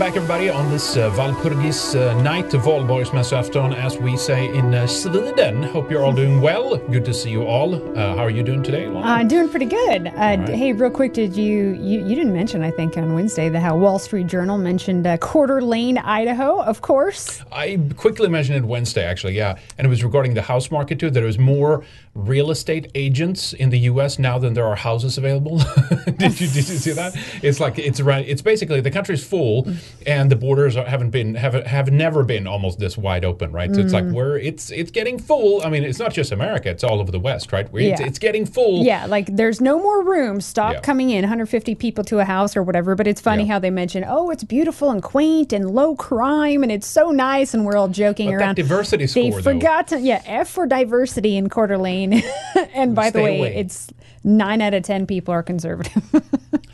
Back, everybody, on this uh, Valpurgis uh, night, Valborgsmässoafton, as we say in uh, Sweden. Hope you're all doing well. Good to see you all. Uh, how are you doing today, Lana? Uh, doing pretty good. Uh, right. Hey, real quick, did you, you you didn't mention I think on Wednesday that how Wall Street Journal mentioned uh, Coeur d'Alene, Idaho, of course. I quickly mentioned it Wednesday, actually, yeah. And it was regarding the house market, too. There is more real estate agents in the U.S. now than there are houses available. did, you, did you see that? It's like, it's around, it's basically the country's full and the borders haven't been, have, have never been almost this wide open, right? So it's like, mm. we're, it's, it's getting full. I mean, it's not just America, it's all over the West, right? It's, Yeah. it's getting full. Yeah, like there's no more room. Stop Yeah. coming in, 150 people to a house or whatever. But it's funny Yeah. how they mention, oh, it's beautiful and quaint and low crime and it's so nice, and we're all joking But that around. diversity they score, though. forgot to, yeah, F for diversity in Coeur d'Alene. and by the way, away. it's nine out of 10 people are conservative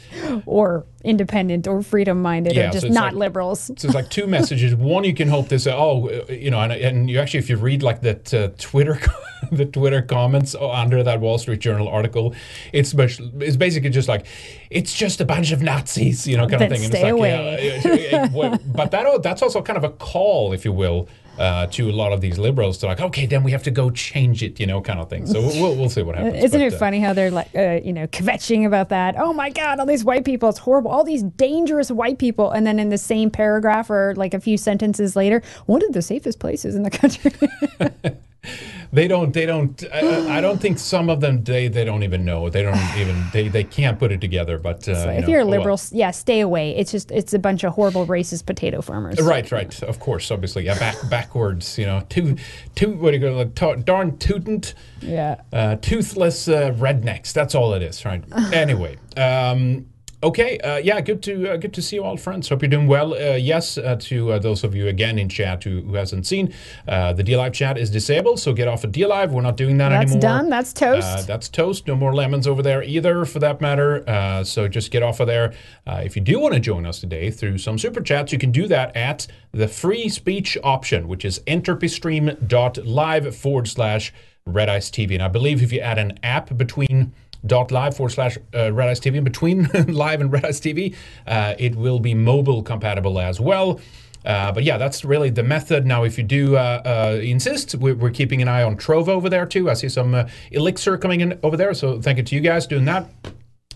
or independent or freedom minded Yeah, or just it's not like- liberals. So it's like two messages. One, you can hope this. Oh, you know, and, and you actually, if you read like that uh, Twitter, the Twitter comments under that Wall Street Journal article, it's much, it's basically just like, it's just a bunch of Nazis, you know, kind Then of thing. stay it's like, away. yeah, yeah, yeah, well, but that that's also kind of a call, if you will. Uh, to a lot of these liberals to like, okay, then we have to go change it, you know, kind of thing. So we'll, we'll see what happens. Isn't but, it uh, funny how they're like, uh, you know, kvetching about that? Oh my God, all these white people, it's horrible. All these dangerous white people. And then in the same paragraph or like a few sentences later, one of the safest places in the country. They don't. They don't. I, I don't think some of them. They. They don't even know. They don't even. They. They can't put it together. But uh, So you if know, you're a oh well. liberal, yeah, stay away. It's just, it's a bunch of horrible racist potato farmers. Right, right. Of course, obviously, yeah. Back, backwards, you know. Too, too. What are you go? Like, to, darn tootant, Yeah. uh, toothless uh, rednecks. That's all it is, right? anyway, um, okay. Uh, yeah, good to uh, good to see you all, friends. Hope you're doing well. Uh, yes, uh, to uh, those of you again in chat who, who hasn't seen, uh, the DLive chat is disabled, so get off of DLive. We're not doing that That's anymore. That's done. That's toast. Uh, that's toast. No more lemons over there either, for that matter. Uh, so just get off of there. Uh, if you do want to join us today through some super chats, you can do that at the free speech option, which is entropystream.live forward slash red ice TV. And I believe if you add an app between dot live forward slash uh, red ice TV and between live and red ice TV, uh, it will be mobile compatible as well. Uh, but yeah, that's really the method. Now, if you do uh, uh, insist, we're, we're keeping an eye on Trovo over there too. I see some uh, Elixir coming in over there, so thank you to you guys doing that.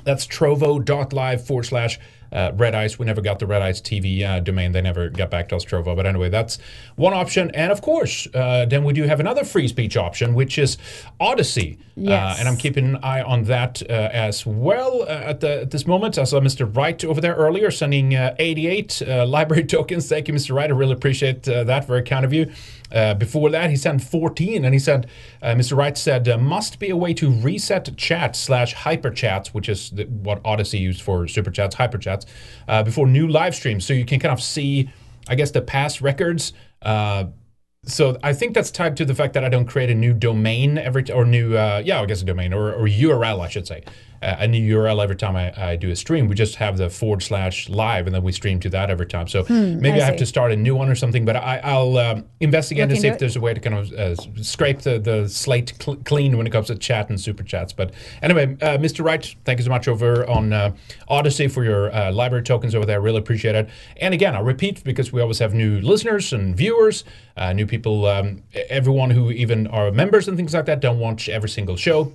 That's trovo.live forward slash uh, Red Ice. We never got the Red Ice TV uh, domain. They never got back to us, Trovo. But anyway, that's one option. And of course, uh, then we do have another free speech option, which is Odysee. Yes. Uh, and I'm keeping an eye on that uh, as well uh, at, the, at this moment. I saw Mr. Wright over there earlier sending uh, 88 uh, LBRY tokens. Thank you, Mr. Wright. I really appreciate uh, that. Very kind of you. Uh, before that, he sent 14, and he said, uh, Mr. Wright said, uh, must be a way to reset chat slash hyper chats, which is the, what Odysee used for super chats, hyper chats, uh, before new live streams. So you can kind of see, I guess, the past records. Uh, so I think that's tied to the fact that I don't create a new domain every t- or new uh, yeah I guess a domain or, or URL I should say a new URL every time I, I do a stream. We just have the forward slash live, and then we stream to that every time. So maybe Hmm, I I, have to start a new one or something. But I, I'll um, investigate Look to see if there's a way to kind of uh, scrape the, the slate cl- clean when it comes to chat and super chats. But anyway, uh, Mr. Wright, thank you so much over on uh, Odysee for your uh, LBRY tokens over there. I really appreciate it. And again, I'll repeat because we always have new listeners and viewers, uh, new people, um, everyone who even are members and things like that don't watch every single show.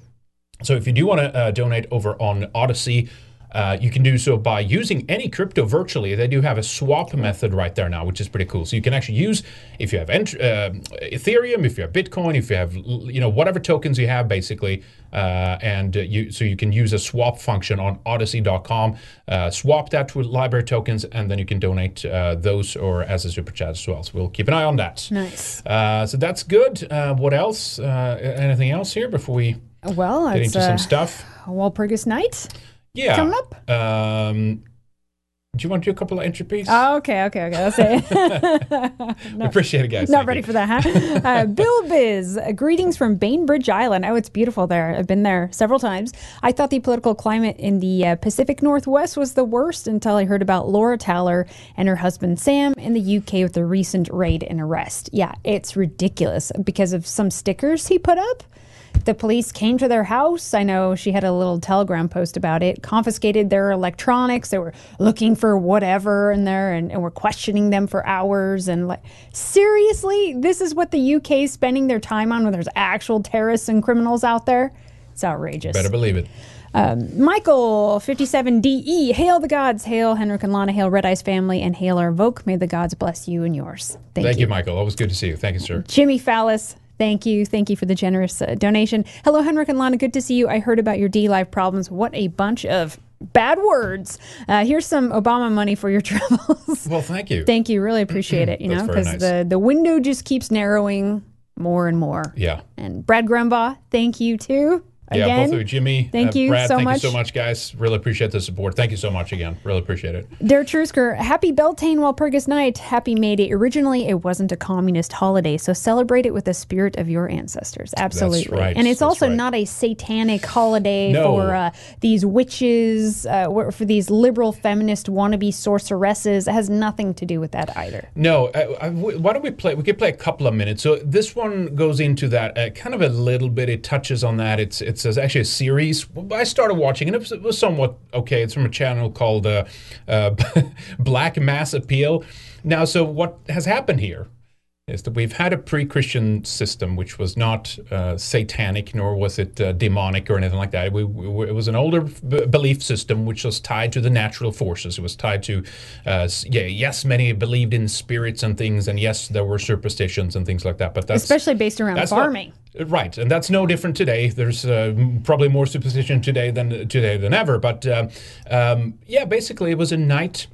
So if you do want to uh, donate over on Odysee, uh, you can do so by using any crypto virtually. They do have a swap method right there now, which is pretty cool. So you can actually use if you have ent- uh, Ethereum, if you have Bitcoin, if you have you know whatever tokens you have, basically, uh, and uh, you so you can use a swap function on Odysee.com, uh, swap that to LBRY tokens, and then you can donate uh, those or as a super chat as well. So we'll keep an eye on that. Nice. Uh, so that's good. Uh, what else? Uh, anything else here before we Well, get into uh, some stuff? Walpurgis Night. Yeah. coming up? Um, do you want to do a couple of entropys? Oh, okay, okay, okay. That's it. Appreciate it, guys. Not Thank ready you. for that, huh? Uh, Bill Biz, uh, greetings from Bainbridge Island. Oh, it's beautiful there. I've been there several times. I thought the political climate in the uh, Pacific Northwest was the worst until I heard about Laura Towler and her husband Sam in the UK with the recent raid and arrest. Yeah, it's ridiculous because of some stickers he put up. The police came to their house. I know she had a little telegram post about it, confiscated their electronics. They were looking for whatever in there and, and were questioning them for hours. And like, seriously, this is what the UK is spending their time on when there's actual terrorists and criminals out there? It's outrageous. Better believe it. Um, Michael, 57DE, hail the gods, hail Henrik and Lana, hail Red Ice family, and hail our Voke. May the gods bless you and yours. Thank, Thank you. you, Michael. Always good to see you. Thank you, sir. Jimmy Fallis, thank you. Thank you for the generous uh, donation. Hello, Henrik and Lana. Good to see you. I heard about your DLive problems. What a bunch of bad words. Uh, here's some Obama money for your troubles. Well, thank you. thank you. Really appreciate it. You know, because nice. the, the window just keeps narrowing more and more. yeah. And Brad Grumbaugh, thank you too. Yeah, Again. both of you, Jimmy. Thank uh, you Brad, so thank much. you so much, guys. Really appreciate the support. Thank you so much again. Really appreciate it. Derek Trusker, happy Beltane Walpurgis Night. Happy May Day. Originally, it wasn't a communist holiday, so celebrate it with the spirit of your ancestors. Absolutely. right. And it's That's also right. not a satanic holiday No. for uh, these witches, uh, for these liberal feminist wannabe sorceresses. It has nothing to do with that either. No, uh, uh, why don't we play? We could play a couple of minutes. So this one goes into that uh, kind of a little bit. It touches on that. It's it's actually a series. I started watching and it was, it was somewhat okay. It's from a channel called uh, uh, Black Mass Appeal. Now, so what has happened here is that we've had a pre-Christian system which was not uh, satanic nor was it uh, demonic or anything like that. We, we, it was an older b- belief system which was tied to the natural forces. It was tied to, uh, yeah, yes, many believed in spirits and things, and yes, there were superstitions and things like that. But that's Especially based around that's not- farming. Right, and that's no different today. There's uh, probably more superstition today than today than ever. But uh, um, yeah, basically, it was a night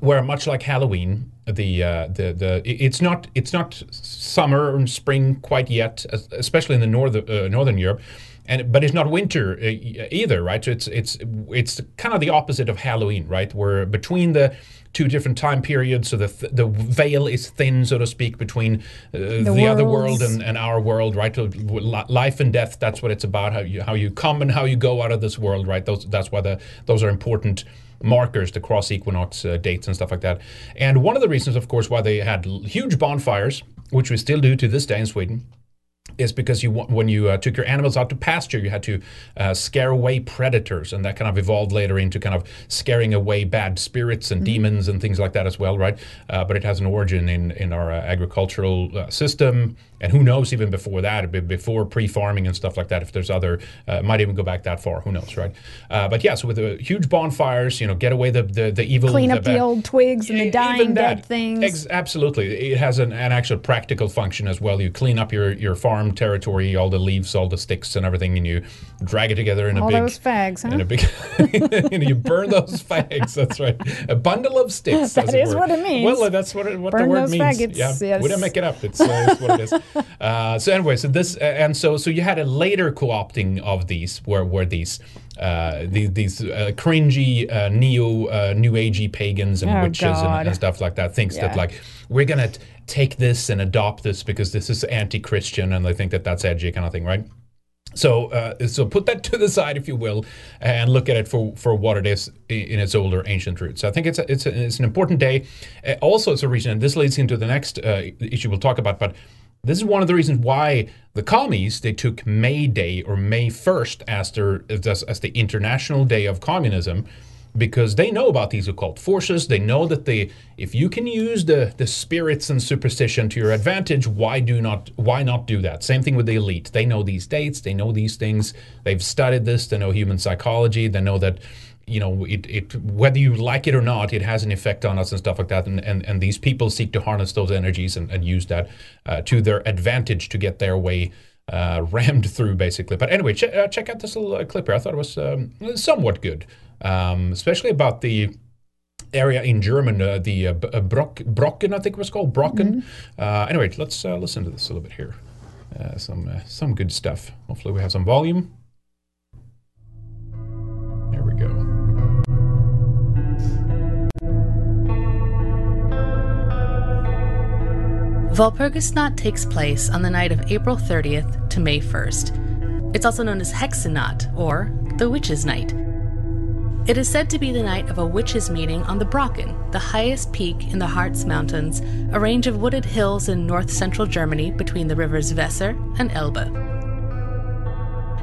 where, much like Halloween, the uh, the the it's not it's not summer and spring quite yet, especially in the northern uh, northern Europe. And, but it's not winter uh, e- either, right? So it's it's it's kind of the opposite of Halloween, right? We're between the two different time periods, so the th- the veil is thin, so to speak, between uh, the, other world and, and our world, right? So life and death. That's what it's about. How you how you come and how you go out of this world, right? Those that's why the those are important markers, the cross equinox uh, dates and stuff like that. And one of the reasons, of course, why they had huge bonfires, which we still do to this day in Sweden, is because you when you uh, took your animals out to pasture, you had to uh, scare away predators, and that kind of evolved later into kind of scaring away bad spirits and demons and things like that as well, right? Uh, but it has an origin in in our uh, agricultural uh, system, and who knows even before that, before pre-farming and stuff like that. If there's other, uh, might even go back that far. Who knows, right? Uh, but yeah, so with the huge bonfires, you know, get away the the, the evil, Clean up the bad- old twigs and the dying even dead things. Ex- absolutely, it has an, an actual practical function as well. You clean up your, your farm territory, all the leaves, all the sticks, and everything, and you drag it together in a All big those fags, huh? in a big, and you burn those fags. That's right, a bundle of sticks. That is what it means. Well, that's what it, what Burn the word those means. faggots, Yeah, yes. we didn't make it up. It's, uh, it's what it is. Uh, so anyway, so this uh, and so so you had a later co-opting of these, where where these. Uh, the, these uh, cringy uh, neo uh, new agey pagans and Oh, witches and, and stuff like that thinks that like we're gonna t- take this and adopt this because this is anti-Christian and they think that that's edgy kind of thing, right? So, uh, so put that to the side, if you will, and look at it for, for what it is in its older ancient roots. I think it's a, it's, a, it's an important day. Uh, also, it's a reason, and this leads into the next uh, issue we'll talk about, but this is one of the reasons why the commies they took May Day or May first as their as, as the International Day of Communism because they know about these occult forces. They know that they, if you can use the the spirits and superstition to your advantage, why do not why not do that? Same thing with the elite. They know these dates. They know these things. They've studied this. They know human psychology. They know that. You know, it, it whether you like it or not, it has an effect on us and stuff like that. And and, and these people seek to harness those energies and, and use that uh, to their advantage to get their way uh, rammed through, basically. But anyway, ch- uh, check out this little uh, clip here. I thought it was um, somewhat good, um, especially about the area in German, uh, the uh, uh, Brock, Brocken, I think it was called Brocken. Uh, anyway, let's uh, listen to this a little bit here. Uh, some uh, some good stuff. Hopefully, we have some volume. There we go. Walpurgisnacht takes place on the night of April 30th to May 1st. It's also known as Hexennacht, or the Witches' Night. It is said to be the night of a witches' meeting on the Brocken, the highest peak in the Harz Mountains, a range of wooded hills in north central Germany between the rivers Weser and Elbe.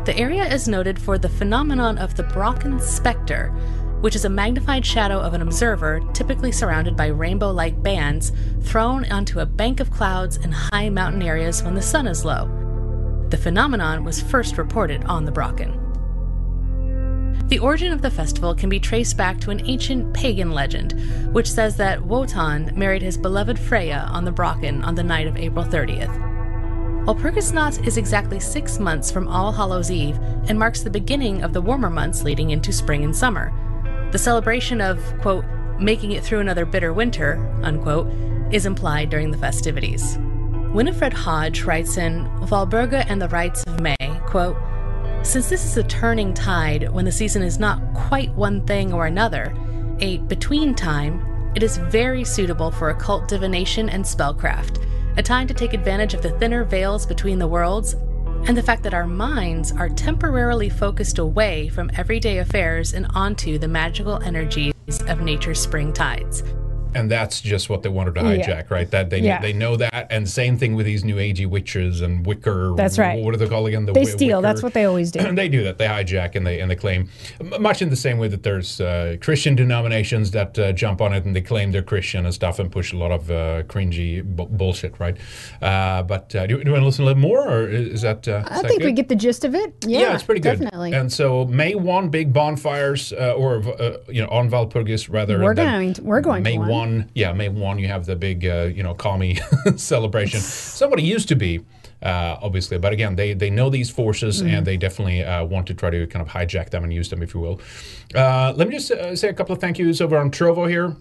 The area is noted for the phenomenon of the Brocken specter, which is a magnified shadow of an observer typically surrounded by rainbow like bands thrown onto a bank of clouds in high mountain areas when the sun is low. The phenomenon was first reported on the Brocken. The origin of the festival can be traced back to an ancient pagan legend, which says that Wotan married his beloved Freya on the Brocken on the night of April 30th. While Walpurgisnacht is exactly six months from All Hallows Eve and marks the beginning of the warmer months leading into spring and summer. The celebration of, quote, making it through another bitter winter, unquote, is implied during the festivities. Winifred Hodge writes in Walburga and the Rites of May, quote, since this is a turning tide when the season is not quite one thing or another, a between time, it is very suitable for occult divination and spellcraft, a time to take advantage of the thinner veils between the worlds and the fact that our minds are temporarily focused away from everyday affairs and onto the magical energies of nature's spring tides. And that's just what they wanted to Yeah. hijack, right? That they Yeah. they know that, and same thing with these new agey witches and Wicca. That's right. What are they called again? The They wi- steal. That's what they always do. they do that. They hijack and they and they claim, much in the same way that there's uh, Christian denominations that uh, jump on it and they claim they're Christian and stuff and push a lot of uh, cringy bu- bullshit, right? Uh, but uh, do, you- do you want to listen a little more, or is that? Uh, I think we get the gist of it. Yeah, it's pretty good. Definitely. And so May one big bonfires, uh, or uh, you know, on Valpurgis rather. We're going we're going to May one. Yeah, May one. You have the big, uh, you know, commie celebration. Somebody used to be. Uh, obviously, but again, they they know these forces Mm-hmm. and they definitely uh, want to try to kind of hijack them and use them, if you will. Uh, let me just uh, say a couple of thank yous over on Trovo here.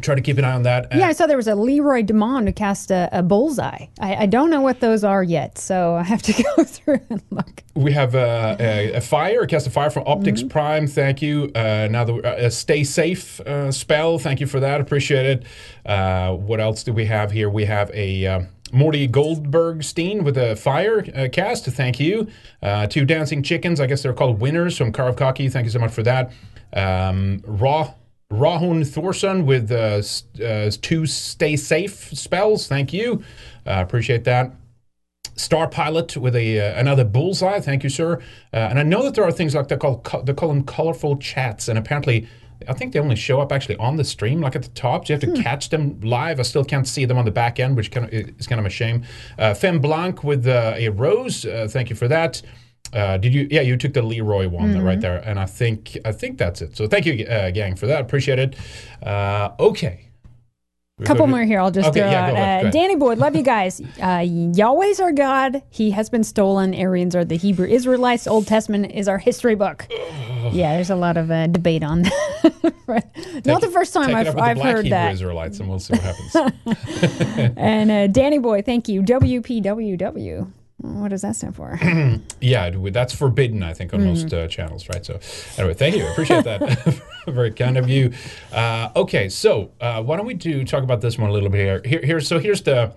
Try to keep an eye on that. yeah, I saw there was a Leroy Demond who cast a, a bullseye. I, I don't know what those are yet, so I have to go through and look. We have uh, a, a fire, a cast of fire from Optics Prime. Thank you. Uh, now the uh, a stay safe uh, spell. Thank you for that. Appreciate it. Uh, what else do we have here? We have a uh, Morty Goldbergstein with a fire uh, cast. Thank you. Uh, two dancing chickens. I guess they're called winners from Carve Cocky. Thank you so much for that. Um, Raw. Rahun Thorson with uh, uh, two stay safe spells. Thank you. Uh, appreciate that. Star Pilot with a uh, another bullseye. Thank you, sir. Uh, and I know that there are things like they call co- they call them colorful chats, and apparently. I think they only show up actually on the stream, like at the top. So you have to catch them live. I still can't see them on the back end, which kind of is kind of a shame. Uh, Femme Blanc with uh, a rose. Uh, thank you for that. Uh, did you? Yeah, you took the Leroy one right there, and I think I think that's it. So thank you, uh, gang, for that. Appreciate it. Uh, okay. We couple more here. I'll just Okay, throw yeah, out. go ahead, uh. Danny Boyd, love you guys. Uh, Yahweh's our God. He has been stolen. Aryans are the Hebrew Israelites. Old Testament is our history book. yeah, there's a lot of uh, debate on that. right. Not the first time I've, I've heard Hebrew that. Israelites, and we'll see what happens. And uh, Danny Boy, thank you. WPWW. What does that stand for? Yeah, that's forbidden, I think, on most Mm-hmm. uh, channels, right? So, anyway, thank you. Appreciate that. Very kind of you. Uh, okay, so uh, why don't we do talk about this one a little bit here? Here, here so here's the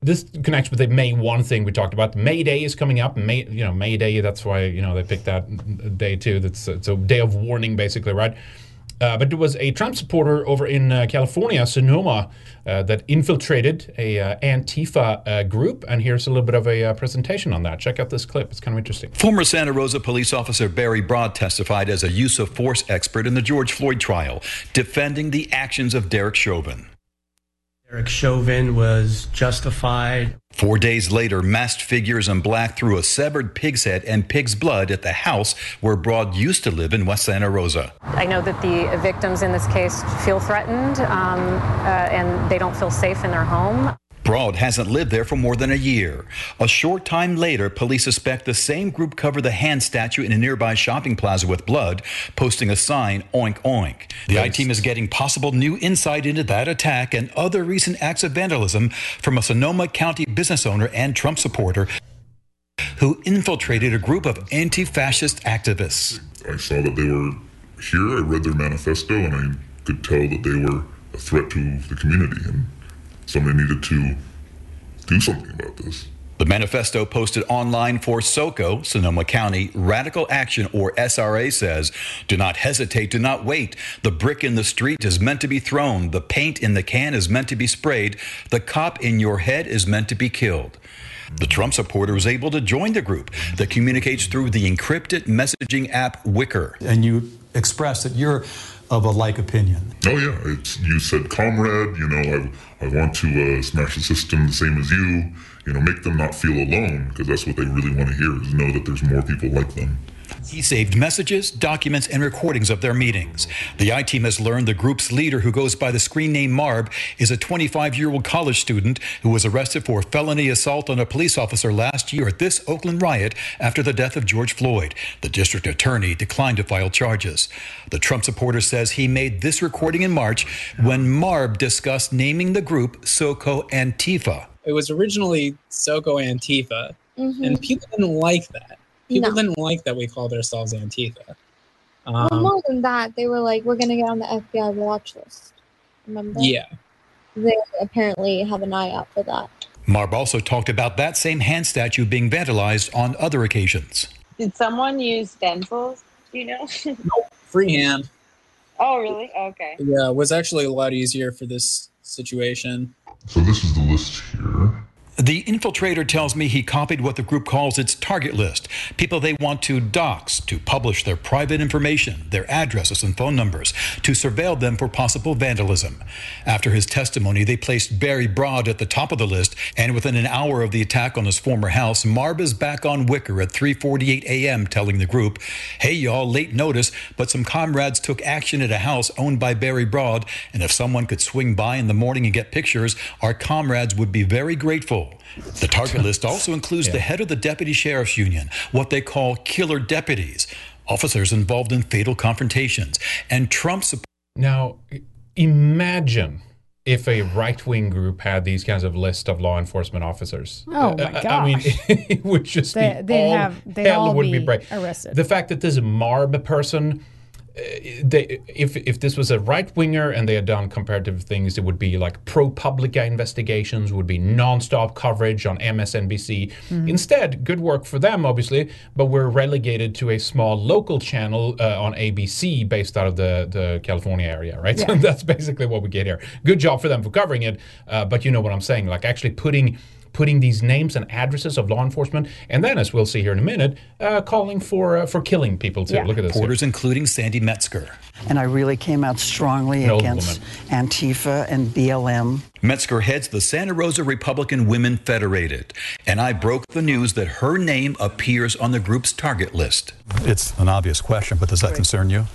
this connects with the May one thing we talked about. May Day is coming up. May you know May Day. That's why you know they picked that day too. That's it's a day of warning, basically, right? Uh, but there was a Trump supporter over in uh, California, Sonoma, uh, that infiltrated a uh, Antifa uh, group, and here's a little bit of a uh, presentation on that. Check out this clip; it's kind of interesting. Former Santa Rosa police officer Barry Brodd testified as a use of force expert in the George Floyd trial, defending the actions of Derek Chauvin. Derek Chauvin was justified. Four days later, masked figures in black threw a severed pig's head and pig's blood at the house where Brodd used to live in West Santa Rosa. I know that the victims in this case feel threatened um, uh, and they don't feel safe in their home. Brodd hasn't lived there for more than a year. A short time later, police suspect the same group covered the hand statue in a nearby shopping plaza with blood, posting a sign, oink oink. The I team is getting possible new insight into that attack and other recent acts of vandalism from a Sonoma County business owner and Trump supporter who infiltrated a group of anti fascist activists. I saw that they were here, I read their manifesto, and I could tell that they were a threat to the community. And somebody needed to do something about this. The manifesto posted online for SOCO, Sonoma County, Radical Action, or SRA, says Do not hesitate, do not wait. The brick in the street is meant to be thrown, the paint in the can is meant to be sprayed, the cop in your head is meant to be killed. The Trump supporter was able to join the group that communicates through the encrypted messaging app Wickr. And you express that you're of a like opinion. Oh yeah, it's, you said comrade. You know, I, I want to uh, smash the system the same as you. You know, make them not feel alone because that's what they really want to hear is know that there's more people like them. He saved messages, documents, and recordings of their meetings. The I team has learned the group's leader, who goes by the screen name Marb, is a 25 year old college student who was arrested for felony assault on a police officer last year at this Oakland riot after the death of George Floyd. The district attorney declined to file charges. The Trump supporter says he made this recording in March when Marb discussed naming the group SOCO Antifa. It was originally SOCO Antifa, mm-hmm. and people didn't like that people no. didn't like that we called ourselves Antifa. Um, well, more than that, they were like, "We're gonna get on the FBI watch list." Remember? Yeah. They apparently have an eye out for that. Marb also talked about that same hand statue being vandalized on other occasions. Did someone use stencils? Do you know? nope, freehand. Oh, really? Okay. Yeah, it was actually a lot easier for this situation. So this is the list here. The infiltrator tells me he copied what the group calls its target list people they want to dox, to publish their private information, their addresses and phone numbers, to surveil them for possible vandalism. After his testimony, they placed Barry Brodd at the top of the list, and within an hour of the attack on his former house, Marb is back on Wickr at 3:48 a.m. telling the group, "Hey y'all, late notice, but some comrades took action at a house owned by Barry Brodd, and if someone could swing by in the morning and get pictures, our comrades would be very grateful." The target list also includes yeah. the head of the Deputy Sheriff's Union, what they call killer deputies, officers involved in fatal confrontations, and Trump's. support. Now, imagine if a right wing group had these kinds of list of law enforcement officers. Oh my gosh. I mean, it would just they, be all have, they'd hell all would be, be arrested. The fact that this Marb person they, if if this was a right winger and they had done comparative things, it would be like ProPublica investigations, would be nonstop coverage on MSNBC. Mm-hmm. Instead, good work for them, obviously, but we're relegated to a small local channel uh, on ABC based out of the, the California area, right? Yeah. So that's basically what we get here. Good job for them for covering it, uh, but you know what I'm saying, like actually putting putting these names and addresses of law enforcement, and then, as we'll see here in a minute, uh, calling for uh, for killing people too. Yeah. Look at this. Reporters, including Sandy Metzger. And I really came out strongly against Antifa and BLM. Metzger heads the Santa Rosa Republican Women Federated, and I broke the news that her name appears on the group's target list. It's an obvious question, but does that concern you?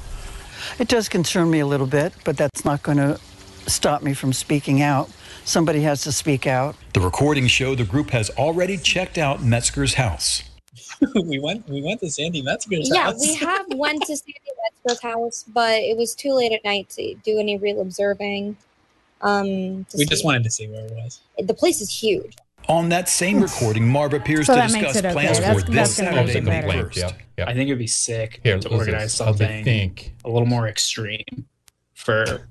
It does concern me a little bit, but that's not going to stop me from speaking out somebody has to speak out. The recordings show the group has already checked out Metzger's house. we went we went to Sandy Metzger's yeah, house. Yeah, we have went to Sandy Metzger's house, but it was too late at night to do any real observing. Um, we just wanted to see where it was. The place is huge. On that same recording, Marb appears so to discuss okay. plans that's, for that's this Saturday, May 1st. Yeah, yeah. I think it'd be sick Here, to organize something think. a little more extreme for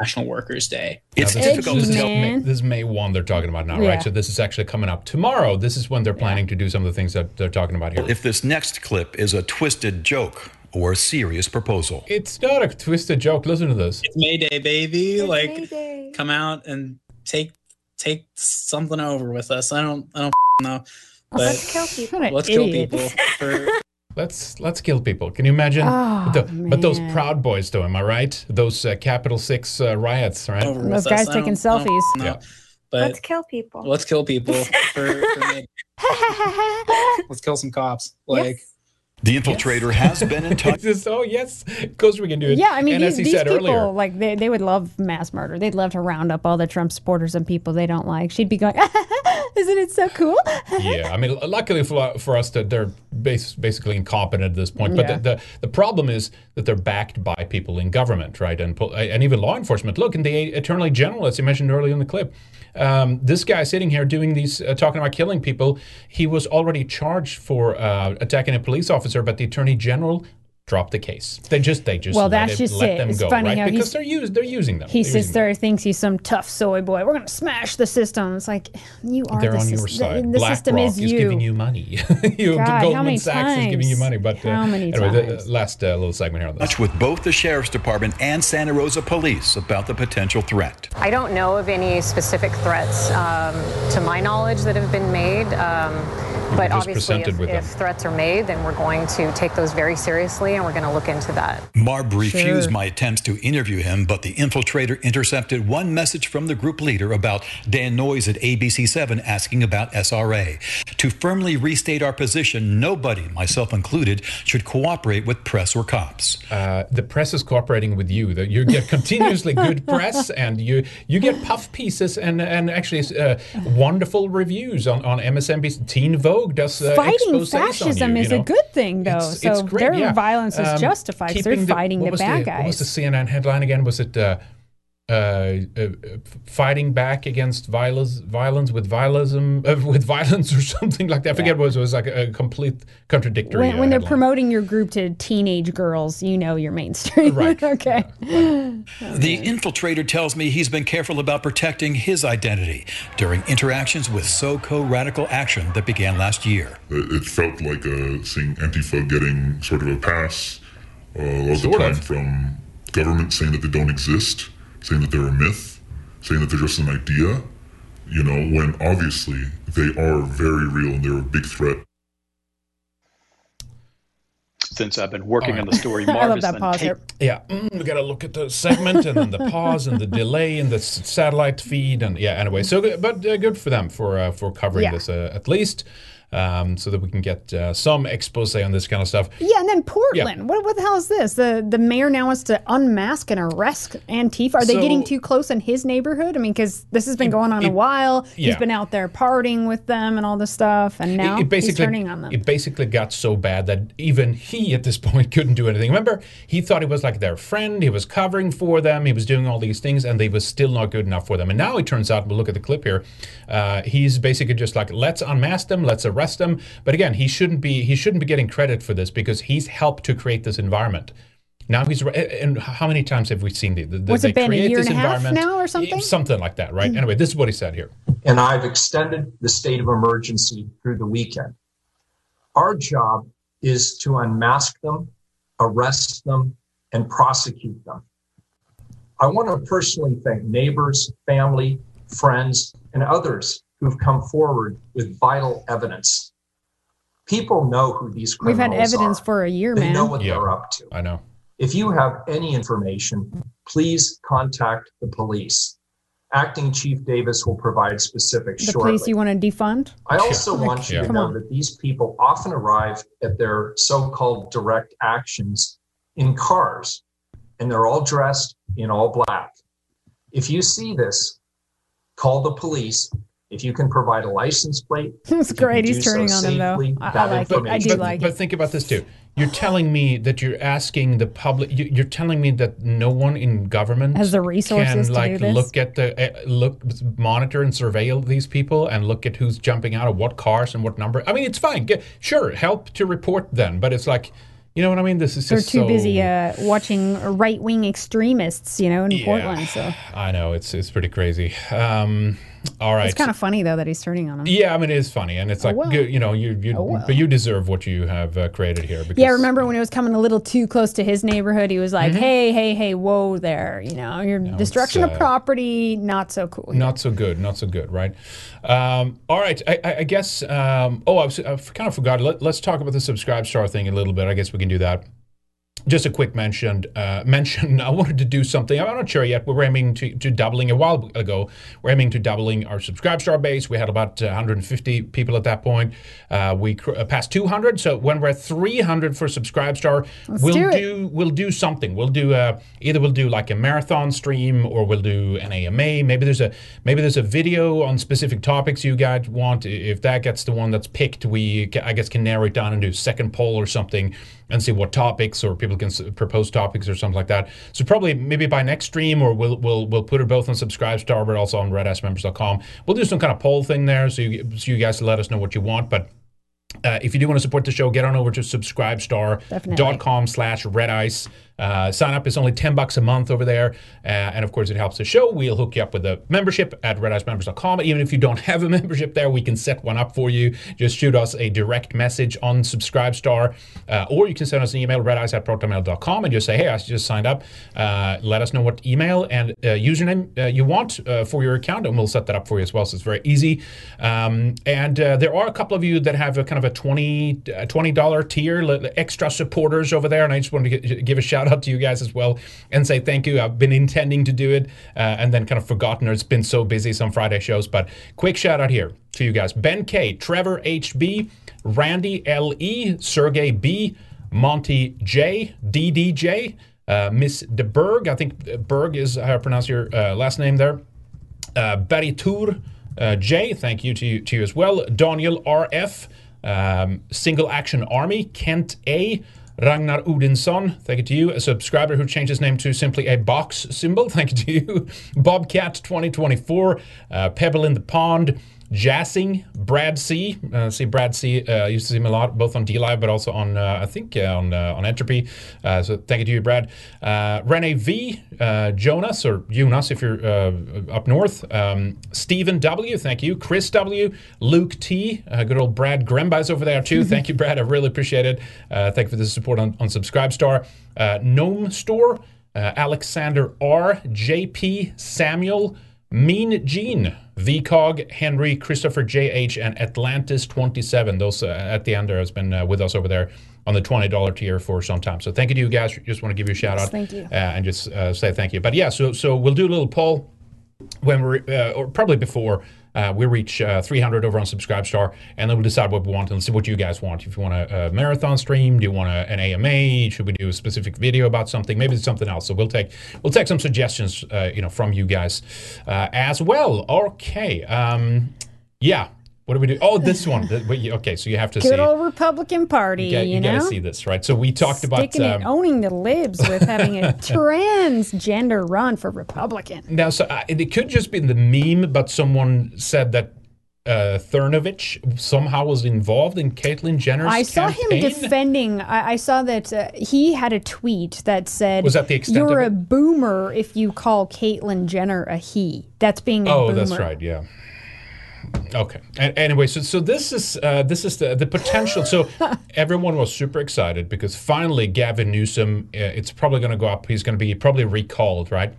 National Workers' Day. It's Now, difficult this to is tell. May, this is May 1 they're talking about now, Yeah. right? So this is actually coming up tomorrow. This is when they're planning to do some of the things that they're talking about here. If this next clip is a twisted joke or a serious proposal. It's not a twisted joke. Listen to this. It's May Day, baby. like, come out and take take something over with us. I don't I don't know. But Let's kill people. let's kill idiot. people. For, Let's let's kill people. Can you imagine? Oh, but, the- but those. Proud Boys, though, am I right? Those uh, Capitol Six uh, riots, right? over Those with guys. I taking don't- I selfies. Yeah. But Let's kill people. let's kill people. For, for let's kill some cops. Like The infiltrator has been in touch. Just, oh yes, of course we can do it. Yeah, I mean, and these, as he these said people, earlier, like, they, they would love mass murder. They'd love to round up all the Trump supporters and people they don't like. She'd be going, Isn't it so cool? yeah, I mean, luckily for, for us that they're bas- basically incompetent at this point. But Yeah. the, the the problem is that they're backed by people in government, right, and and even law enforcement. Look, in the Attorney General, as you mentioned earlier in the clip, um, this guy sitting here doing these, uh, talking about killing people, he was already charged for uh, attacking a police officer, but the Attorney General dropped the case. They just they just Well, let, that's it- just let it. them It's go, funny right? how Because he's- they're used they're using them. He says They're sits using there, thinks he's some tough soy boy. We're going to smash the system. It's like, you are They're the on your system. side. The, the system BlackRock is is you. giving you money. you God, how Goldman many Sachs is giving you times? money. But uh, How many anyway, the times? uh, last uh, little segment here on this. Touch with both the sheriff's department and Santa Rosa police about the potential threat. I don't know of any specific threats, um, to my knowledge, that have been made. Um, but just obviously, if, with if threats are made, then we're going to take those very seriously and we're going to look into that. Marb refused Sure. my attempts to interview him, but the infiltrator intercepted one message from the group leader about Dan Noyes at ABC7 asking about SRA. To firmly restate our position, nobody, myself included, should cooperate with press or cops. Uh, the press is cooperating with you. You get continuously good press, and you you get puff pieces and and actually uh, wonderful reviews on, on MSNBC. Teen Vogue does uh, Fighting fascism you, is you a good thing, though. It's- so it's great, their yeah. violence is Um, justified they're the- fighting the bad What was the CNN headline again? Was it uh, uh, uh, fighting back against violence, violence with violence, uh, with violence, or something like that? I forget what it was. It was like a, a complete contradictory. When, uh, when they're promoting your group to teenage girls, you know you're mainstream. Right. okay. The infiltrator tells me he's been careful about protecting his identity during interactions with SoCo Radical Action that began last year. It it felt like uh, seeing Antifa getting sort of a pass uh, a lot of the time of. from government saying that they don't exist, saying that they're a myth, saying that they're just an idea, you know, when obviously they are very real and they're a big threat. Since I've been working All on the story, I Marv love has that been pause tape- Yeah, mm, we got to look at the segment and then the pause and the delay and the s- satellite feed and yeah. Anyway, so but uh, good for them for uh, for covering Yeah. this uh, at least, um, so that we can get uh, some expose on this kind of stuff. Yeah, and then Portland. What, what the hell is this? The the mayor now wants to unmask and arrest Antifa. Are they So- getting too close in his neighborhood? I mean, because this has been going on a it- while. He's been out there partying with them and all this stuff, and now it, it basically he's turning on them. it basically got so bad that even he at this point couldn't do anything. Remember, he thought he was like their friend. He was covering for them. He was doing all these things, and they was still not good enough for them. And now it turns out, we'll look at the clip here. Uh, he's basically just like, let's unmask them, let's arrest them. But again, he shouldn't be he shouldn't be getting credit for this because he's helped to create this environment. Now he's uh, and how many times have we seen the, the What's they it been, a create year this and a half environment now or something? something like that, right? Mm-hmm. Anyway, this is what he said here. and I've extended the state of emergency through the weekend. Our job is to unmask them, arrest them, and prosecute them. I want to personally thank neighbors, family, friends, and others who've come forward with vital evidence. People know who these criminals are. We've had evidence are. for a year, They man. know what Yeah. they're up to. I know. If you have any information, please contact the police. Acting Chief Davis will provide specifics the shortly. police you want to defund? I also Yeah. want you Yeah. to Come know on. that these people often arrive at their so-called direct actions in cars, and they're all dressed in all black. If you see this, call the police. If you can provide a license plate, It's if you great. He's do so turning on them, though. I- I like it. I do but, like but it. think about this too. You're telling me that you're asking the public. you- You're telling me that no one in government Has the resources can to like do this? look at the uh, look, monitor and surveil these people and look at who's jumping out of what cars and what number. I mean, it's fine. Get, sure, help to report them, but it's like You know what I mean? This is They're just too so, busy uh, watching right wing extremists, you know, in Yeah. Portland. So I know it's it's pretty crazy. Um, all right. it's kind of funny though that he's turning on him. Yeah, I mean, it is funny, and it's Oh, like well. good, you know, you you Oh, well. but you deserve what you have uh, created here. Because, Yeah, remember when it was coming a little too close to his neighborhood? He was like, Mhm. "Hey, hey, hey, whoa there! You know, your destruction of uh, property, not so cool." Not so good, not so good, right? Um, all right, I, I, I guess. Um, oh, I, was, I kind of forgot. Let, let's talk about the subscribe star thing a little bit. I guess we can do that. Just a quick mention. Uh, mention. I wanted to do something. I'm not sure yet. We're aiming to, to doubling a while ago. We're aiming to doubling our subscribe star base. We had about uh, 150 people at that point. Uh, we cr- uh, passed 200. So when we're at 300 for subscribe star, we'll do do we'll do something. We'll do uh, either we'll do like a marathon stream or we'll do an AMA. Maybe there's a maybe there's a video on specific topics you guys want. If that gets the one that's picked, we I guess can narrow it down and do a second poll or something and see what topics or people can s- propose topics or something like that. So probably maybe by next stream or we'll we'll we'll put it both on Subscribestar but also on redicemembers.com. We'll do some kind of poll thing there so you so you guys let us know what you want, but. Uh, if you do want to support the show, get on over to subscribestar.com slash red ice. Uh, sign up. is only 10 bucks a month over there. Uh, and of course, it helps the show. We'll hook you up with a membership at redicemembers.com. Even if you don't have a membership there, we can set one up for you. Just shoot us a direct message on Subscribestar. Uh, or you can send us an email, redice at protonmail.com, and just say, hey, I just signed up. Uh, let us know what email and uh, username uh, you want uh, for your account, and we'll set that up for you as well. So it's very easy. Um, and there are a couple of you that have a kind of a 20 uh, $20 tier, extra supporters over there. And I just wanted to give a shout out to you guys as well and say thank you. I've been intending to do it uh, and then kind of forgotten, or it's been so busy some Friday shows. But quick shout out here to you guys Ben K, Trevor HB, Randy LE, Sergey B, Monty J, DDJ, uh, Miss DeBerg. I think uh, Berg is how I pronounce your uh, last name there. Uh, Tour, uh, Jay, thank you to you, to you as well. Daniel RF, um, Single Action Army, Kent A, Ragnar Odinsson, thank you to you. A subscriber who changed his name to simply a box symbol, thank you to you. Bobcat 2024, uh, Pebble in the Pond, Jassing, Brad C. Uh, see, Brad C. Uh, used to see him a lot, both on DLive, but also on, uh, I think, uh, on uh, on Entropy. Uh, so thank you to you, Brad. Rene V. Jonas, or Jonas if you're up north. Um, Stephen W. Thank you. Chris W. Luke T. Good old Brad Grembai's over there too. thank you, Brad. I really appreciate it. Thank you for the support on, on Subscribestar. Gnome Store. Alexander R. JP. Samuel. Mean Gene, VCOG, Henry, Christopher JH, and Atlantis 27. Those uh, at the end there has been uh, with us over there on the $20 tier for some time. So thank you to you guys. Just want to give you a shout Yes, out. thank you. Uh, and just uh, say thank you. But yeah, so so we'll do a little poll when we're, uh, or probably before uh, we reach uh, 300 over on Subscribestar, and then we'll decide what we want and see what you guys want. If you want a, a marathon stream, do you want a, an AMA? Should we do a specific video about something? Maybe it's something else. So we'll take we'll take some suggestions, uh, you know, from you guys uh, as well. Okay, um, yeah. What do we do? Oh, this one. Okay, so you have to Good see. old Republican Party, You, got, you, you know? gotta see this, right? So we talked about. Sticking it, um, owning the libs with having a transgender run for Republican. Now, so uh, it could just be the meme, but someone said that uh, Cernovich somehow was involved in Caitlyn Jenner's I saw campaign. him defending. I, I saw that uh, he had a tweet that said, Was that the extent You're a boomer if you call Caitlyn Jenner a he." That's being a oh, boomer. that's right. Yeah. Okay. A- anyway, so so this is uh, this is the the potential. So everyone was super excited because finally Gavin Newsom. Uh, it's probably going to go up. He's going to be probably recalled, right?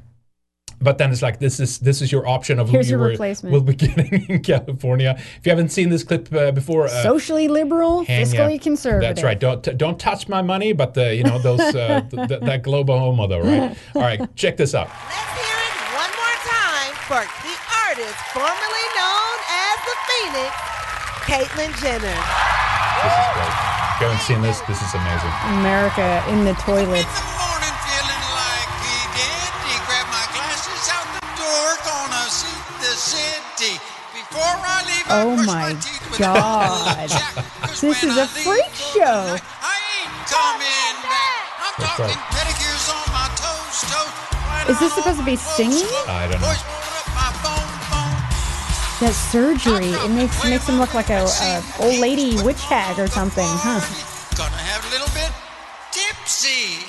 But then it's like this is this is your option of who Here's you your were, replacement. will be getting in California. If you haven't seen this clip uh, before, uh, Socially liberal, hang fiscally up. conservative. That's right. Don't don't touch my money, but the you know those uh, th- th- that global homo though, right? All right, check this out. Let's hear it one more time for the artist formerly known as the Phoenix, Caitlyn Jenner. This is great. If you haven't seen this, this is amazing. America in the toilet. Oh my God. this is a freak show. That's right. Is this supposed to be singing? I don't know. That surgery, it makes makes him look like a, a old lady witch hag or something, huh? Pepsi.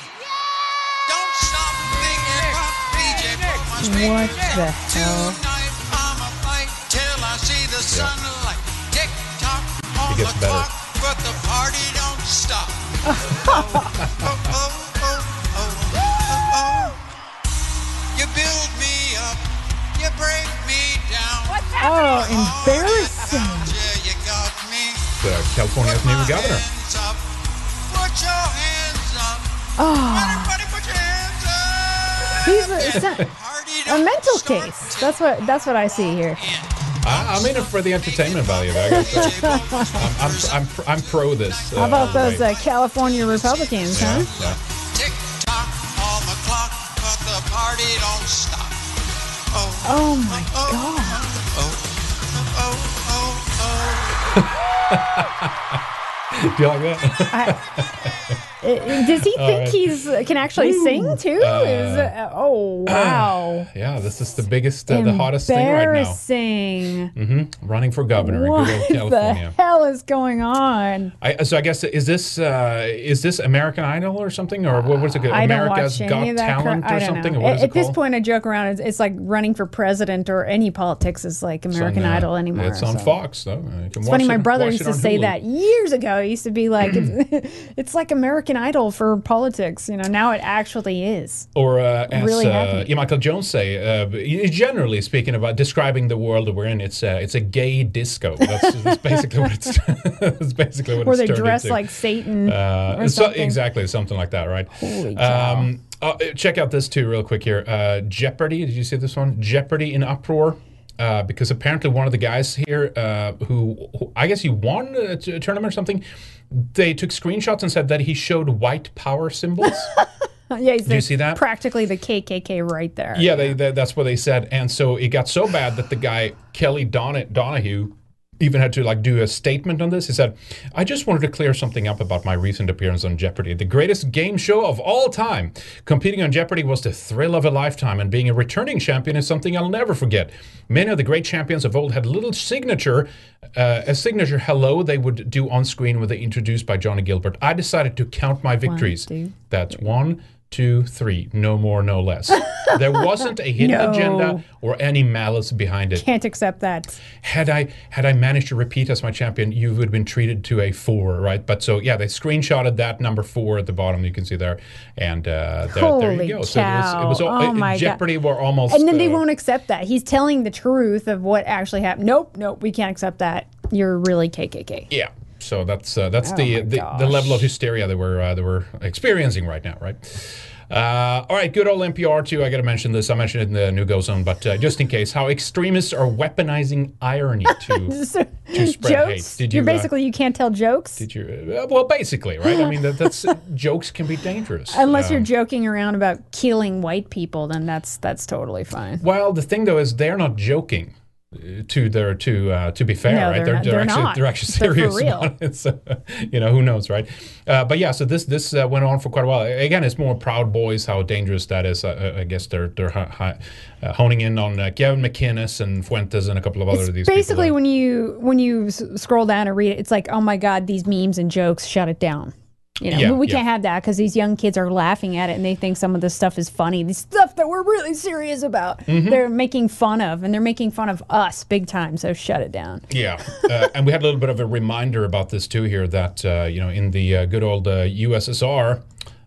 Don't stop thinking about PJ. Put my speed What the hell? tonight. I'ma fight till I see the sunlight. Tick tock on It gets better. but the party don't stop. Oh, oh, oh. Oh, embarrassing. Yeah, you got. Uh, California's new governor. Put your hands up. Oh, Everybody put your hands up. he's a, it's a, a mental case. That's what that's what I see here. I, I'm in it for the entertainment value. I guess. I'm, I'm, I'm, I'm pro this. How about uh, those right. uh, California Republicans, Yeah, huh? yeah. Tick tock on the clock, but the party don't stop. Oh, Oh my god. oh, oh, oh, Do you like that? I- Does he think right. he's uh, can actually sing too? Is uh, oh wow. yeah, this is the biggest, uh, the hottest thing right now. Embarrassing. hmm Running for governor What in good old the hell is going on? I, so I guess is this uh, is this American Idol or something or what was it? Watch Got any of that. crap. Talent I or something? Or At, at this point, I joke around. It's, it's like running for president or any politics is like American uh, Idol anymore. It's on so. Fox though. It's funny. My brother used to say Hulu. that years ago. It used to be like it's, it's like American Idol for politics. You know, now it actually is. Or uh, as Really uh, Michael Jones say, uh, generally speaking about describing the world that we're in, it's uh, it's a gay disco. That's, that's basically what it's. that's basically what Where it's they dress into. like Satan Uh, or so- exactly, something like that, right? Holy cow. Um, uh, check out this too, real quick here. Uh, Jeopardy. Did you see this one? Jeopardy in uproar. Uh, because apparently one of the guys here, uh, who, who I guess he won a, t- a tournament or something, they took screenshots and said that he showed white power symbols. yeah, Did you see that? Practically the KKK right there. Yeah, they, they, that's what they said. And so it got so bad that the guy, Kelly Don- Donahue, even had to like do a statement on this. He said, I just wanted to clear something up about my recent appearance on Jeopardy, the greatest game show of all time. Competing on Jeopardy was the thrill of a lifetime, and being a returning champion is something I'll never forget. Many of the great champions of old had little signature, uh, a signature hello they would do on screen when they introduced by Johnny Gilbert. I decided to count my victories. two, That's one, two, three, no more, no less. there wasn't a hidden No. agenda or any malice behind it. Can't accept that. Had I had I managed to repeat as my champion, you would have been treated to a four, right? But so yeah, they screenshotted that number four at the bottom. You can see there, and uh, there, there you go. So it was, it was cow. all, Oh my God. Jeopardy were almost. and then they uh, won't accept that. He's telling the truth of what actually happened. Nope, nope, we can't accept that. You're really KKK. Yeah. So that's uh, that's Oh the, the the level of hysteria that we're uh, that we're experiencing right now, right? Uh, all right, good old NPR too. I got to mention this. I mentioned it in the new Go Zone, but uh, just in case, how extremists are weaponizing irony to So, to spread jokes. hate. Did You're you? uh, basically you can't tell jokes did you? Uh, well, basically, right? I mean, that, that's jokes can be dangerous unless you're Um, joking around about killing white people. Then that's that's totally fine. Well, the thing though is they're not joking. To their to uh, to be fair, No, right? they're not- they're actually not. they're actually They're for serious about it. So, you know who knows, right? Uh, but yeah, so this this uh, went on for quite a while. Again, it's more Proud Boys how dangerous that is. Uh, I guess they're they're hi- hi- uh, honing in on uh, Gavin McInnes and Fuentes and a couple of other of these Basically, when you when you s- scroll down and read it, it's like, oh my god, these memes and jokes, shut it down. You know, Yeah, we, yeah. can't have that because these young kids are laughing at it and they think some of this stuff is funny. The stuff that we're really serious about, Mhm. they're making fun of, and they're making fun of us big time. So shut it down. Yeah, uh, and we had a little bit of a reminder about this too here that uh, you know in the uh, good old uh, USSR,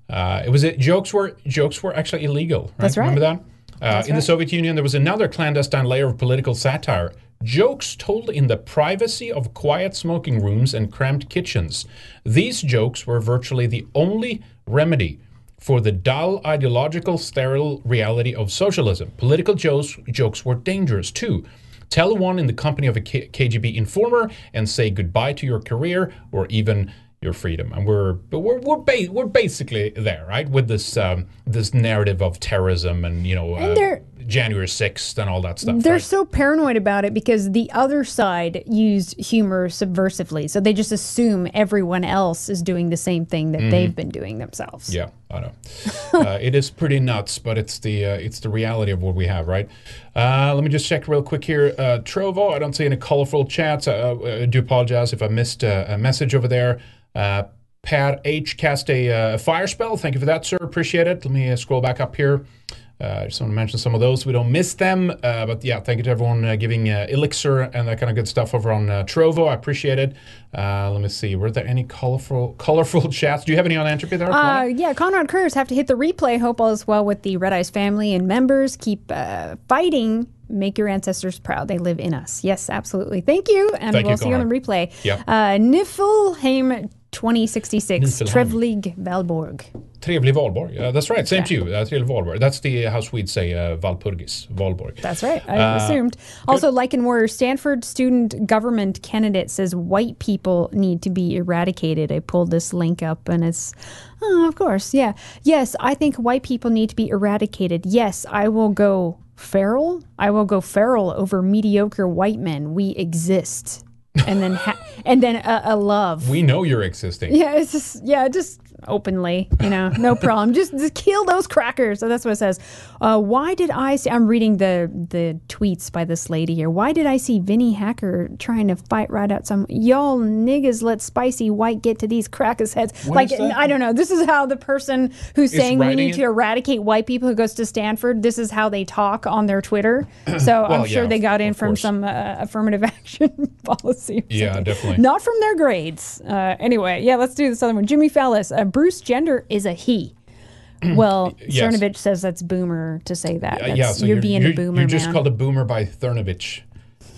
uh, it was it jokes were jokes were actually illegal. Right? That's right. Remember that? Uh, in the. Soviet Union, there was another clandestine layer of political satire. Jokes told in the privacy of quiet smoking rooms and cramped kitchens. These jokes were virtually the only remedy for the dull, ideological, sterile reality of socialism. Political jokes, jokes were dangerous too. Tell one in the company of a K- KGB informer and say goodbye to your career or even your freedom. And we're we're we're, ba- we're basically there, right? With this um, this narrative of terrorism and you know And uh, they're- January sixth and all that stuff. They're right? so paranoid about it because the other side used humor subversively. So they just assume everyone else is doing the same thing that Mhm. they've been doing themselves. Yeah, I know. uh, it is pretty nuts, but it's the uh, it's the reality of what we have, right? Uh, let me just check real quick here. Uh, Trovo, I don't see any colorful chats. Uh, I do apologize if I missed uh, a message over there. Uh, Per H cast a uh, fire spell. Thank you for that, sir. Appreciate it. Let me uh, scroll back up here. Uh, I just want to mention some of those. We don't miss them. Uh, but yeah, thank you to everyone uh, giving uh, Elixir and that kind of good stuff over on uh, Trovo. I appreciate it. Uh, let me see. Were there any colorful colorful chats? Do you have any on Entropy there? Uh, yeah, Conrad Kurz have to hit the replay. Hope all is well with the Red Ice family and members. Keep uh, fighting. Make your ancestors proud. They live in us. Yes, absolutely. Thank you. And Thank we'll see you on the replay. Yep. Uh, Niflheim 2066, Niflheim. Trevlig Valborg. Trevlig Valborg. Uh, that's right. Same to you. Uh, Trevlig Valborg. That's the uh, how Swedes say uh, Valpurgis. Valborg. That's right. I Uh, assumed. Also, like in Warrior, Stanford student government candidate says white people need to be eradicated. I pulled this link up and it's, oh, of course, yeah. Yes, I think white people need to be eradicated. Yes, I will go feral. I will go feral over mediocre white men. We exist. And then, ha- and then a, a love. We know you're existing. Yeah, it's just yeah, just openly, you know, no problem. just, just kill those crackers. So that's what it says. Uh, why did I see? I'm reading the the tweets by this lady here. Why did I see Vinny Hacker trying to fight right out some y'all niggas? Let spicy white get to these crackers heads. What like? I don't know. This is how the person who's Is saying we need to eradicate white people who goes to Stanford. This is how they talk on their Twitter. So Well, I'm sure yeah, they got in from course. some uh, affirmative action policy. Yeah, something. definitely. Not from their grades. Uh, anyway, yeah, let's do this other one. Jimmy Fallis, uh, Bruce Jenner is a he. Well, Yes. Cernovich says that's boomer to say that. Uh, That's- yeah, so you're, you're, being you're, a boomer, You're just man. called a boomer by Cernovich.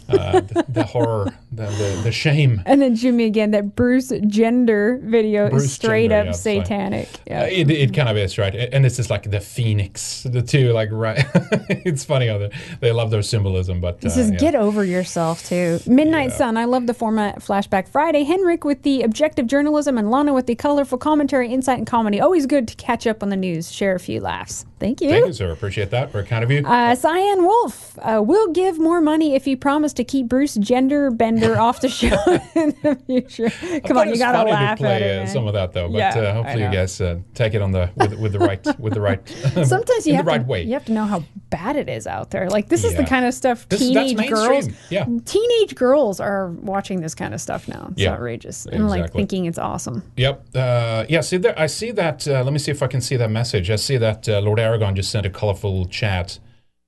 Uh, the, the horror, the, the, the shame. and then Jimmy again, that Bruce Jenner video Bruce is straight gender, up yeah, satanic. Yeah. Uh, it, it kind of is right, and it's just like the phoenix, the two like right. it's funny how they, they love their symbolism, but This uh, is yeah. get over yourself too. Midnight Sun. I love the format Flashback Friday. Henrik with the objective journalism and Lana with the colorful commentary, insight, and comedy. Always good to catch up on the news, share a few laughs. Thank you. Thank you, sir. Appreciate that. Very kind of you. Uh, Cyan Wolf uh, will give more money if you promise to keep Bruce Gender Bender off the show in the future. Come on, you gotta laugh play at it. uh, man. some of that though, but Yeah, uh, hopefully you guys uh, take it on the with, with the right with the right Sometimes you in have the right to way. you have to know how bad it is out there. Like this is the kind of stuff This- teenage girls. Yeah. teenage girls are watching this kind of stuff now. It's Yeah, outrageous and like thinking it's awesome. Yep. Uh, yeah. See there. I see that. Uh, let me see if I can see that message. I see that uh, Lord Aragon just sent a colorful chat.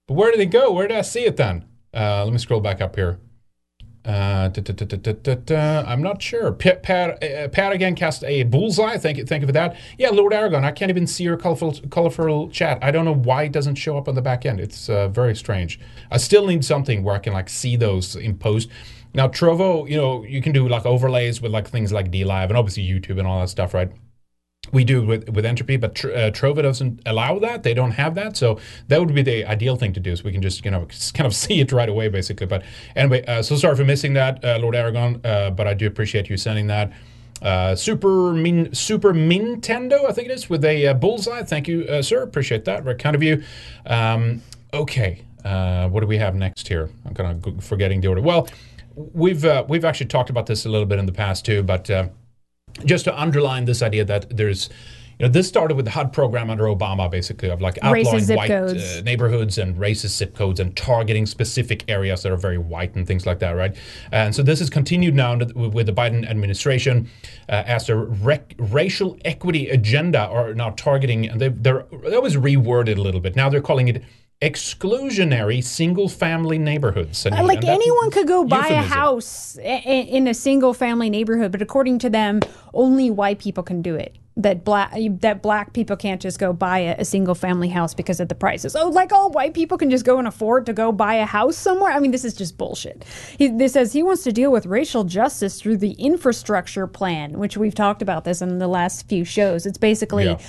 But where did it go? Where did I see it then? Uh, let me scroll back up here. Uh, da, da, da. I'm not sure. Pat, Pat, uh, Pat again cast a bullseye. Thank you, thank you for that. Yeah, Lord Aragon. I can't even see your colorful, colorful chat. I don't know why it doesn't show up on the back end. It's uh, very strange. I still need something where I can like see those in post. Now Trovo, you know, you can do like overlays with like things like DLive and obviously YouTube and all that stuff, right? We do with with entropy but uh, Trovo doesn't allow that. They don't have that. So that would be the ideal thing to do so we can just you know just kind of see it right away basically. But anyway uh, so sorry for missing that uh, lord aragon uh, but i do appreciate you sending that. Uh, super min super nintendo i think it is with a uh, bullseye. Thank you sir. Appreciate that. Very kind of you. Um, okay what do we have next here? I'm kind of forgetting the order. Well we've we've actually talked about this a little bit in the past too but just to underline this idea that there's you know this started with the HUD program under Obama basically of like outlawing white uh, neighborhoods and racist zip codes and targeting specific areas that are very white and things like that right? And so this has continued now with with the Biden administration uh, as their rec- racial equity agenda are now targeting and they they're they always reworded a little bit. Now they're calling it exclusionary single family neighborhoods and, like and anyone could go buy a house in a single family neighborhood, but according to them, only white people can do it. That black that black people can't just go buy a, a single family house because of the prices. Oh, like all white people can just go and afford to go buy a house somewhere. I mean, this is just bullshit. He this says he wants to deal with racial justice through the infrastructure plan, which we've talked about this in the last few shows. It's basically. Yeah.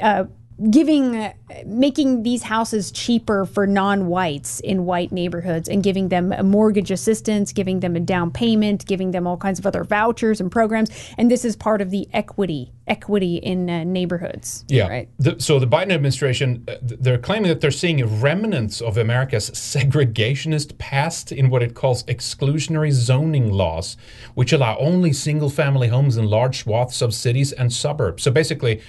Uh, giving uh, making these houses cheaper for non-whites in white neighborhoods and giving them a mortgage assistance giving them a down payment giving them all kinds of other vouchers and programs and this is part of the equity equity in uh, neighborhoods Yeah. right The, so the Biden administration, uh, they're claiming that they're seeing remnants of America's segregationist past in what it calls exclusionary zoning laws, which allow only single family homes in large swaths of cities and suburbs. So basically,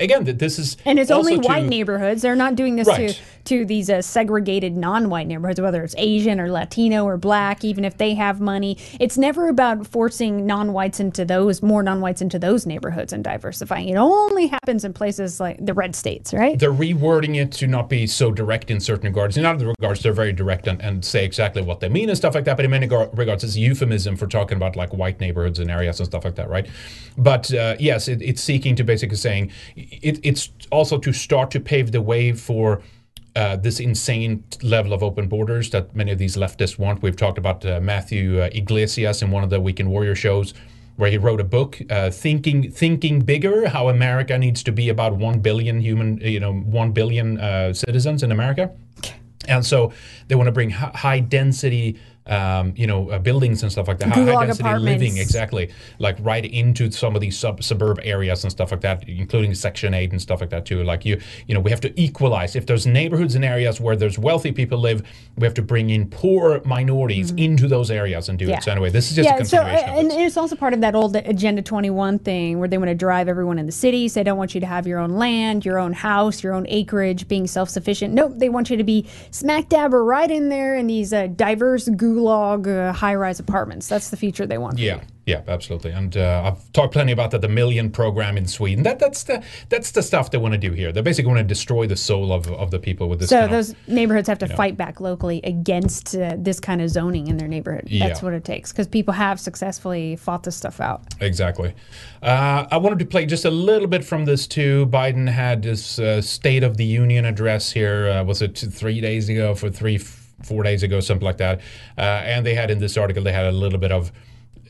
again, that this is And it's only to- white neighborhoods. They're not doing this Right. to to these uh, segregated non-white neighborhoods, whether it's Asian or Latino or Black. Even if they have money, it's never about forcing non-whites into those more non-whites into those neighborhoods and diversifying. It only happens in places like the red states, right? They're rewording it to not be so direct in certain regards. In other regards, they're very direct and, and say exactly what they mean and stuff like that. But in many gar- regards, it's a euphemism for talking about like white neighborhoods and areas and stuff like that, right? But uh, yes, it, it's seeking to basically saying it, it's also to start to pave the way for. Uh, this insane level of open borders that many of these leftists want. We've talked about uh, Matthew uh, Yglesias in one of the Weekend Warrior shows, where he wrote a book, uh, thinking thinking bigger, how America needs to be about one billion human, you know, one billion uh, citizens in America, and so they want to bring hi- high density. Um, you know, uh, buildings and stuff like that. High, Gulag high density apartments. living, exactly, like right into some of these sub suburb areas and stuff like that, including Section Eight and stuff like that too. Like you, you know, we have to equalize. If there's neighborhoods and areas where there's wealthy people live, we have to bring in poor minorities into those areas and do Mm-hmm. Yeah. it. So anyway, this is just a yeah, so continuation of and it's also part of that old Agenda 21 thing where they want to drive everyone in the cities. They don't want you to have your own land, your own house, your own acreage, being self-sufficient. Nope, they want you to be smack dab or right in there in these uh, diverse gulag uh, high-rise apartments. That's the feature they want. Yeah, yeah, absolutely. And uh, I've talked plenty about that, the Million program in Sweden. That that's the that's the stuff they want to do here. They basically want to destroy the soul of, of the people with this. So kind of- those neighborhoods have to you know. fight back locally against uh, this kind of zoning in their neighborhood. Yeah. That's what it takes because people have successfully fought this stuff out. Exactly. Uh, I wanted to play just a little bit from this too. Biden had this uh, State of the Union address here. Uh, was it three days ago? For three, four days ago, something like that. Uh, and they had in this article, they had a little bit of.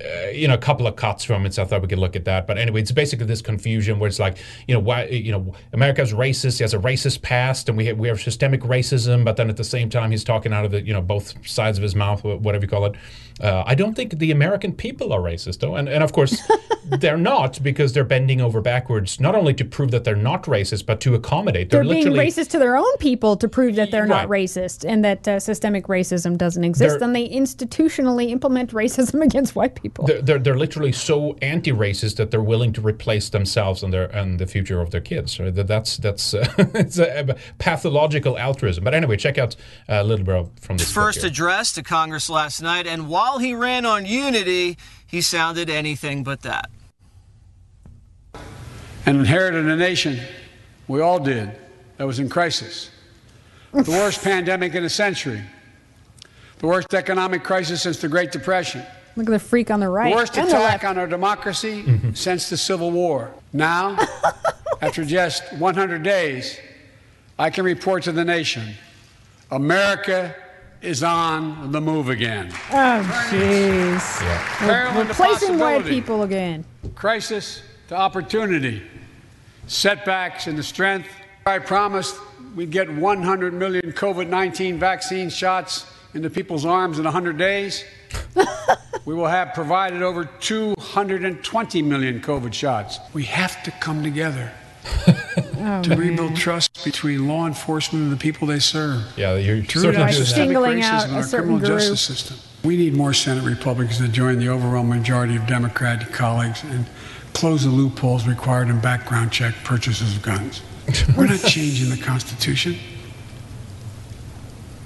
Uh, you know, a couple of cuts from it, so I thought we could look at that. But anyway, it's basically this confusion where it's like, you know, why, you know, America's racist. He has a racist past, and we have, we have systemic racism. But then at the same time, he's talking out of the, you know, both sides of his mouth, whatever you call it. Uh, I don't think the American people are racist, though, and and of course, they're not because they're bending over backwards not only to prove that they're not racist, but to accommodate. They're, They're, being racist to their own people to prove that they're not Right. racist and that uh, systemic racism doesn't exist. They're- and they institutionally implement racism against white people. They're, they're, they're literally so anti-racist that they're willing to replace themselves and their and the future of their kids. Right? That, that's that's uh, it's a, pathological altruism. But anyway, check out a little bit from this. first here. address to Congress last night, and while he ran on unity, he sounded anything but that. and inherited a nation, we all did, that was in crisis. The worst pandemic in a century, the worst economic crisis since the Great Depression, Look at the freak on the right. the worst and attack left. on our democracy mm-hmm. since the Civil War. Now, after just 100 days, I can report to the nation America is on the move again. Oh, jeez. We're Parallel to Replacing white people again. crisis to opportunity, setbacks and the strength. I promised we'd get 100 million COVID 19 vaccine shots into people's arms in 100 days. we will have provided over 220 million COVID shots. We have to come together Oh, to rebuild trust between law enforcement and the people they serve. Yeah, you're To certainly reduce doing that. Singling out in a our certain criminal group. justice system. We need more Senate Republicans to join the overwhelming majority of Democratic colleagues and close the loopholes required in background check purchases of guns. We're not changing the Constitution.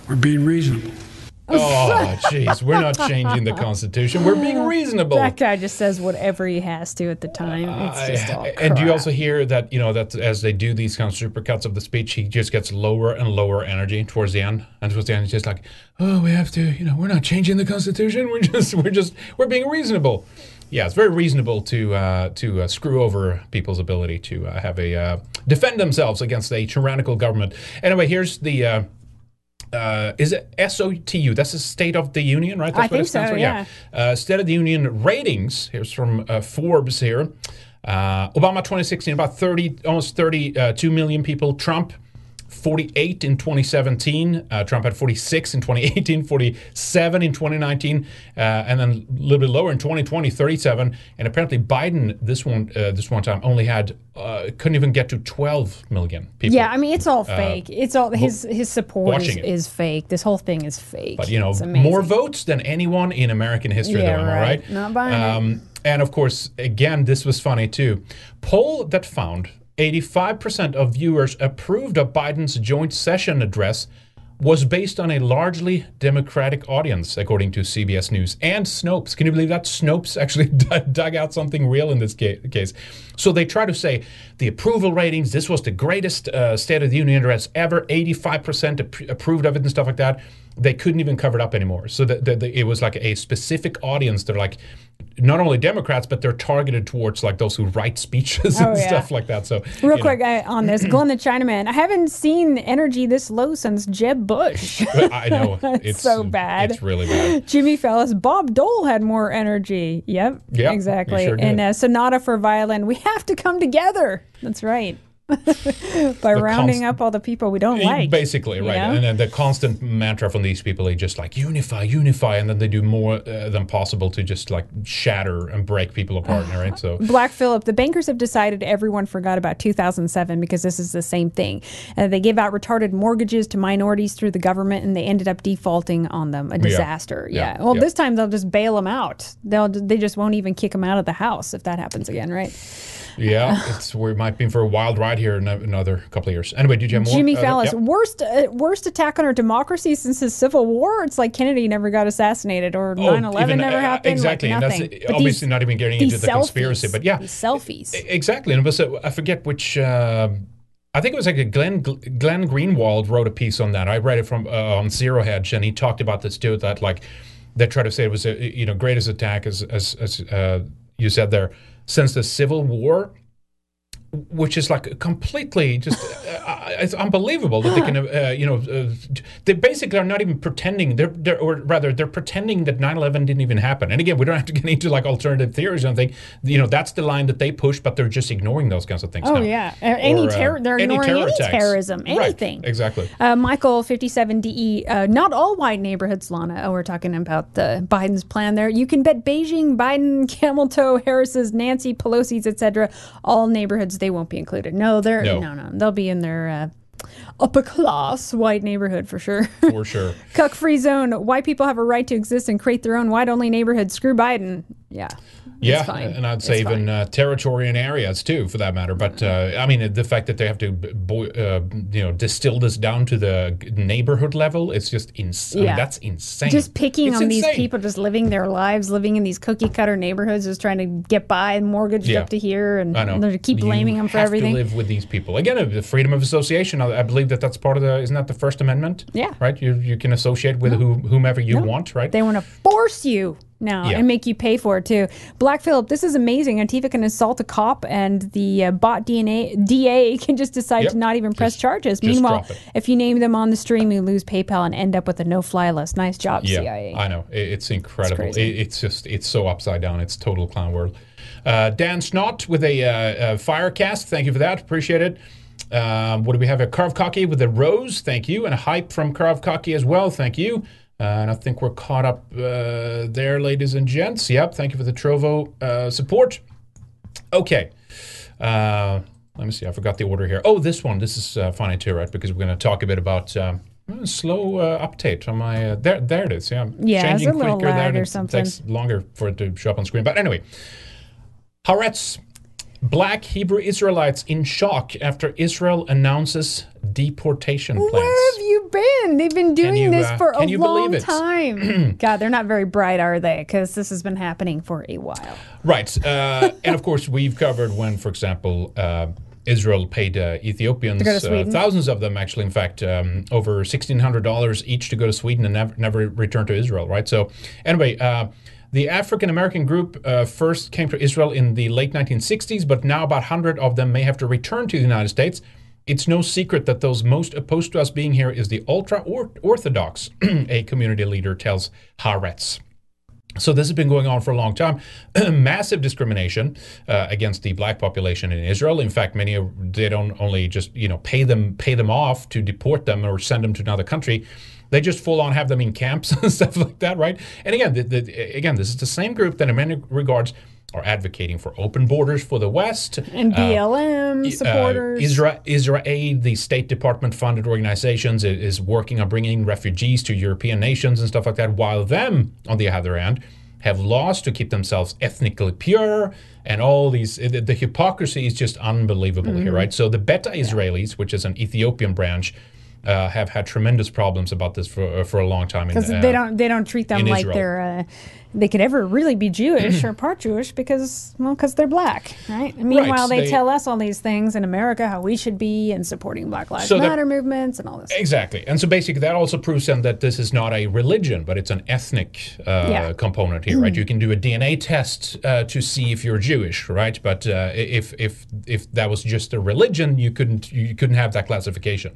We're being reasonable. Oh, jeez, we're not changing the Constitution. We're being reasonable. That guy just says whatever he has to at the time. It's just all and do you also hear that you know that as they do these kind of supercuts of the speech, he just gets lower and lower energy towards the end, and towards the end, he's just like, "Oh, we have to, you know, we're not changing the Constitution. We're just, we're just, we're being reasonable." Yeah, it's very reasonable to uh, to uh, screw over people's ability to uh, have a uh, defend themselves against a tyrannical government. Anyway, here's the. Uh, uh, is it SOTU? That's the State of the Union, right? That's I think it stands so, for? yeah. Uh, State of the Union ratings. Here's from uh, Forbes here. Uh, Obama 2016, about 30, almost 32 million people. Trump, 48 in 2017. Uh, Trump had 46 in 2018, 47 in 2019, uh, and then a little bit lower in 2020, 37. And apparently Biden this one uh, this one time only had uh, couldn't even get to 12 million people. Yeah, I mean it's all uh, fake. it's all his his support is, is fake. This whole thing is fake. But you know, more votes than anyone in American history, Yeah, though, am I right. right? Not it. um, And of course, again, this was funny too. Poll that found 85% of viewers approved of Biden's joint session address was based on a largely Democratic audience, according to CBS News and Snopes. Can you believe that? Snopes actually dug out something real in this ca- case. So they try to say the approval ratings, this was the greatest uh, State of the Union address ever, 85% ap- approved of it and stuff like that. They couldn't even cover it up anymore. So the, the, the, it was like a specific audience. They're like, not only Democrats, but they're targeted towards like those who write speeches Oh, and yeah. stuff like that. So Real quick I, on this, Glenn the Chinaman. I haven't seen energy this low since Jeb Bush. I know it's, it's so bad. It's really bad. Jimmy Fellas, Bob Dole had more energy. Yep. Yep, exactly. sure and uh, Sonata for Violin. We have to come together. That's right. By rounding const- up all the people we don't like. Basically, right. Yeah. And then the constant mantra from these people is just like unify, unify, and then they do more uh, than possible to just like shatter and break people apart, right? So Black Phillip, the bankers have decided everyone forgot about 2007 because this is the same thing. Uh, they gave out retarded mortgages to minorities through the government and they ended up defaulting on them. A Yeah. disaster. Yeah. Yeah. Well, Yeah. this time they'll just bail them out. They'll they just won't even kick them out of the house if that happens again, right? Yeah, it's we might be in for a wild ride here in another couple of years. Anyway, did you have more? Jimmy Uh, Fallon, yeah. worst uh, worst attack on our democracy since the Civil War. It's like Kennedy never got assassinated or 9/11 even, never uh, happened. Exactly, like and that's obviously these- not even getting into the conspiracy, but yeah, selfies. Exactly, and it was I forget which. Uh, I think it was like a Glenn Glenn Greenwald wrote a piece on that. I read it from uh, on Zero Hedge, and he talked about this too. That like they try to say it was a you know greatest attack as as, as uh, you said there since the Civil War. Which is like completely just, uh, it's unbelievable that they can, uh, you know, uh, they basically are not even pretending. They're, they're, or rather, they're pretending that 9/11 didn't even happen. And again, we don't have to get into like alternative theories or anything. You know, that's the line that they push, but they're just ignoring those kinds of things. Oh now. yeah, Uh, any uh, terror. They're any ignoring terror any terrorism, Right, anything. exactly. Uh, Michael 57DE, uh, not all white neighborhoods, Lana. Oh, we're talking about the Biden's plan there. You can bet Beijing, Biden, Camel Toe, Harris's, Nancy Pelosi's, etc. All neighborhoods, they won't be included. No, they're No. no, no. They'll be in their uh, upper class white neighborhood for sure. For sure. Cuck free zone. White people have a right to exist and create their own white only neighborhood. Screw Biden. Yeah. Yeah, and I'd say It's even uh, territory and areas too, for that matter. But uh, I mean, the fact that they have to, bo- uh, you know, distill this down to the neighborhood level, it's just insane. Yeah. that's insane. Just picking It's on these people, just living their lives, living in these cookie cutter neighborhoods, just trying to get by and mortgaged Yeah. up to here, and I know. they keep You blaming them for have everything. To live with these people again. uh, The freedom of association. I, I believe that that's part of the. Isn't that the First Amendment? Yeah. Right. You you can associate with who, whomever you want. Right. They want to force you now Yeah. and make you pay for it too. Black Phillip, this is amazing. Antifa can assault a cop, and the uh, bot DNA DA can just decide Yep. to not even press charges. just Meanwhile, if you name them on the stream, you lose PayPal and end up with a no-fly list. Nice job, yeah, CIA. I know. It's incredible. crazy. It- it's just it's so upside down. It's total clown world. Uh, Dan Snott with a, uh, fire cast. Thank you for that. Appreciate it. Um, what do we have? A Cocky with a rose. Thank you. And a hype from Cocky as well. Thank you. Uh, and I think we're caught up uh, there, ladies and gents. Yep. Thank you for the Trovo uh, support. Okay. Uh, let me see. I forgot the order here. Oh, this one. This is uh, funny too, right? Because we're going to talk a bit about um, slow uh, update on my. Uh, there, there it is. Yeah, Yeah, it's a little there. lag or it something. takes longer for it to show up on screen. But anyway, Haaretz, black Hebrew Israelites in shock after Israel announces deportation plans. Where have you been? They've been doing you, this uh, for a you long time. God, they're not very bright, are they? Because this has been happening for a while. Right. Uh, and of course, we've covered when, for example, uh, Israel paid uh, Ethiopians, uh, thousands of them actually, in fact, um, over $1,600 each to go to Sweden and never, never return to Israel, right? So, anyway, uh, the African American group uh, first came to Israel in the late 1960s, but now about 100 of them may have to return to the United States. It's no secret that those most opposed to us being here is the ultra Orthodox, a community leader tells Haaretz. So this has been going on for a long time. Massive discrimination uh, against the black population in Israel. In fact, many they don't only just you know pay them pay them off to deport them or send them to another country. They just full on have them in camps and stuff like that, right? And again, the, the, again, this is the same group that in many regards are advocating for open borders for the West And Uh, BLM supporters. uh, Israel, Israel, the State Department funded organizations, is working on bringing refugees to European nations and stuff like that, while them, on the other hand, have laws to keep themselves ethnically pure and all these the, the hypocrisy is just unbelievable here, Mhm. right? So the Beta Israelis, which is an Ethiopian branch, uh, have had tremendous problems about this for uh, for a long time. because uh, they don't they don't treat them like Israel. they're uh, they could ever really be Jewish or part Jewish because well because they're black right and meanwhile they, they- tell us all these things in America how we should be and supporting Black Lives So Matter movements and all this Exactly. And so basically, that also proves then that this is not a religion, but it's an ethnic uh, Yeah. component here, right? You can do a DNA test uh, to see if you're Jewish, right? But uh, if if if that was just a religion, you couldn't you couldn't have that classification.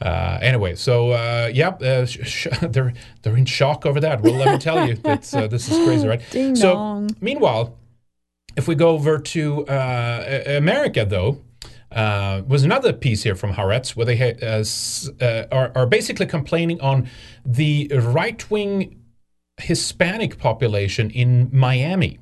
Uh, anyway, so uh, yeah, uh, sh- sh- they're they're in shock over that. Well, let me tell you, that's, uh, this is crazy, right? Ding so dong. meanwhile, if we go over to uh, America, though, uh, was another piece here from Haaretz where they ha- uh, s- uh, are, are basically complaining on the right wing Hispanic population in Miami.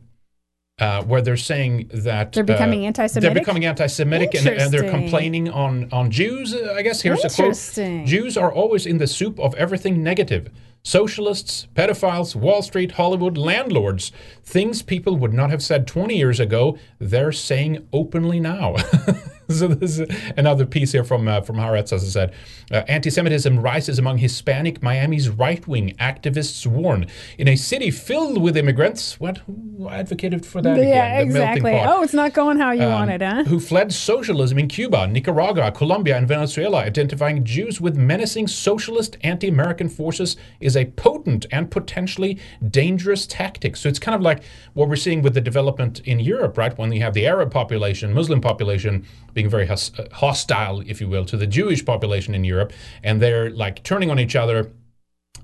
Uh, where they're saying that They're becoming uh, anti-Semitic? They're becoming anti-Semitic, and, and they're complaining on on Jews. Uh, I guess here's a quote: Jews are always in the soup of everything negative. Socialists, pedophiles, Wall Street, Hollywood, landlords. Things people would not have said 20 years ago, they're saying openly now. so this is another piece here from uh, from Haaretz, as I said. Uh, anti-Semitism rises among Hispanic Miami's right-wing activists warn. In a city filled with immigrants, what who advocated for that yeah again? Exactly oh it's not going how you um, wanted huh who fled socialism in Cuba, Nicaragua, Colombia, and Venezuela, identifying Jews with menacing socialist anti American forces is a potent and potentially dangerous tactic. So it's kind of like what we're seeing with the development in Europe, right? When you have the Arab population, Muslim population being very uh, hostile, if you will, to the Jewish population in Europe, and they're like turning on each other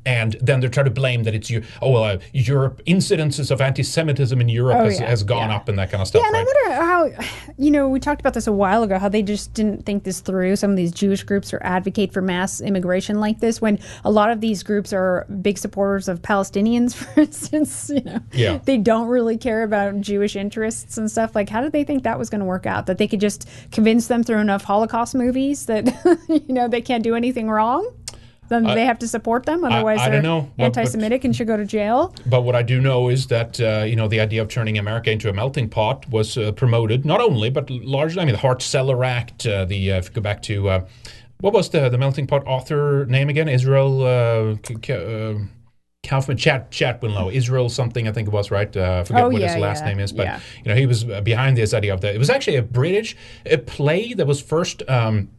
and then they're trying to blame that it's you. Oh well, uh, Europe incidences of anti-Semitism in Europe Oh, has, yeah, has gone up and that kind of stuff. yeah, and right? I wonder how, you know, we talked about this a while ago, how they just didn't think this through. Some of these Jewish groups or advocate for mass immigration like this, when a lot of these groups are big supporters of Palestinians, for instance. You know, Yeah. they don't really care about Jewish interests and stuff. Like, how did they think that was going to work out? That they could just convince them through enough Holocaust movies that you know they can't do anything wrong. Then I- they have to support them, otherwise I they're don't know, but- but- anti-Semitic and should go to jail. But what I do know is that uh, you know the idea of turning America into a melting pot was uh, promoted not only but largely. I mean, the Hart-Celler Act. Uh, the uh, if you go back to uh, what was the the melting pot author name again? Israel Kaufman Chat Chatwinlow. Israel something I think it was right. Uh, I forget Oh, what yeah, his last yeah, name is, but yeah. you know he was behind this idea of that. It was actually a British a play that was first. Um,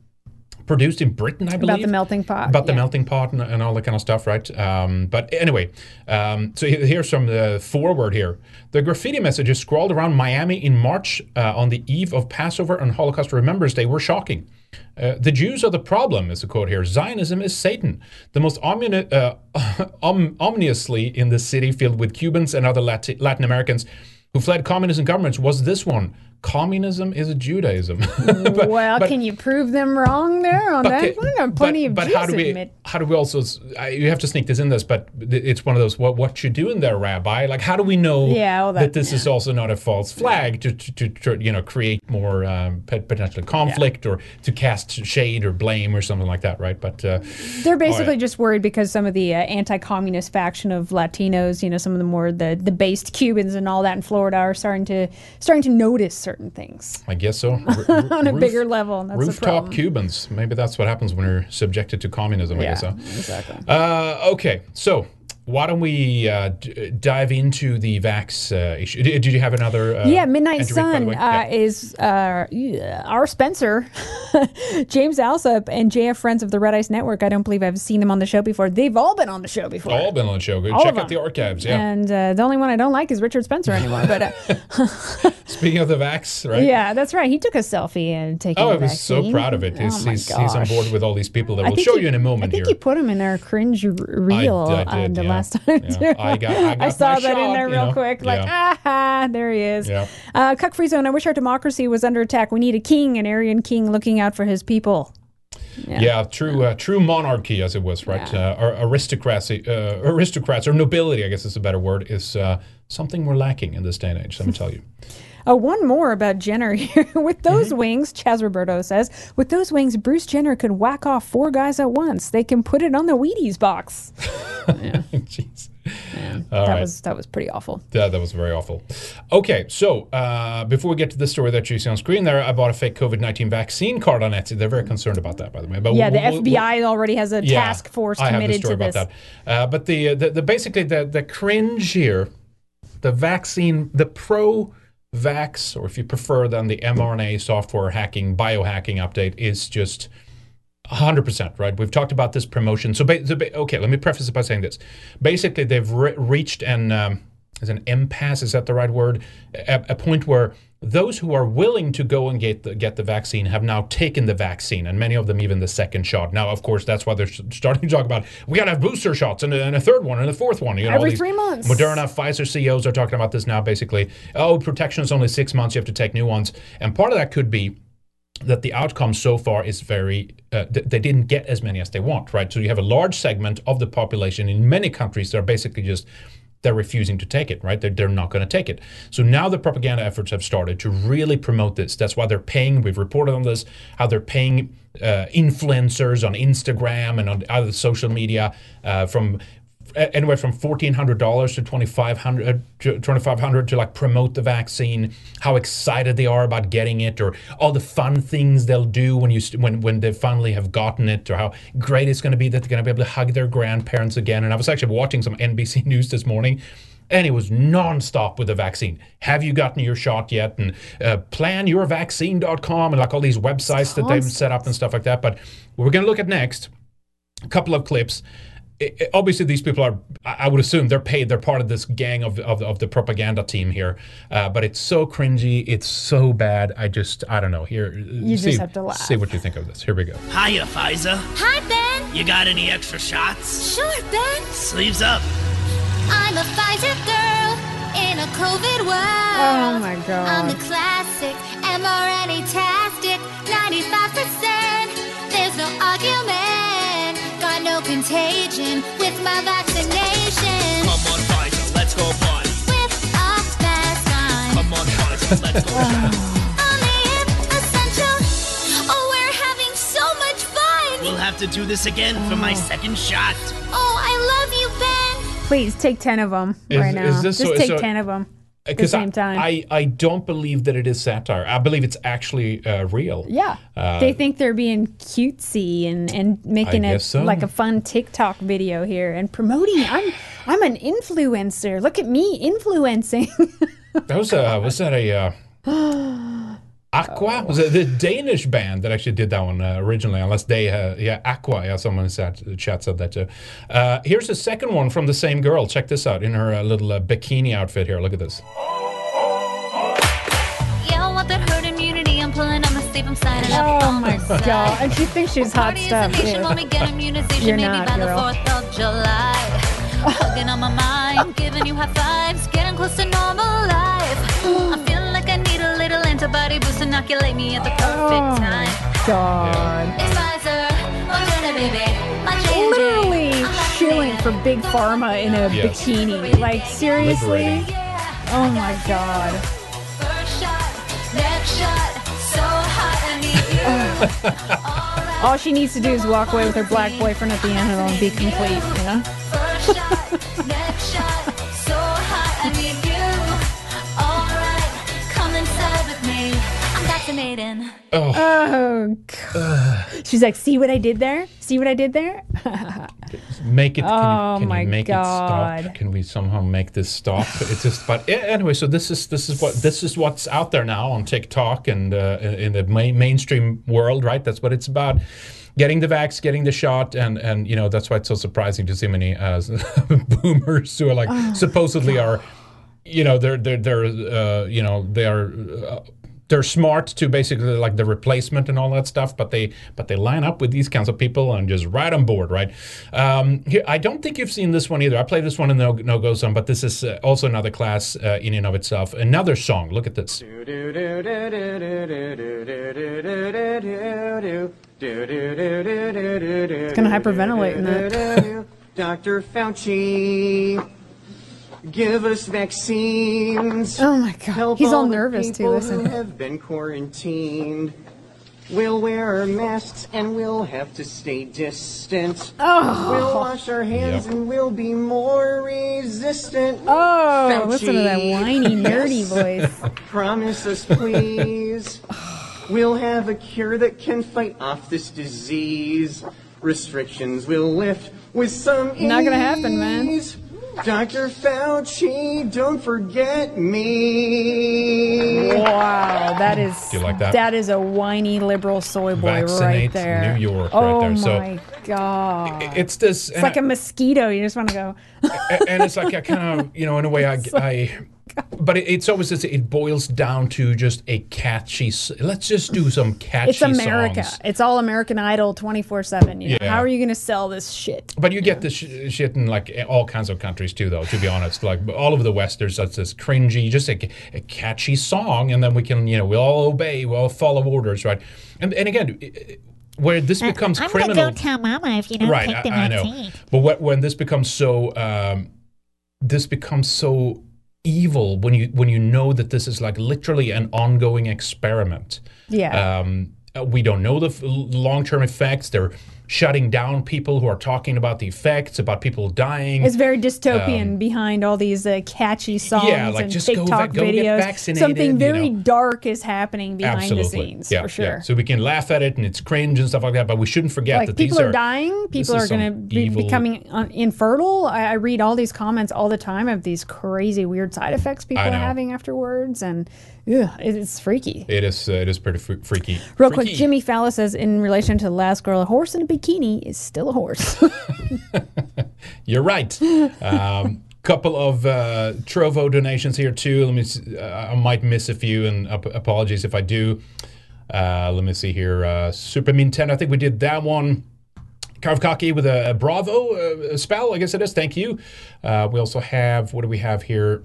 Produced in Britain, I believe. About the melting pot. About the yeah. melting pot and, and all that kind of stuff, right? Um, but anyway, um, so here's from the forward here. The graffiti messages scrawled around Miami in March uh, on the eve of Passover and Holocaust Remembrance Day were shocking. Uh, the Jews are the problem, is the quote here. Zionism is Satan. The most omni- uh, om- ominously in the city filled with Cubans and other Lati- Latin Americans who fled communism governments was this one. Communism is a Judaism. But- well, but- can you prove them wrong there on Okay, that? Plenty but, of but Jews how do we admit. how do we also I, you have to sneak this in this but it's one of those what what you doing there rabbi like how do we know Yeah, that, that- this is also not a false flag to, to, to, to you know create more um, potential conflict or to cast shade or blame or something like that right but uh, They're basically all right. just worried because some of the uh, anti-communist faction of Latinos, you know, some of the more the the based Cubans and all that in Florida are starting to starting to notice certain things I guess so R- on a roof- bigger level. That's rooftop. Cubans maybe that's what happens when you're subjected to communism I Yeah, guess so. exactly. Uh, okay, so why don't we uh, d- dive into the vax uh, issue? Did, did you have another? Uh, yeah, Midnight entry, Sun way? uh, Yeah. is uh, our Spencer, James Allsup, and JF Friends of the Red Ice Network. I don't believe I've seen them on the show before. They've all been on the show before. All been on the show. All Check of out the archives. Yeah. And uh, the only one I don't like is Richard Spencer anymore. But uh, Speaking of the vax, right? yeah, that's right. He took a selfie and taking. Oh, I the was so proud of it. He's, oh my he's, he's on board with all these people that I we'll show he- you in a moment I think here. you put him in our cringe r- reel I uh, did, the yeah. Last time Yeah. too. I got- I got saw my that in there real know. quick. Like Yeah. ah, there he is. Yeah. Uh, Cuck Free Zone. I wish our democracy was under attack. We need a king, an Aryan king, looking out for his people. Yeah, true, uh, true monarchy as it was, right? Uh, aristocracy, uh, aristocrats or nobility, I guess is a better word, is uh, something we're lacking in this day and age. Let me tell you. Oh, one more about Jenner here. with those Mm-hmm. wings, Chaz Roberto says, with those wings, Bruce Jenner could whack off four guys at once. They can put it on the Wheaties box. yeah. Jeez. All that right. was that was pretty awful. Yeah, that was very awful. Okay, so uh, before we get to the story that you see on screen there, I bought a fake COVID 19 vaccine card on Etsy. They're very concerned about that, by the way. But yeah, the we'll- we'll- FBI already has a Yeah, task force I have the committed story to about this. that. Uh, but the, the the basically the the cringe here, the vaccine, the pro vax, or if you prefer, then the mRNA software hacking, biohacking update is just. 100% right? We've talked about this promotion. So, ba- ba- okay let me preface it by saying this. Basically they've re- reached an um, is an impasse is that the right word? A, a point where those who are willing to go and get the, get the vaccine have now taken the vaccine and many of them even the second shot. Now of course that's why they're starting to talk about we got to have booster shots and a, and a third one and a fourth one you know Every three months. moderna pfizer ceos are talking about this now basically. Oh protection is only six months you have to take new ones. And part of that could be that the outcome so far is very uh, th- they didn't get as many as they want right? So you have a large segment of the population in many countries that are basically just they're refusing to take it right? They're, they're not going to take it. So now the propaganda efforts have started to really promote this. That's why they're paying we've reported on this how they're paying uh, influencers on instagram and on other social media uh, from anywhere from fourteen hundred dollars to twenty five hundred to twenty five hundred to like promote the vaccine, how excited they are about getting it, or all the fun things they'll do when you when when they finally have gotten it, or how great it's going to be that they're going to be able to hug their grandparents again. And I was actually watching some NBC News this morning. And it was nonstop with the vaccine. Have you gotten your shot yet? And uh, planyourvaccine.com and like all these websites that they've set up and stuff like that. But what we're going to look at next a couple of clips. I- I- obviously, these people are, I I would assume they're paid. They're part of this gang of, of, of the propaganda team here. Uh, but it's so cringy. It's so bad. I just, I don't know. Here, You see, just have to laugh. See what you think of this. Here we go. Hiya, Pfizer. Hi, Ben. You got any extra shots? Sure, Ben. Sleeves up. I'm a Pfizer girl in a COVID world. Oh my god I'm the classic mRNA-tastic, 95%. There's no argument. Got no contagion Let's go party. With a mask on. Come on, Pfizer. Let's go party. Essential. Oh, we're having so much fun. We'll have to do this again for my oh. second shot. Oh, I love you, Ben. Please take 10 of them Is- right now. is this Just so- take so- 10 of them at the Because same I, time. I, I don't believe that it is satire. I believe it's actually uh, real. yeah. Uh, they think they're being cutesy and, and making it so. like a fun TikTok video here and promoting. I'm I'm an influencer. Look at me influencing. That was uh, was that a uh, Aqua? Was it the Danish band that actually did that one uh, originally? Unless they, uh, yeah, Aqua. Yeah, someone in the chat said that too. Uh, here's the second one from the same girl. Check this out in her uh, little uh, bikini outfit here. Look at this. Yeah, I want that herd immunity. I'm pulling on the sleeve. I'm signing up oh my god. And she thinks she's hot stuff. too. when we get immunization, You're maybe not, by girl. the 4th of July. Hugging on my mind, giving you high fives, getting close to normal antibody boost, inoculate me at the perfect Oh time. god. It's Pfizer, Moderna, baby. My J&J. Literally shilling for big pharma in a Yes. bikini. Like seriously? Liberating. Oh my god. First shot, next shot, so hot I need you. All she needs to do is walk away with her black boyfriend at the end and it'll be complete, you know? I'm vaccinating. Oh, God. She's like, see what I did there? See what I did there? Make it. Can, Oh you, can my you make it God. stop? Can we somehow make this stop? It's just. But anyway, so this is this is what this is what's out there now on TikTok and uh, in the main, mainstream world, right? That's what it's about. Getting the vax, getting the shot, and and you know that's why it's so surprising to see many uh, boomers who are like Oh, supposedly are, you know, they're they're they're uh, you know they are. Uh, they're smart to basically like the replacement and all that stuff, but they but they line up with these kinds of people and just right on board, right? Um, here, I don't think you've seen this one either. I played this one in the No Go Zone, but this is uh, also another class uh, in and of itself. Another song. Look at this. It's gonna hyperventilate in that. Dr. Fauci. Give us vaccines. Oh my God. Help He's all the nervous, too, people listen. Who have been quarantined. We'll wear our masks and we'll have to stay distant. Oh. We'll wash our hands Yep. and we'll be more resistant. Oh, listen to that whiny, nerdy voice. Promise us, please. we'll have a cure that can fight off this disease. Restrictions will lift with some Not gonna happen, man. Ease. Dr. Fauci, don't forget me. Wow, that is Do you like that? that is a whiny liberal soy boy right Vaccinate there. New York oh right there. Oh so my god. it's this. It's like a mosquito. You just want to go. And it's like I kind of, you know, in a way, I, I but it, it's always this, it boils down to just a catchy. Let's just do some catchy It's America. songs. It's all American Idol 24 7. You know? Yeah. How are you going to sell this shit? But you get this sh- shit in like all kinds of countries too, though. To be honest, like all over the West, there's such this cringy, just a, a catchy song, and then we can, you know, we all obey, we all follow orders, right? And and again, i- i- where this becomes I'm criminal, gonna go tell Mama if you don't right? take the I, I know. But what, when this becomes so, um, this becomes so evil when you when you know that this is like literally an ongoing experiment. Yeah. Um, we don't know the f- long-term effects. They're shutting down people who are talking about the effects, about people dying. It's very dystopian Um, behind all these uh, catchy songs yeah, like, and just go TikTok va- videos. Something you very know. dark is happening behind Absolutely. the scenes, yeah, for sure. Yeah. So we can laugh at it and it's cringe and stuff like that, but we shouldn't forget like that people these are, are dying people are going to be evil- becoming uh, infertile I, I read all these comments all the time of these crazy weird side effects people are having afterwards and it- it's freaky It is. Uh, it is pretty fr- freaky. real quick jimmy fallon says in relation to the last girl a horse in a bikini is still a horse You're right. Um, couple of uh, Trovo donations here too. Let me. s- Uh, I might miss a few, and ap- apologies if I do. Uh, let me see here. Uh, Super Nintendo. I think we did that one. Karvkaki with a, a Bravo uh, spell. I guess it is. Thank you. Uh, we also have. What do we have here?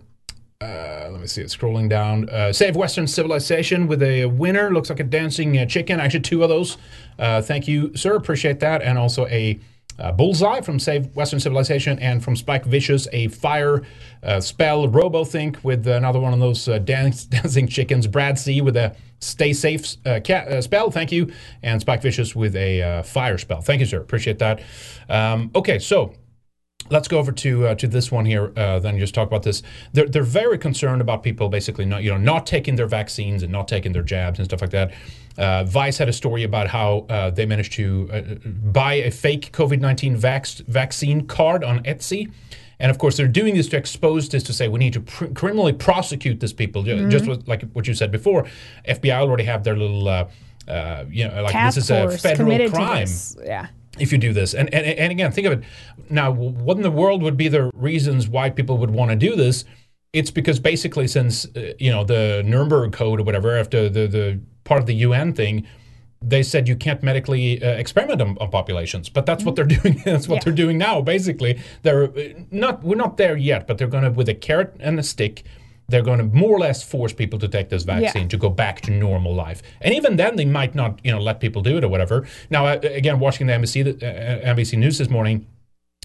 Uh, let me see. It's scrolling down. Uh, Save Western Civilization with a winner. Looks like a dancing uh, chicken. Actually, two of those. Uh, thank you, sir. Appreciate that. And also a uh, bullseye from Save Western Civilization, and from Spike Vicious, a fire uh, spell Robo Think with another one of those dance, dancing chickens. Brad C with a stay safe cat, spell. Thank you. And Spike Vicious with a fire spell. Thank you, sir. Appreciate that. Um, okay, so let's go over to uh, to this one here. Uh, then just talk about this. They're they're very concerned about people basically not you know not taking their vaccines and not taking their jabs and stuff like that. Uh, Vice had a story about how uh, they managed to uh, buy a fake COVID nineteen vax- vaccine card on Etsy. And of course, they're doing this to expose this to say we need to pr- criminally prosecute these people. Mm-hmm. Just what, like what you said before, FBI already have their little, uh, uh, you know, like Task this is a federal crime yeah if you do this. And, and and again, think of it. Now, what in the world would be the reasons why people would want to do this? It's because basically, since uh, you know the Nuremberg Code or whatever, after the the part of the UN thing, they said you can't medically uh, experiment on, on populations. But that's what they're doing. that's what Yeah. they're doing now. Basically, they're uh, not. We're not there yet, but they're going to with a carrot and a stick. They're going to more or less force people to take this vaccine to go back to normal life, and even then, they might not, you know, let people do it or whatever. Now, uh, again, watching the NBC th- uh, NBC News this morning,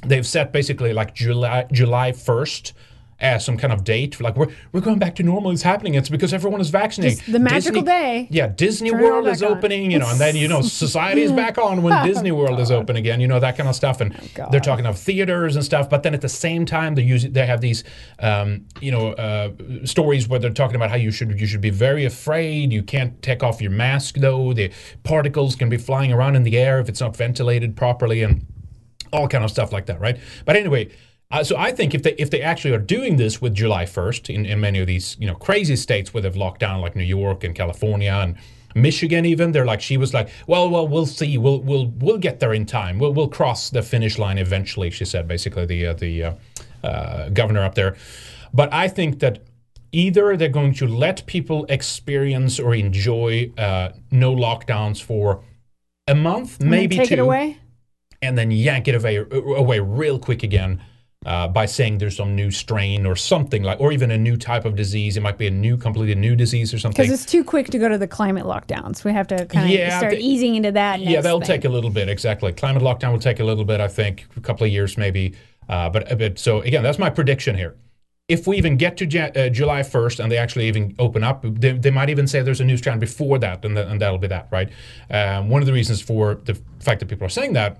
they've set basically like July July first as some kind of date. Like we're we're going back to normal. It's happening. It's because everyone is vaccinated. Just the magical Disney- day. Yeah, Disney Turn World is on. opening. You know, and then you know society is back on when Oh, Disney World is open again. You know that kind of stuff. And they're talking of theaters and stuff. But then at the same time, they use they have these um, you know uh, stories where they're talking about how you should you should be very afraid. You can't take off your mask though. The particles can be flying around in the air if it's not ventilated properly and all kind of stuff like that, right? But anyway, uh, so I think if they if they actually are doing this with July 1st in, in many of these you know crazy states where they've locked down like New York and California and Michigan even they're like she was like well well we'll see. We'll we'll we'll get there in time. We'll we'll cross the finish line eventually she said basically the uh, the uh, uh, governor up there. But I think that either they're going to let people experience or enjoy uh, no lockdowns for a month And maybe take two it away? and then yank it away, away real quick again uh, by saying there's some new strain or something like, or even a new type of disease. It might be a new, completely new disease or something. because it's too quick to go to the climate lockdowns we have to kind of Yeah, start easing into that yeah, that'll thing. take a little bit. Exactly. Climate lockdown will take a little bit, I think, a couple of years maybe. Uh, but, but so again, that's my prediction here. if we even get to uh, July 1st and they actually even open up, they, they might even say there's a new strand before that, and, th- and that'll be that, right? Um, one of the reasons for the fact that people are saying that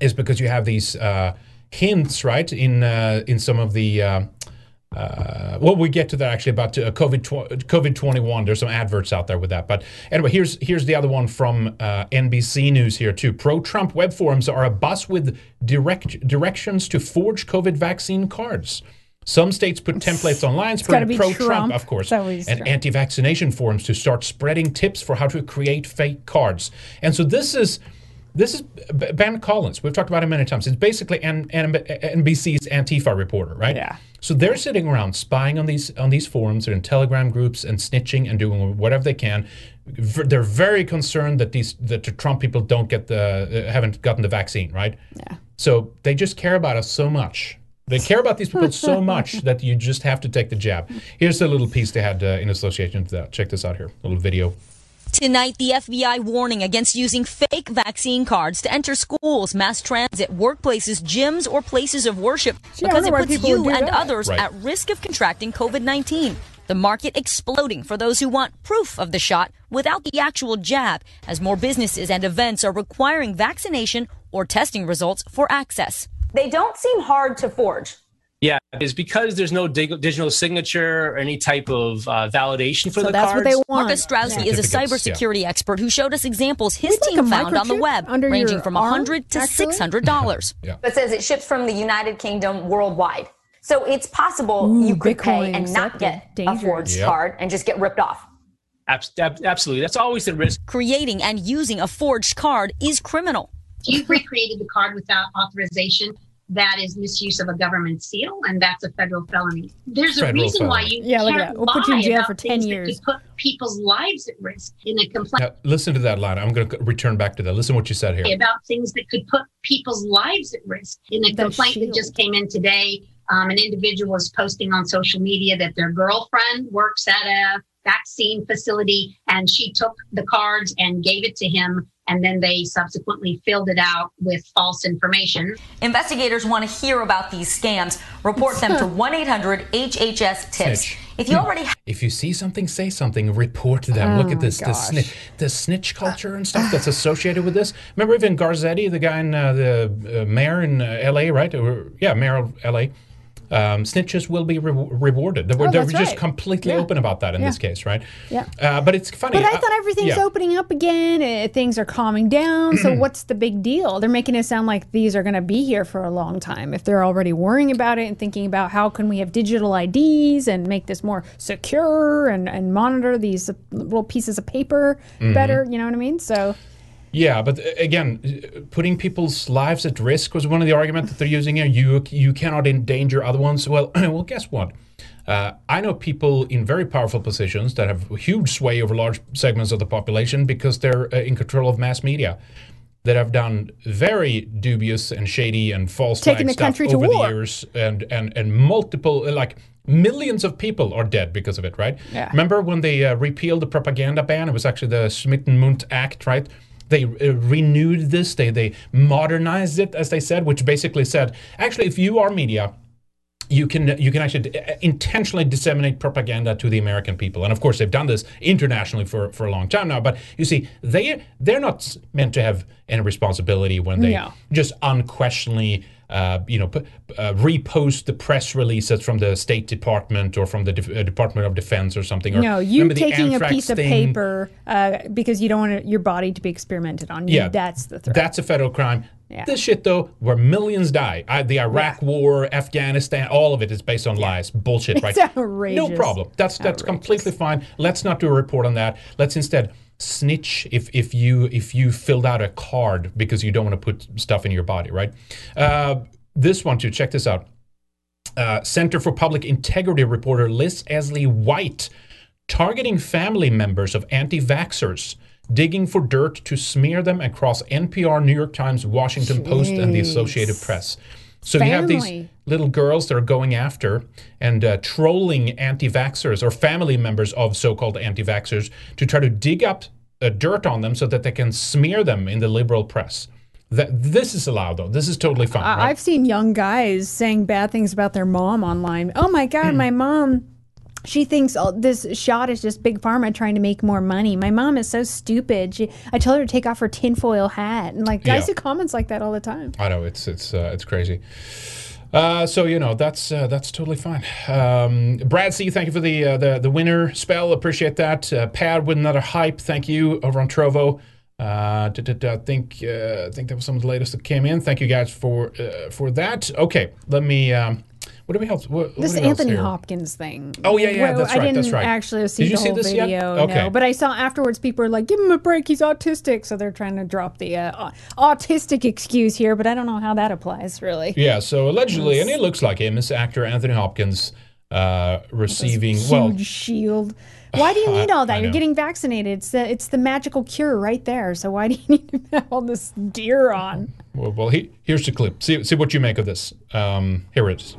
is because you have these uh, hints, right, in uh, in some of the. Uh, uh, well, we get to that actually about uh, COVID tw- COVID twenty one. There's some adverts out there with that, but anyway, here's here's the other one from uh, NBC News here too. Pro Trump web forums are a bus with direct directions to forge COVID vaccine cards. Some states put templates online It's gotta spreading be pro Trump, of course, and anti vaccination forums to start spreading tips for how to create fake cards. And so this is. This is Ben Collins. We've talked about him many times. It's basically N- N- NBC's Antifa reporter, right? Yeah. So they're sitting around spying on these on these forums, in Telegram groups and snitching and doing whatever they can. V- They're very concerned that these that the Trump people don't get the uh, haven't gotten the vaccine, right? Yeah. So they just care about us so much. They care about these people so much that you just have to take the jab. Here's a little piece they had uh, in association with that. Check this out here. A little video. Tonight, the FBI warning against using fake vaccine cards to enter schools, mass transit, workplaces, gyms, or places of worship Gee, because it puts you and that. others Right. at risk of contracting COVID 19. The market exploding for those who want proof of the shot without the actual jab, as more businesses and events are requiring vaccination or testing results for access. They don't seem hard to forge. Yeah, it's because there's no dig- digital signature or any type of uh, validation for So the that's cards. what they want. Marcus Straussy is a Certificates, yeah. cybersecurity expert who showed us examples his We'd team a found on the web, ranging your from arm, 100 to actually? $600. But says it ships from the United Kingdom worldwide. So it's possible Ooh, you could Bitcoin pay and not accepted. get a forged Yep. card and just get ripped off. Abs- ab- absolutely, that's always the risk. Creating and using a forged card is criminal. If you've recreated the card without authorization, that is misuse of a government seal, and that's a federal felony. There's a Federal reason why you Yeah, look at can't that. We'll put you in lie jail about for 10 things years. That could put people's lives at risk in a complaint Now, listen to that line. I'm going to return back to that. Listen to what you said here. about things that could put people's lives at risk. In a The complaint that just came in today, um, an individual is posting on social media that their girlfriend works at a vaccine facility and she took the cards and gave it to him and then they subsequently filled it out with false information. Investigators want to hear about these scams. Report them to 1 800 HHS TIPS. If you already If you see something, say something. Report them. Oh Look at this, the, gosh. sni- the snitch culture and stuff that's associated with this. Remember even Garcetti, the guy in uh, the uh, mayor in uh, L.A., right? Or, yeah, mayor of L.A. Um, snitches will be re- rewarded. They were, Oh, they were just completely Yeah. open about that in Yeah. this case, right? Yeah. Uh, but it's funny. But I uh, thought everything's yeah. opening up again. Uh, things are calming down. So what's the big deal? They're making it sound like these are going to be here for a long time. If they're already worrying about it and thinking about how can we have digital IDs and make this more secure and, and monitor these little pieces of paper Mhm. better, you know what I mean? So Yeah, but uh, again, uh, putting people's lives at risk was one of the arguments that they're using here. You you cannot endanger other ones. Well, well, guess what? Uh, I know people in very powerful positions that have huge sway over large segments of the population because they're uh, in control of mass media. That have done very dubious and shady and false Taking the stuff country to over war. the years, and and and multiple uh, like millions of people are dead because of it. Right? Yeah. Remember when they uh, repealed the propaganda ban? It was actually the Smith-Mundt Act, right? They uh, renewed this. They they modernized it, as they said, which basically said, actually, if you are media, you can you can actually uh, intentionally disseminate propaganda to the American people, and of course they've done this internationally for, for a long time now. But you see, they they're not meant to have any responsibility when they No. just unquestionably. Uh, you know, p- uh, repost the press releases from the State Department or from the Def- uh, Department of Defense or something. Or no, you taking a piece of paper uh, because you don't want your body to be experimented on. Yeah, that's the threat. That's a federal crime. Yeah. This shit, though, where millions die, I, the Iraq War, Afghanistan, all of it is based on lies, bullshit, It's right? No problem. That's that's completely fine. Let's not do a report on that. Let's instead snitch if if you if you filled out a card because you don't want to put stuff in your body, right? Uh, this one too. Check this out. Uh, Center for Public Integrity reporter Liz Essley Whyte targeting family members of anti vaxxers, digging for dirt to smear them across NPR, New York Times, Washington Post, and the Associated Press. So you have these little girls that are going after and uh, trolling anti vaxxers or family members of so called anti vaxxers to try to dig up uh, dirt on them so that they can smear them in the liberal press. That this is allowed though. This is totally fine. Right? I've seen young guys saying bad things about their mom online. Oh my. God, my mom. She thinks all this shot is just big pharma trying to make more money. My mom is so stupid. She, I tell her to take off her tinfoil hat, and like guys Yeah. do comments like that all the time. I know it's it's uh, it's crazy. Uh, so you know that's uh, that's totally fine. Um, Brad C, thank you for the uh, the the winner spell. Appreciate that. Uh, Pad with another hype. Thank you over on Trovo. Uh, da- da- da, I think uh, I think that was some of the latest that came in. Thank you guys for uh, for that. Okay, let me. Um, what do we else? What, This what Anthony? Hopkins thing. Oh, yeah, yeah, Well, that's right. I didn't that's right. actually see Did you the see whole this yet? video. Okay. No, but I saw afterwards people are like, "Give him a break. He's autistic." So they're trying to drop the uh, autistic excuse here, but I don't know how that applies really. Yeah, so allegedly, and it looks like him, is actor Anthony Hopkins uh, receiving Huge well. shield. Why do you need all that? You're getting vaccinated. It's the it's the magical cure right there. So why do you need to have all this gear on? Well, well he, here's the clip. See, see what you make of this. Um, here it is.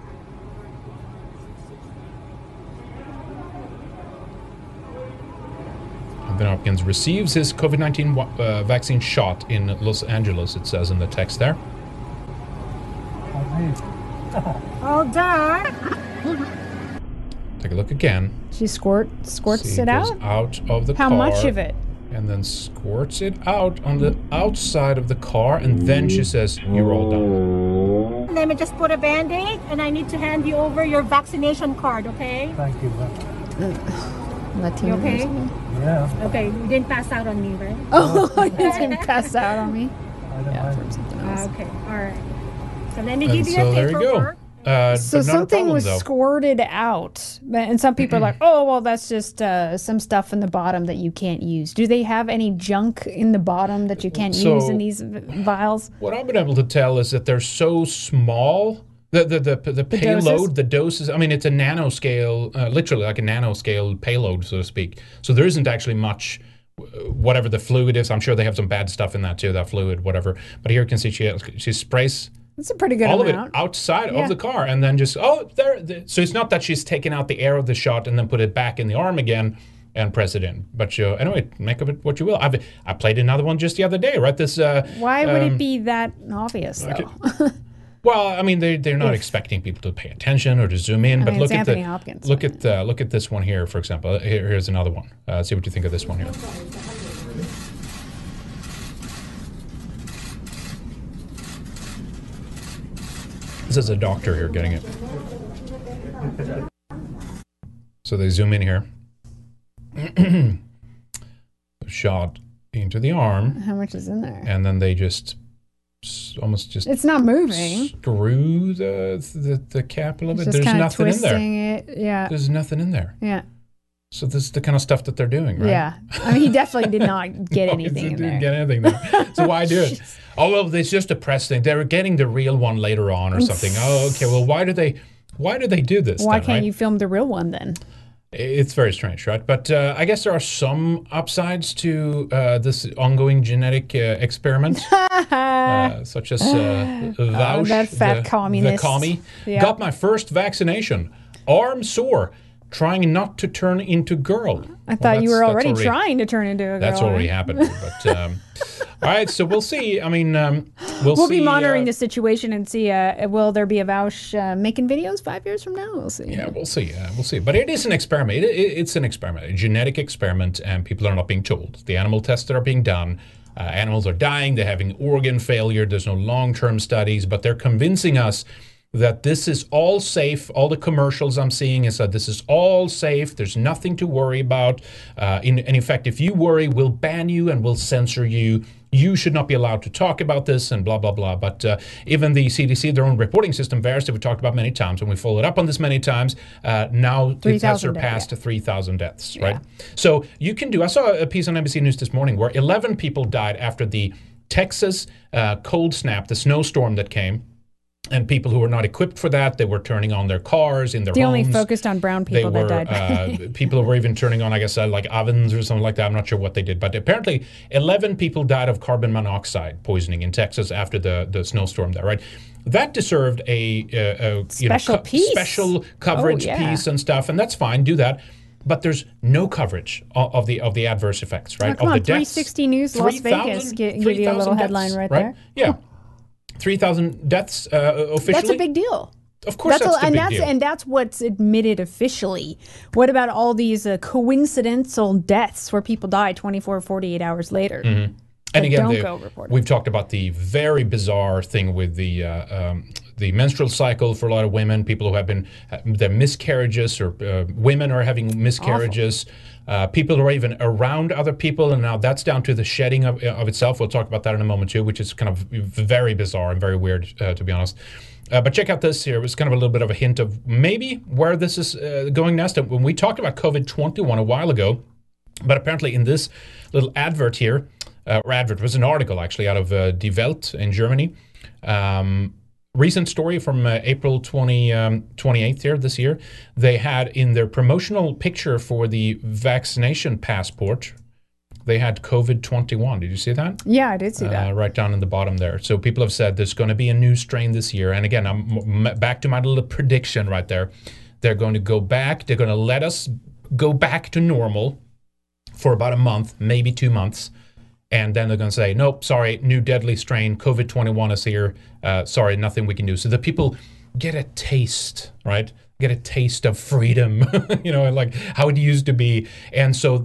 Anthony Hopkins receives his COVID 19 uh, vaccine shot in Los Angeles, it says in the text there. All done. Take a look again. She squirt squirts See, it goes out. out of the How car. How much of it? And then squirts it out on the outside of the car, and then she says, You're all done. Let me just put a band-aid and I need to hand you over your vaccination card, okay? Thank you. Latino. You okay? Yeah. Okay, you didn't pass out on me, right? Oh, you didn't pass out on me. Yeah, from something else. Ah, okay, all right. So let me And give you so a there you go. paperwork. Uh, So but not a something problem, was though. squirted out, and some people are like, "Oh, well, that's just uh, some stuff in the bottom that you can't use." Do they have any junk in the bottom that you can't use in these vials? What I've been able to tell is that they're so small. The the the, the payload, doses? the doses. I mean, it's a nanoscale, uh, literally like a nanoscale payload, so to speak. So there isn't actually much. Whatever the fluid is, I'm sure they have some bad stuff in that too. That fluid, whatever. But here you can see she she sprays It's a pretty good all amount. of it outside Yeah. of the car, and then just oh there. The, so it's not that she's taken out the air of the shot and then put it back in the arm again and press it in. But uh, anyway, make of it what you will. I've I played another one just the other day. Right, this. Uh, Why would um, it be that obvious though? Well, I mean, they they're not If- expecting people to pay attention or to zoom in. I but mean, look at Anthony the Hopkins, look at uh, look at this one here, for example. Here, here's another one. Uh, see what you think of this one here. This is a doctor here getting it. So they zoom in here. Shot into the arm, How much is in there? and then they just almost just It's not moving. screw the the, the cap a little bit. There's nothing in there. twisting it. Yeah. There's nothing in there. Yeah. So this is the kind of stuff that they're doing, right? Yeah. I mean, he definitely did not get No, anything he in didn't there. get anything there. So why do it? Oh well, it's just a press thing. They're getting the real one later on or something. Oh, okay. Well, why do they? Why do they do this? Why then, can't right? you film the real one then? It's very strange, right? But uh, I guess there are some upsides to uh, this ongoing genetic uh, experiment, uh, such as uh, Vaush, Oh, that fat the, communist. The commie. Yeah. Got my first vaccination. Arm sore. Trying not to turn into girl. I thought you were already, already- trying to turn into a girl. That's already happened. But um, all right, so we'll see. I mean, um, we'll, We'll, see. be monitoring uh, the situation and see. Uh, will there be a Vaush uh, making videos five years from now? We'll see. Yeah, we'll see. Uh, we'll see. But it is an experiment. It, it, it's an experiment, a genetic experiment, and people are not being told. The animal tests that are being done, uh, animals are dying. They're having organ failure. There's no long-term studies, but they're convincing us that this is all safe. All the commercials I'm seeing is that this is all safe. There's nothing to worry about. Uh, in, and in fact, if you worry, we'll ban you and we'll censor you. You should not be allowed to talk about this and blah, blah, blah. But uh, even the CDC, their own reporting system, VAERS, that we talked about many times, and we followed up on this many times, uh, now it 3,000 has surpassed 3,000 deaths, right? So you can do, I saw a piece on NBC News this morning where 11 people died after the Texas uh, cold snap, the snowstorm that came. And people who were not equipped for that, they were turning on their cars in their They only focused on brown They people were that died. uh, people were even turning on, I guess, uh, like ovens or something like that. I'm not sure what they did, but apparently, 11 people died of carbon monoxide poisoning in Texas after the the snowstorm there. Right, that deserved a, a, a you know, Special co- piece. special coverage Oh, yeah. piece and stuff, and that's fine. Do that. but there's no coverage of, the of the adverse effects, right? Oh, come of on, the deaths. 360 News Las 3,000 Vegas gi- give you a 3,000 little headline deaths, right, there. Yeah, three thousand deaths uh, officially. That's a big deal. Of course, that's, a- the and big that's deal. and that's what's admitted officially. What about all these uh, coincidental deaths where people die 24, 48 hours later? Mhm. And again, don't the- we've talked about the very bizarre thing with the uh, um, the menstrual cycle for a lot of women, people who have been uh, their miscarriages, or uh, women are having miscarriages. Uh, people who are even around other people, and now that's down to the shedding of, of itself. We'll talk about that in a moment too, which is kind of very bizarre and very weird, uh, to be honest. Uh, but check out this here. It was kind of a little bit of a hint of maybe where this is uh, going next. And when we talked about COVID 21 a while ago, but apparently, in this little advert here, uh, or advert was an article actually out of uh, Die Welt in Germany. Um, recent story from uh, April 20, um, 28th here this year. They had in their promotional picture for the vaccination passport, they had COVID 21. Did you see that? Yeah, I did see that. Uh, right down in the bottom there. So people have said there's going to be a new strain this year. And again, I'm m- back to my little prediction right there. They're going to go back. They're going to let us go back to normal for about a month, maybe two months. And then they're going to say, nope, sorry, new deadly strain, COVID 21 is here. Uh, sorry, nothing we can do. So the people get a taste, right? Get a taste of freedom, you know, like how it used to be. And so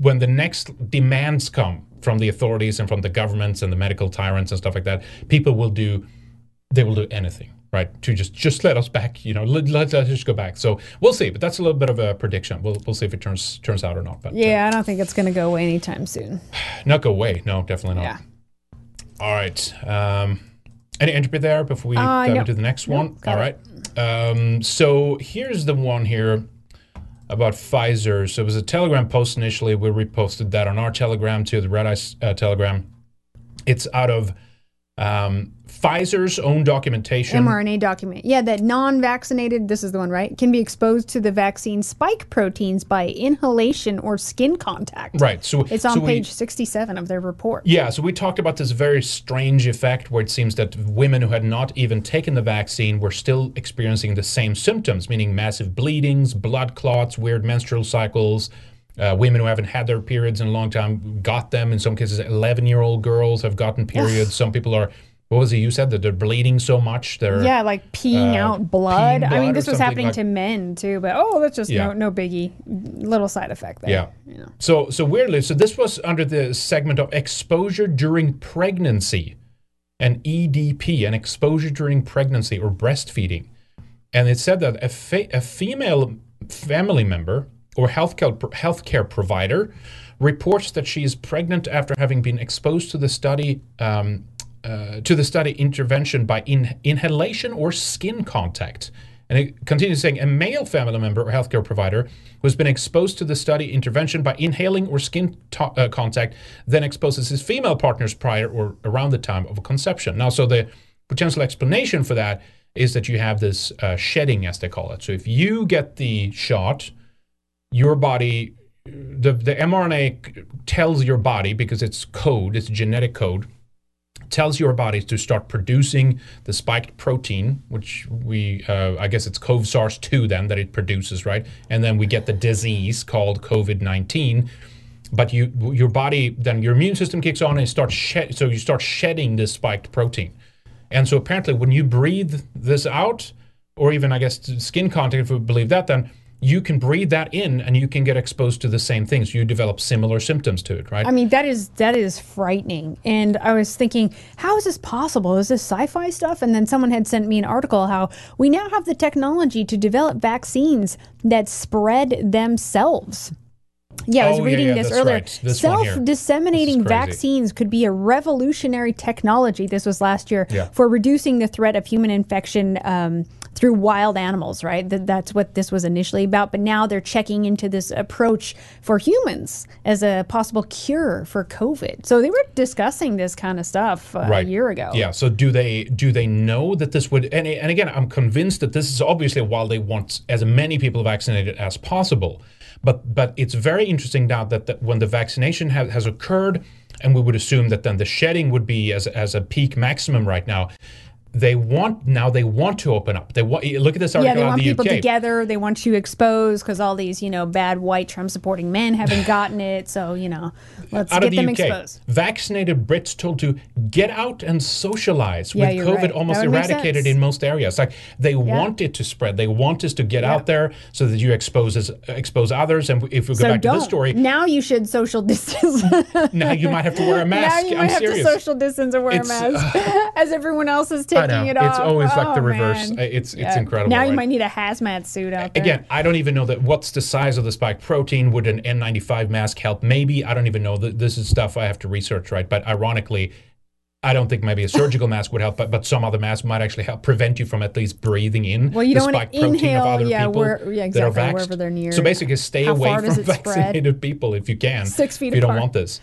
when the next demands come from the authorities and from the governments and the medical tyrants and stuff like that, people will do, they will do anything, right? To just just let us back, you know, let, let us just go back. So we'll see, but that's a little bit of a prediction. We'll, we'll see if it turns turns out or not. But yeah, I don't think it's going to go away anytime soon. not go away. No, definitely not. Yeah. All right. Um, any entropy there before we Uh, go no. into the next one? All right. Um, so here's the one here about Pfizer. So it was a Telegram post initially. We reposted that on our Telegram to the Red Ice uh, Telegram. It's out of um, Pfizer's own documentation. mRNA document. Yeah, that non-vaccinated, this is the one, right? Can be exposed to the vaccine spike proteins by inhalation or skin contact. Right. So It's on so we- page 67 of their report. Yeah, so we talked about this very strange effect where it seems that women who had not even taken the vaccine were still experiencing the same symptoms, meaning massive bleedings, blood clots, weird menstrual cycles. Uh, women who haven't had their periods in a long time got them. In some cases, 11 year old girls have gotten periods. some people are, what was it you said? That they're bleeding so much. They're, Yeah, like peeing uh, out blood. peeing I mean, this was happening like- to men too, but oh, that's just Yeah. no, no biggie. Little side effect there. Yeah. So so weirdly, so this was under the segment of exposure during pregnancy, an EDP, an exposure during pregnancy or breastfeeding, and it said that a, fa- a female family member or healthcare healthcare provider reports that she is pregnant after having been exposed to the study. Um, uh, to the study intervention by in- inhalation or skin contact. And it continues saying a male family member or healthcare provider who has been exposed to the study intervention by inhaling or skin to- uh, contact then exposes his female partners prior or around the time of conception. Now, so the potential explanation for that is that you have this uh, shedding, as they call it. So if you get the shot, your body, the, the mRNA tells your body, because it's code, it's genetic code, tells your body to start producing the spiked protein, which we, uh, I guess it's CoV-SARS-2 then that it produces, right? And then we get the disease called COVID-19. But you, your body, then your immune system kicks on and starts shed, so you start shedding this spiked protein. And so apparently, when you breathe this out, or even I guess skin contact, if we believe that, then you can breathe that in and you can get exposed to the same things. You develop similar symptoms to it, right? I mean, that is that is frightening. And I was thinking, how is this possible? Is this sci-fi stuff? And then someone had sent me an article how we now have the technology to develop vaccines that spread themselves. Yeah, I was Oh, reading yeah, this that's earlier. right. This. Self-disseminating This vaccines could be a revolutionary technology. This was last year Yeah. for reducing the threat of human infection um, through wild animals. Right, that, that's what this was initially about. But now they're checking into this approach for humans as a possible cure for COVID. So they were discussing this kind of stuff uh, a year ago. Yeah. So do they do they know that this would and, and again I'm convinced that this is obviously while they want as many people vaccinated as possible, but but it's very interesting now that, that when the vaccination ha- has occurred and we would assume that then the shedding would be as as a peak maximum right now. They want now they want to open up. They want look at this Yeah, they want the people UK. together. They want you exposed because all these, you know, bad white Trump supporting men haven't gotten it. So, you know, let's out get the them UK, exposed. vaccinated Brits told to get out and socialize Yeah, with you're COVID right. almost That would make eradicated in most areas. Like they want it to spread. They want us to get out there so that you expose us, expose others. And if we go So back to this story, Now you should social distance. now you might have to wear a mask. now you I'm might have serious. to social distance or wear It's, a mask uh, as everyone else is I know. it. It's always like the Oh, reverse. man. It's- it's Yeah. incredible, Now you right? might need a hazmat suit out there. Again, I don't even know that what's the size of the spike protein. Would an N95 mask help? Maybe. I don't even know. This is stuff I have to research, right? But ironically, I don't think maybe a surgical mask would help, but, but some other masks might actually help prevent you from at least breathing in Well, you the don't wanna protein inhale, of other yeah, people where- yeah, that are exactly, wherever they're near. So basically, stay How away from it spread? vaccinated people if you can. Six feet if you don't want this.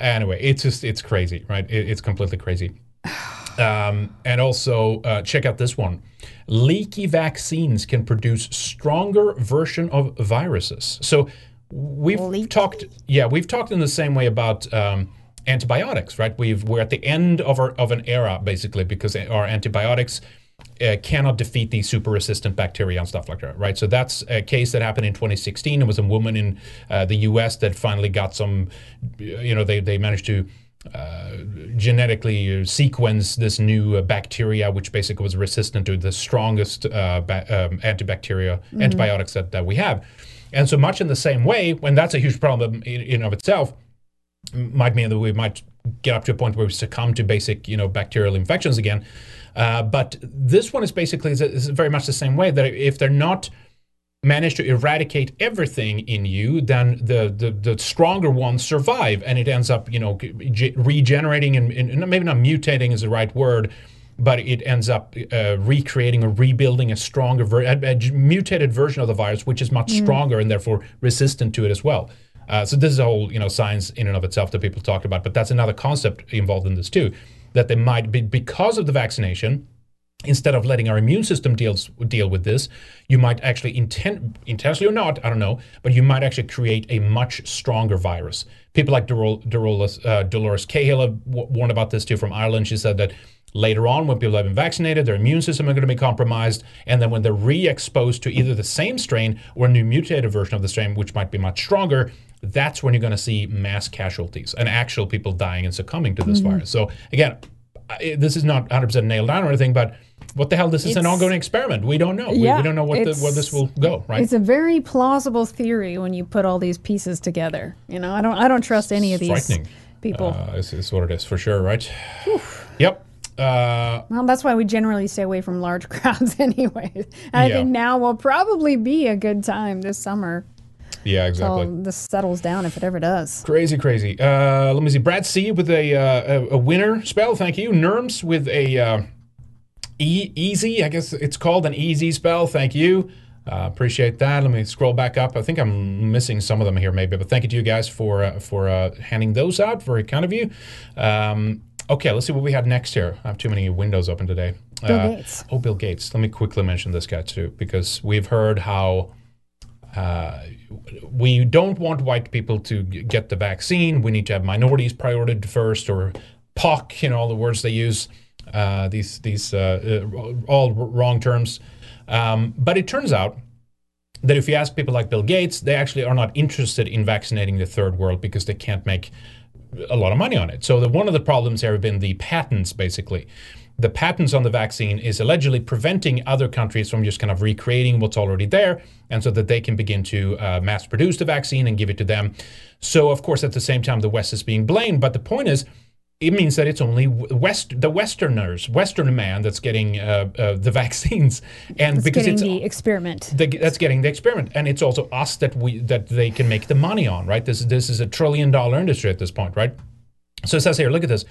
Anyway, it's just it's crazy, right? It, it's completely crazy. Um, and also uh, check out this one. Leaky vaccines can produce stronger version of viruses. So we've talked, yeah, we've talked in the same way about um, antibiotics, right? We've we're at the end of our of an era basically because our antibiotics. Uh, cannot defeat these super resistant bacteria and stuff like that, right? So that's a case that happened in 2016. It was a woman in uh, the U.S. that finally got some, you know, they they managed to uh, genetically sequence this new uh, bacteria, which basically was resistant to the strongest uh, ba- um, antibacteria Mhm. antibiotics that, that we have. And so much in the same way, when that's a huge problem in, in of itself, might mean that we might get up to a point where we succumb to basic, you know, bacterial infections again. Uh, but this one is basically is, is very much the same way that if they're not manage to eradicate everything in you, then the, the, the stronger ones survive, and it ends up, you know, regenerating and, and maybe not mutating is the right word, but it ends up uh, recreating or rebuilding a stronger, ver- a, mutated version of the virus, which is much Mm. stronger and therefore resistant to it as well. Uh, so this is a whole, you know, science in and of itself that people talk about, but that's another concept involved in this too, that they might be because of the vaccination instead of letting our immune system deals deal with this, you might actually intent, intentionally or not, I don't know, but you might actually create a much stronger virus. People like Dorol, Dolores, uh, Dolores Cahill have w- warned about this too from Ireland. She said that later on, when people have been vaccinated, their immune system are going to be compromised, and then when they're re-exposed to either the same strain or a new mutated version of the strain, which might be much stronger, that's when you're going to see mass casualties and actual people dying and succumbing to this Mhm. virus. So again, this is not 100% nailed down or anything, but what the hell? This is an ongoing experiment. We don't know. We- Yeah, we, don't know what the, where this will go. Right? It's a very plausible theory when you put all these pieces together. You know, I don't I don't trust any of these people. Uh, is, is what it is for sure. Right? Yep. Uh, well, that's why we generally stay away from large crowds anyway. I Yeah. think now will probably be a good time this summer. yeah. Exactly. This settles down if it ever does. Crazy, crazy. Uh, let me see. Brad C with a uh, a, a winner spell. Thank you. Nerms with a uh, e easy. I guess it's called an easy spell. Thank you. Uh, appreciate that. Let me scroll back up. I think I'm missing some of them here, maybe. But thank you to you guys for uh, for uh, handing those out. Very kind of you. Um, okay, let's see what we have next here. I have too many windows open today. Bill Uh, Gates. Oh, Bill Gates. Let me quickly mention this guy too, because we've heard how uh, we don't want white people to get the vaccine. We need to have minorities prioritized first, or POC, you know, all the words they use. Uh, these these uh, uh, all wrong terms. Um, but it turns out that if you ask people like Bill Gates, they actually are not interested in vaccinating the third world because they can't make a lot of money on it. So the, one of the problems here have been the patents, basically. The patents on the vaccine is allegedly preventing other countries from just kind of recreating what's already there, and so that they can begin to uh, mass produce the vaccine and give it to them. So, of course, at the same time, the West is being blamed. But the point is, it means that it's only West, the Westerners, Western man, that's getting uh, uh, the vaccines, and It's because getting it's the experiment. the, that's getting the experiment, and it's also us that we that they can make the money on, right? This this is a trillion dollar industry at this point, right? So it says here, look at this.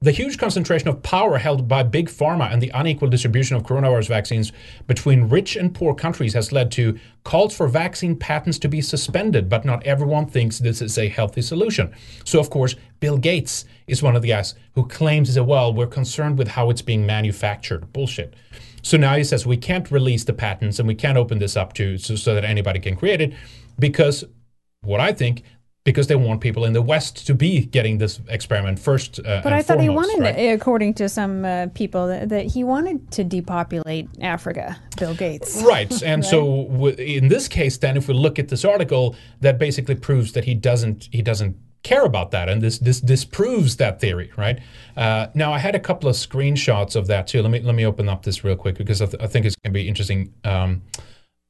The huge concentration of power held by big pharma and the unequal distribution of coronavirus vaccines between rich and poor countries has led to calls for vaccine patents to be suspended, but not everyone thinks this is a healthy solution. So, of course, Bill Gates is one of the guys who claims well, we're concerned with how it's being manufactured. Bullshit. So now he says we can't release the patents and we can't open this up to so, so that anybody can create it because what I think because they want people in the West to be getting this experiment first. Uh, But I thought he wanted, right? according to some uh, people, that, that he wanted to depopulate Africa. Bill Gates. Right. And so w- in this case, then, if we look at this article, that basically proves that he doesn't he doesn't care about that, and this this disproves that theory, right? Uh, now, I had a couple of screenshots of that too. Let me let me open up this real quick because I, th- I think it's going to be interesting. Um,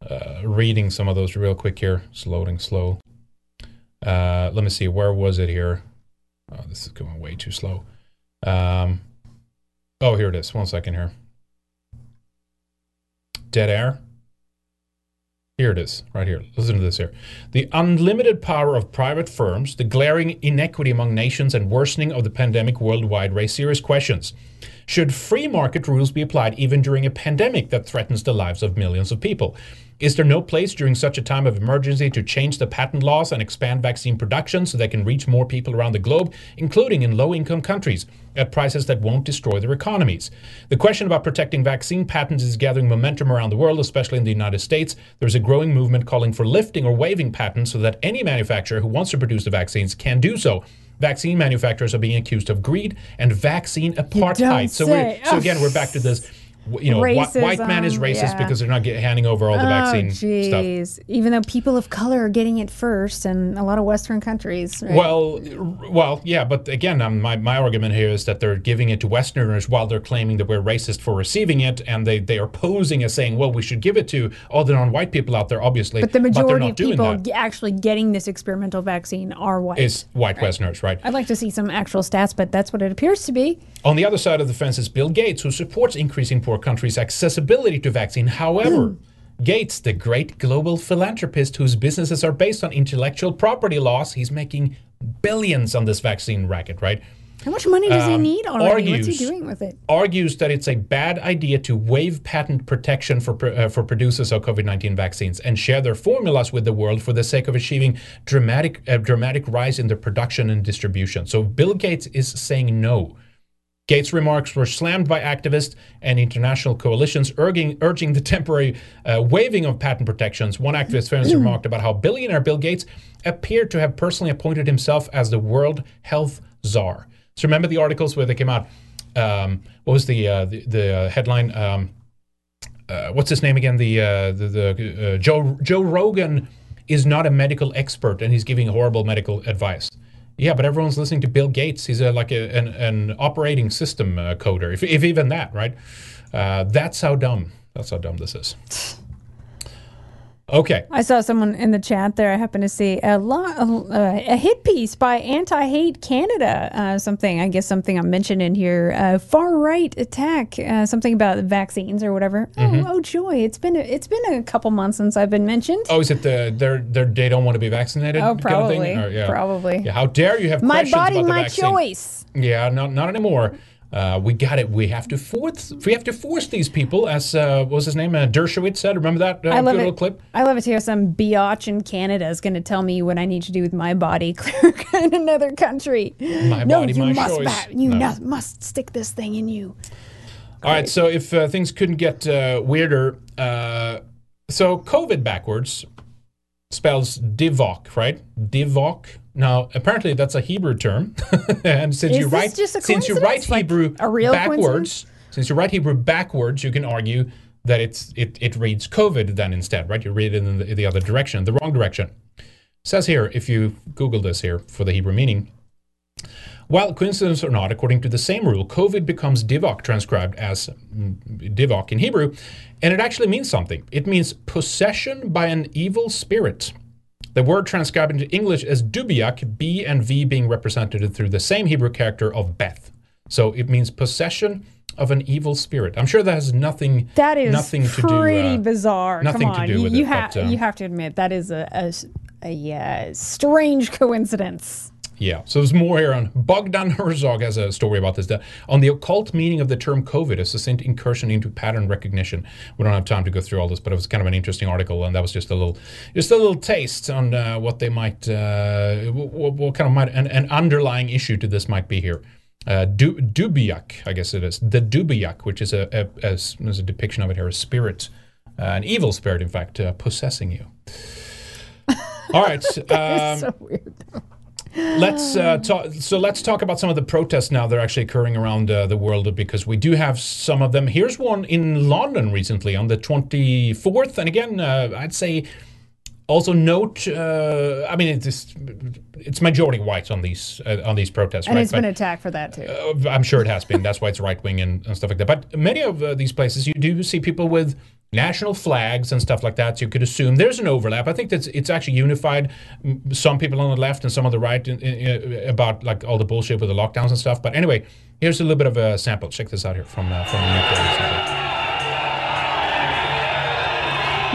uh, reading some of those real quick here. It's loading slow. Uh, let me see. Where was it here? Oh, this is going way too slow. Um, oh, here it is. One second here. Dead air. Here it is, right here. Listen to this here. The unlimited power of private firms, the glaring inequity among nations, and worsening of the pandemic worldwide raise serious questions. Should free market rules be applied even during a pandemic that threatens the lives of millions of people? Is there no place during such a time of emergency to change the patent laws and expand vaccine production so they can reach more people around the globe, including in low income countries, at prices that won't destroy their economies? The question about protecting vaccine patents is gathering momentum around the world, especially in the United States. There's a growing movement calling for lifting or waiving patents so that any manufacturer who wants to produce the vaccines can do so. Vaccine manufacturers are being accused of greed and vaccine apartheid. So, we're, so again, we're back to this. You know, whi- white man is racist yeah. because they're not get, handing over all the vaccine oh, stuff. jeez. Even though people of color are getting it first in a lot of Western countries. Right? Well, well, yeah, but again, um, my, my argument here is that they're giving it to Westerners while they're claiming that we're racist for receiving it, and they, they are posing as saying, well, we should give it to all the non-white people out there, obviously, but the majority not of people g- actually getting this experimental vaccine are white. Is white Westerners, right? I'd like to see some actual stats, but that's what it appears to be. On the other side of the fence is Bill Gates, who supports increasing poor countries' accessibility to vaccine. However, Gates, the great global philanthropist whose businesses are based on intellectual property laws, he's making billions on this vaccine racket, right? How much money does he Um, need already? What's he doing with it? argues that it's a bad idea to waive patent protection for uh, for producers of COVID-19 vaccines and share their formulas with the world for the sake of achieving dramatic uh, dramatic rise in their production and distribution. So Bill Gates is saying no. Gates' remarks were slammed by activists and international coalitions urging, urging the temporary uh, waiving of patent protections. One activist famously remarked about how billionaire Bill Gates appeared to have personally appointed himself as the World Health Czar. So remember the articles where they came out? Um, what was the uh, the, the uh, headline? Um, uh, what's his name again? The uh, the, the uh, Joe Joe Rogan is not a medical expert and he's giving horrible medical advice. Yeah, but everyone's listening to Bill Gates. He's a, like a, an, an operating system uh, coder, if, if even that, right? Uh, that's how dumb. That's how dumb this is. Okay. I saw someone in the chat there. I happened to see a, lo- uh, a hit piece by Anti Hate Canada. Uh, something, I guess, something I mentioned in here. Uh, Far right attack. Uh, something about vaccines or whatever. Mhm. Oh, oh, joy! It's been a, it's been a couple months since I've been mentioned. Oh, is it the they're, they're, they don't want to be vaccinated? Oh, kind of thing? probably, Or, yeah. probably. Yeah, how dare you have My body, my choice. Yeah, not not anymore. Uh, we got it. We have to force. We have to force these people, as uh, what was his name? Uh, Dershowitz said. Remember that uh, I love good it. little clip? I love it too. Some biatch in Canada is going to tell me what I need to do with my body in another country. My no, body, you my must choice. ba- you No. nu- must stick this thing in you. All right. So if uh, things couldn't get uh, weirder, uh, so COVID backwards spells divok, right? Divok. Now, apparently, that's a Hebrew term, and since Is you write since you write? Like Hebrew real backwards, since you write Hebrew backwards, you can argue that it's it, it reads COVID then instead, right? You read it in the, the other direction, the wrong direction. says here, if you Google this here for the Hebrew meaning, while coincidence or not, according to the same rule, COVID becomes divok transcribed as mm, divok in Hebrew, and it actually means something. It means possession by an evil spirit. The word transcribed into English as dubiak, B and V being represented through the same Hebrew character of Beth. So it means possession of an evil spirit. I'm sure that has nothing That is nothing to pretty do uh, bizarre. Nothing Come on, to do you, with you it. have but, um, you have to admit that is a a, a, uh, strange coincidence. Yeah. So there's more here on Bogdan Herzog has a story about this. On the occult meaning of the term COVID, a succinct incursion into pattern recognition. We don't have time to go through all this, but it was kind of an interesting article, and that was just a little, just a little taste on uh, what they might, uh, what, what kind of might an, an underlying issue to this might be here. Uh, du, dubiak, I guess it is the dubiak, which is a, a, a a depiction of it here, a spirit, uh, an evil spirit, in fact, uh, possessing you. All right. Um, so weird. Let's uh, talk. So let's talk about some of the protests now that are actually occurring around uh, the world because we do have some of them. Here's one in London recently on the 24th, and again, uh, I'd say also note. Uh, I mean, it's it's majority white on these uh, on these protests, And right? it's But- been attacked for that too. uh, I'm sure it has been. That's why it's right wing and, and stuff like that. But many of uh, these places, you do see people with national flags and stuff like that. So you could assume there's an overlap. I think that's it's actually unified. Some people on the left and some on the right in, in, in- about like all the bullshit with the lockdowns and stuff. But anyway, here's a little bit of a sample. Check this out here from uh, from the UK.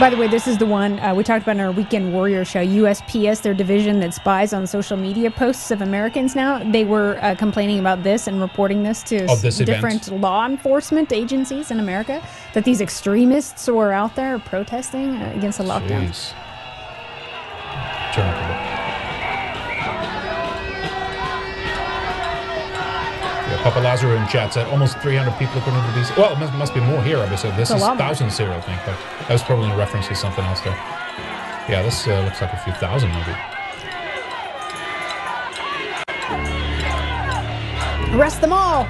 By the way, this is the one uh, we talked about in our Weekend Warrior show. USPS, their division that spies on social media posts of Americans now, they were uh, complaining about this and reporting this to this s- event. different law enforcement agencies in America that these extremists were out there protesting uh, against the lockdown. Jeez. Papa Lazaro in chat said almost 300 people according to these. Well, it must, must be more here, obviously. This It's is thousands here, I think, but that was probably in reference to something else there. Yeah, this uh, looks like a few thousand maybe. Arrest them all!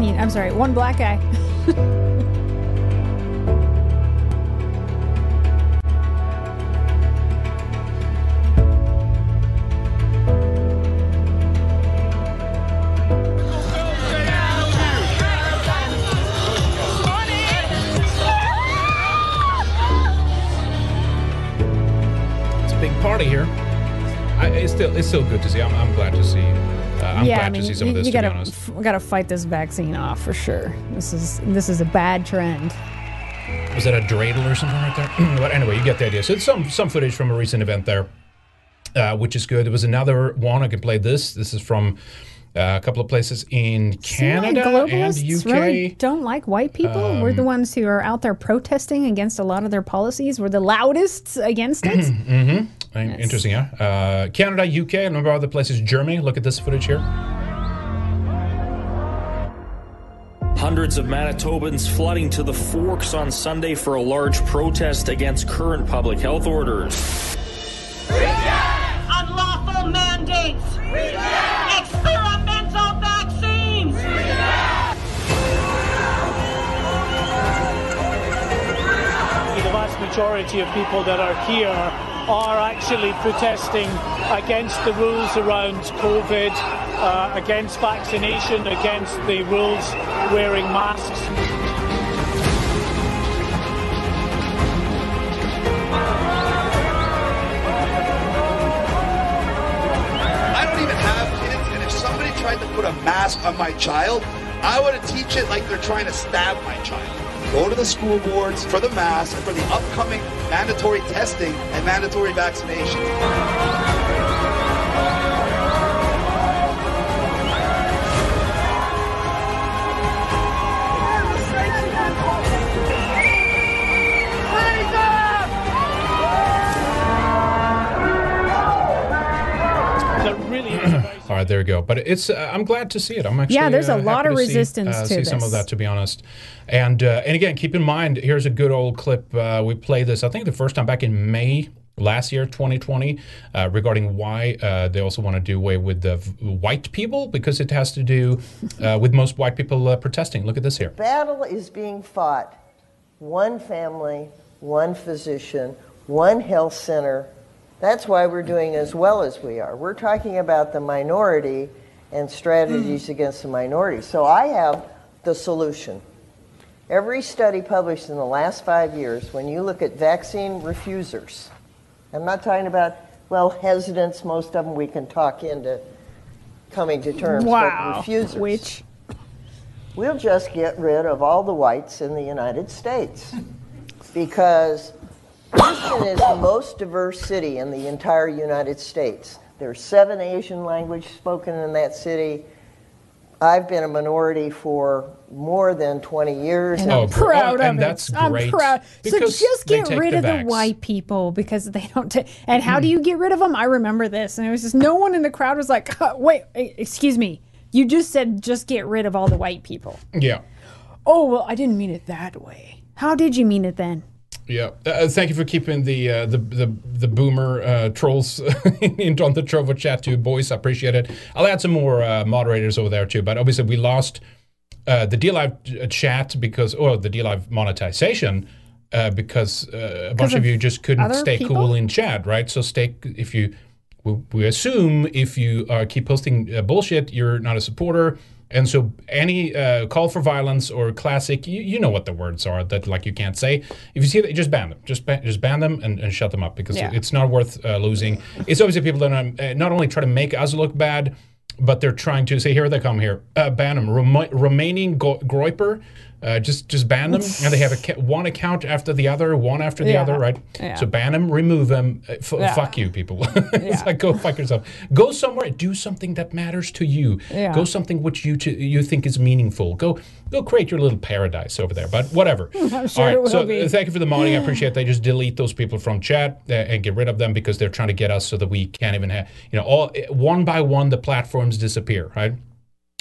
Mean, I'm sorry, one black guy. It's a big party here. I, it's still it's still good to see. I'm, I'm glad to see. Uh, I'm yeah, glad I mean, to see some you, of this. you to gotta be honest. F- gotta fight this vaccine off for sure. This is this is a bad trend. Was that a dreidel or something right there? but anyway, you get the idea. So it's some some footage from a recent event there, uh, which is good. There was another one I can play. This this is from uh, a couple of places in Canada Seem like and UK. really don't like white people. We're the Um, ones who are out there protesting against a lot of their policies. We're the loudest against it. Mm-hmm. Interesting, yeah. Uh, Canada, UK, and a number of other places. Germany. Look at this footage here. Hundreds of Manitobans flooding to the Forks on Sunday for a large protest against current public health orders. Unlawful mandates. Experimental vaccines. The vast majority of people that are here are actually protesting against the rules around COVID, uh, against vaccination, against the rules wearing masks. I don't even have kids, and if somebody tried to put a mask on my child, I would teach it like they're trying to stab my child. Go to the school boards for the mask and for the upcoming mandatory testing and mandatory vaccination. All right, there we go. But it's uh, I'm glad to see it. I'm actually Yeah, there's a uh, lot of to see, resistance uh, to see some of that, to be honest. And uh, and again, keep in mind, here's a good old clip. Uh, we played this, I think, the first time back in May last year, 2020, uh, regarding why uh, they also want to do away with the v- white people because it has to do uh, with most white people uh, protesting. Look at this here. battle is being fought one family, one physician, one health center. That's why we're doing as well as we are. We're talking about the minority and strategies hmm. against the minority. So I have the solution. Every study published in the last five years, when you look at vaccine refusers, I'm not talking about well, hesitants, most of them we can talk into coming to terms, Wow. but refusers. Which? We'll just get rid of all the whites in the United States because Houston is the most diverse city in the entire United States. There are seven Asian languages spoken in that city. I've been a minority for more than 20 years. And Oh, I'm gr- proud oh, of and it. that's I'm great, proud. So just get rid the of the white people because they don't. ta- and how do Hmm. you get rid of them? I remember this, and it was just no one in the crowd was like, "Wait, e- excuse me, you just said just get rid of all the white people." Yeah. Oh well, I didn't mean it that way. How did you mean it then? Yeah. Uh, thank you for keeping the uh, the the the boomer uh, trolls in on the Trovo chat too, boys. I appreciate it. I'll add some more uh, moderators over there too. But obviously, we lost uh, the DLive uh, chat because, or the DLive monetization. Uh, because uh, a bunch of, of you just couldn't stay people? cool in chat, right? So stay if you. We, we assume if you uh, keep posting uh, bullshit, you're not a supporter. And so any uh, call for violence or classic, you, you know what the words are that like you can't say. If you see that, just ban them. Just ban, just ban them and, and shut them up because Yeah. it's not worth uh, losing. It's obviously people that um, uh, not only try to make us look bad, but they're trying to say, here they come here, uh, ban them. Remo- remaining go- Groyper, uh, just just ban them, and they have a ca- one account after the other, one after the Yeah. other, right? Yeah. So ban them, remove them. Uh, f- Yeah. Fuck you, people. it's like go fuck yourself. Go somewhere, do something that matters to you. Go something which you to, you think is meaningful. Go go create your little paradise over there. But whatever. I'm sure All right. so be. uh, thank you for the modding. I appreciate. They just delete those people from chat uh, and get rid of them because they're trying to get us so that we can't even have you know all one by one the platforms disappear. Right.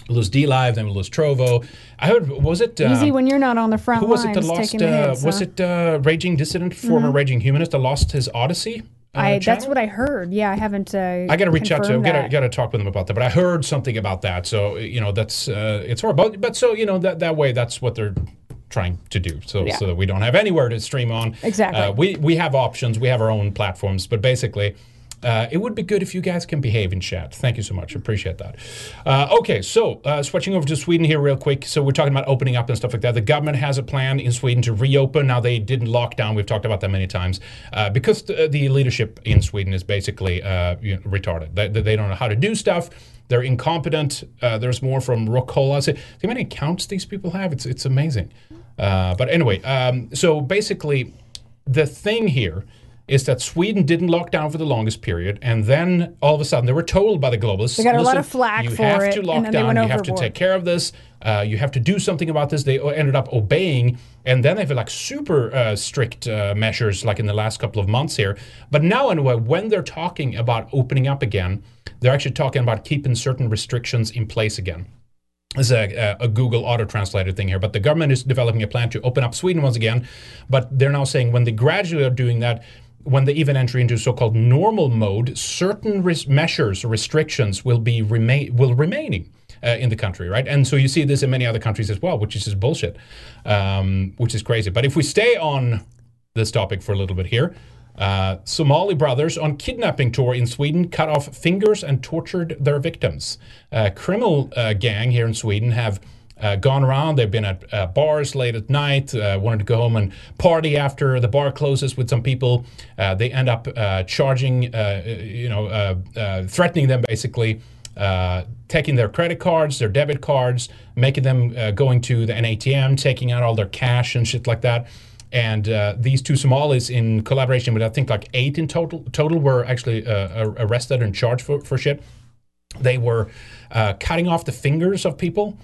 We lose DLive, then we lose Trovo. I heard was it um, Easy when you're not on the front who was it that lost? Uh, hits. was huh? it uh, Raging Dissident, former Mhm. Raging Humanist, that lost his Odysee? uh, I, that's what I heard. Yeah, I haven't. Uh, I got to reach out to Got to got to talk with him about that. But I heard something about that. So you know, that's uh, it's horrible. But, but so you know that that way, that's what they're trying to do. So Yeah. so that we don't have anywhere to stream on. Exactly. Uh, we we have options. We have our own platforms. But basically. Uh, it would be good if you guys can behave in chat. Thank you so much. Appreciate that. Uh, okay, so uh, switching over to Sweden here, real quick. So we're talking about opening up and stuff like that. The government has a plan in Sweden to reopen. Now they didn't lock down. We've talked about that many times uh, because the, the leadership in Sweden is basically uh, you know, retarded. They, they don't know how to do stuff. They're incompetent. Uh, there's more from Rockola. See see how many accounts these people have? It's it's amazing. Uh, but anyway, um, so basically, the thing here is that Sweden didn't lock down for the longest period, and then all of a sudden they were told by the globalists, They got a lot "Listen, of flack you for have it, to lock down. You have to take care of this. Uh, you have to do something about this. They ended up obeying, and then they've like super uh, strict uh, measures, like in the last couple of months here. But now, anyway, when they're talking about opening up again, they're actually talking about keeping certain restrictions in place again. This is a, a Google auto translated thing here, but the government is developing a plan to open up Sweden once again. But they're now saying when they gradually are doing that, when they even enter into so-called normal mode, certain res- measures restrictions will be remain will remaining uh, in the country, right? And so you see this in many other countries as well, which is just bullshit, um, which is crazy. But if we stay on this topic for a little bit here. Uh, Somali brothers on kidnapping tour in Sweden cut off fingers and tortured their victims. Uh, criminal uh, gang here in Sweden have uh, gone around. They've been at uh, bars late at night, uh, wanted to go home and party after the bar closes with some people. Uh, they end up uh, charging, you know, threatening them basically. Uh, taking their credit cards, their debit cards, making them uh, going to the, an ATM, taking out all their cash and shit like that. And uh, these two Somalis, in collaboration with I think like eight in total, total were actually arrested and charged for, for shit. They were cutting off the fingers of people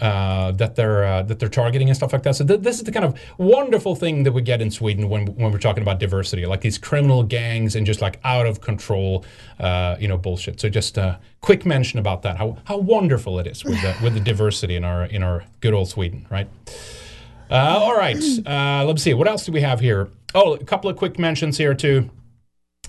uh, that they're uh, that they're targeting and stuff like that. So th- this is the kind of wonderful thing that we get in Sweden when when we're talking about diversity, like these criminal gangs and just like out of control, uh, you know, bullshit. So just a quick mention about that. How how wonderful it is with the with the diversity in our in our good old Sweden, right? Uh, all right. Uh, let's see. What else do we have here? Oh, a couple of quick mentions here too.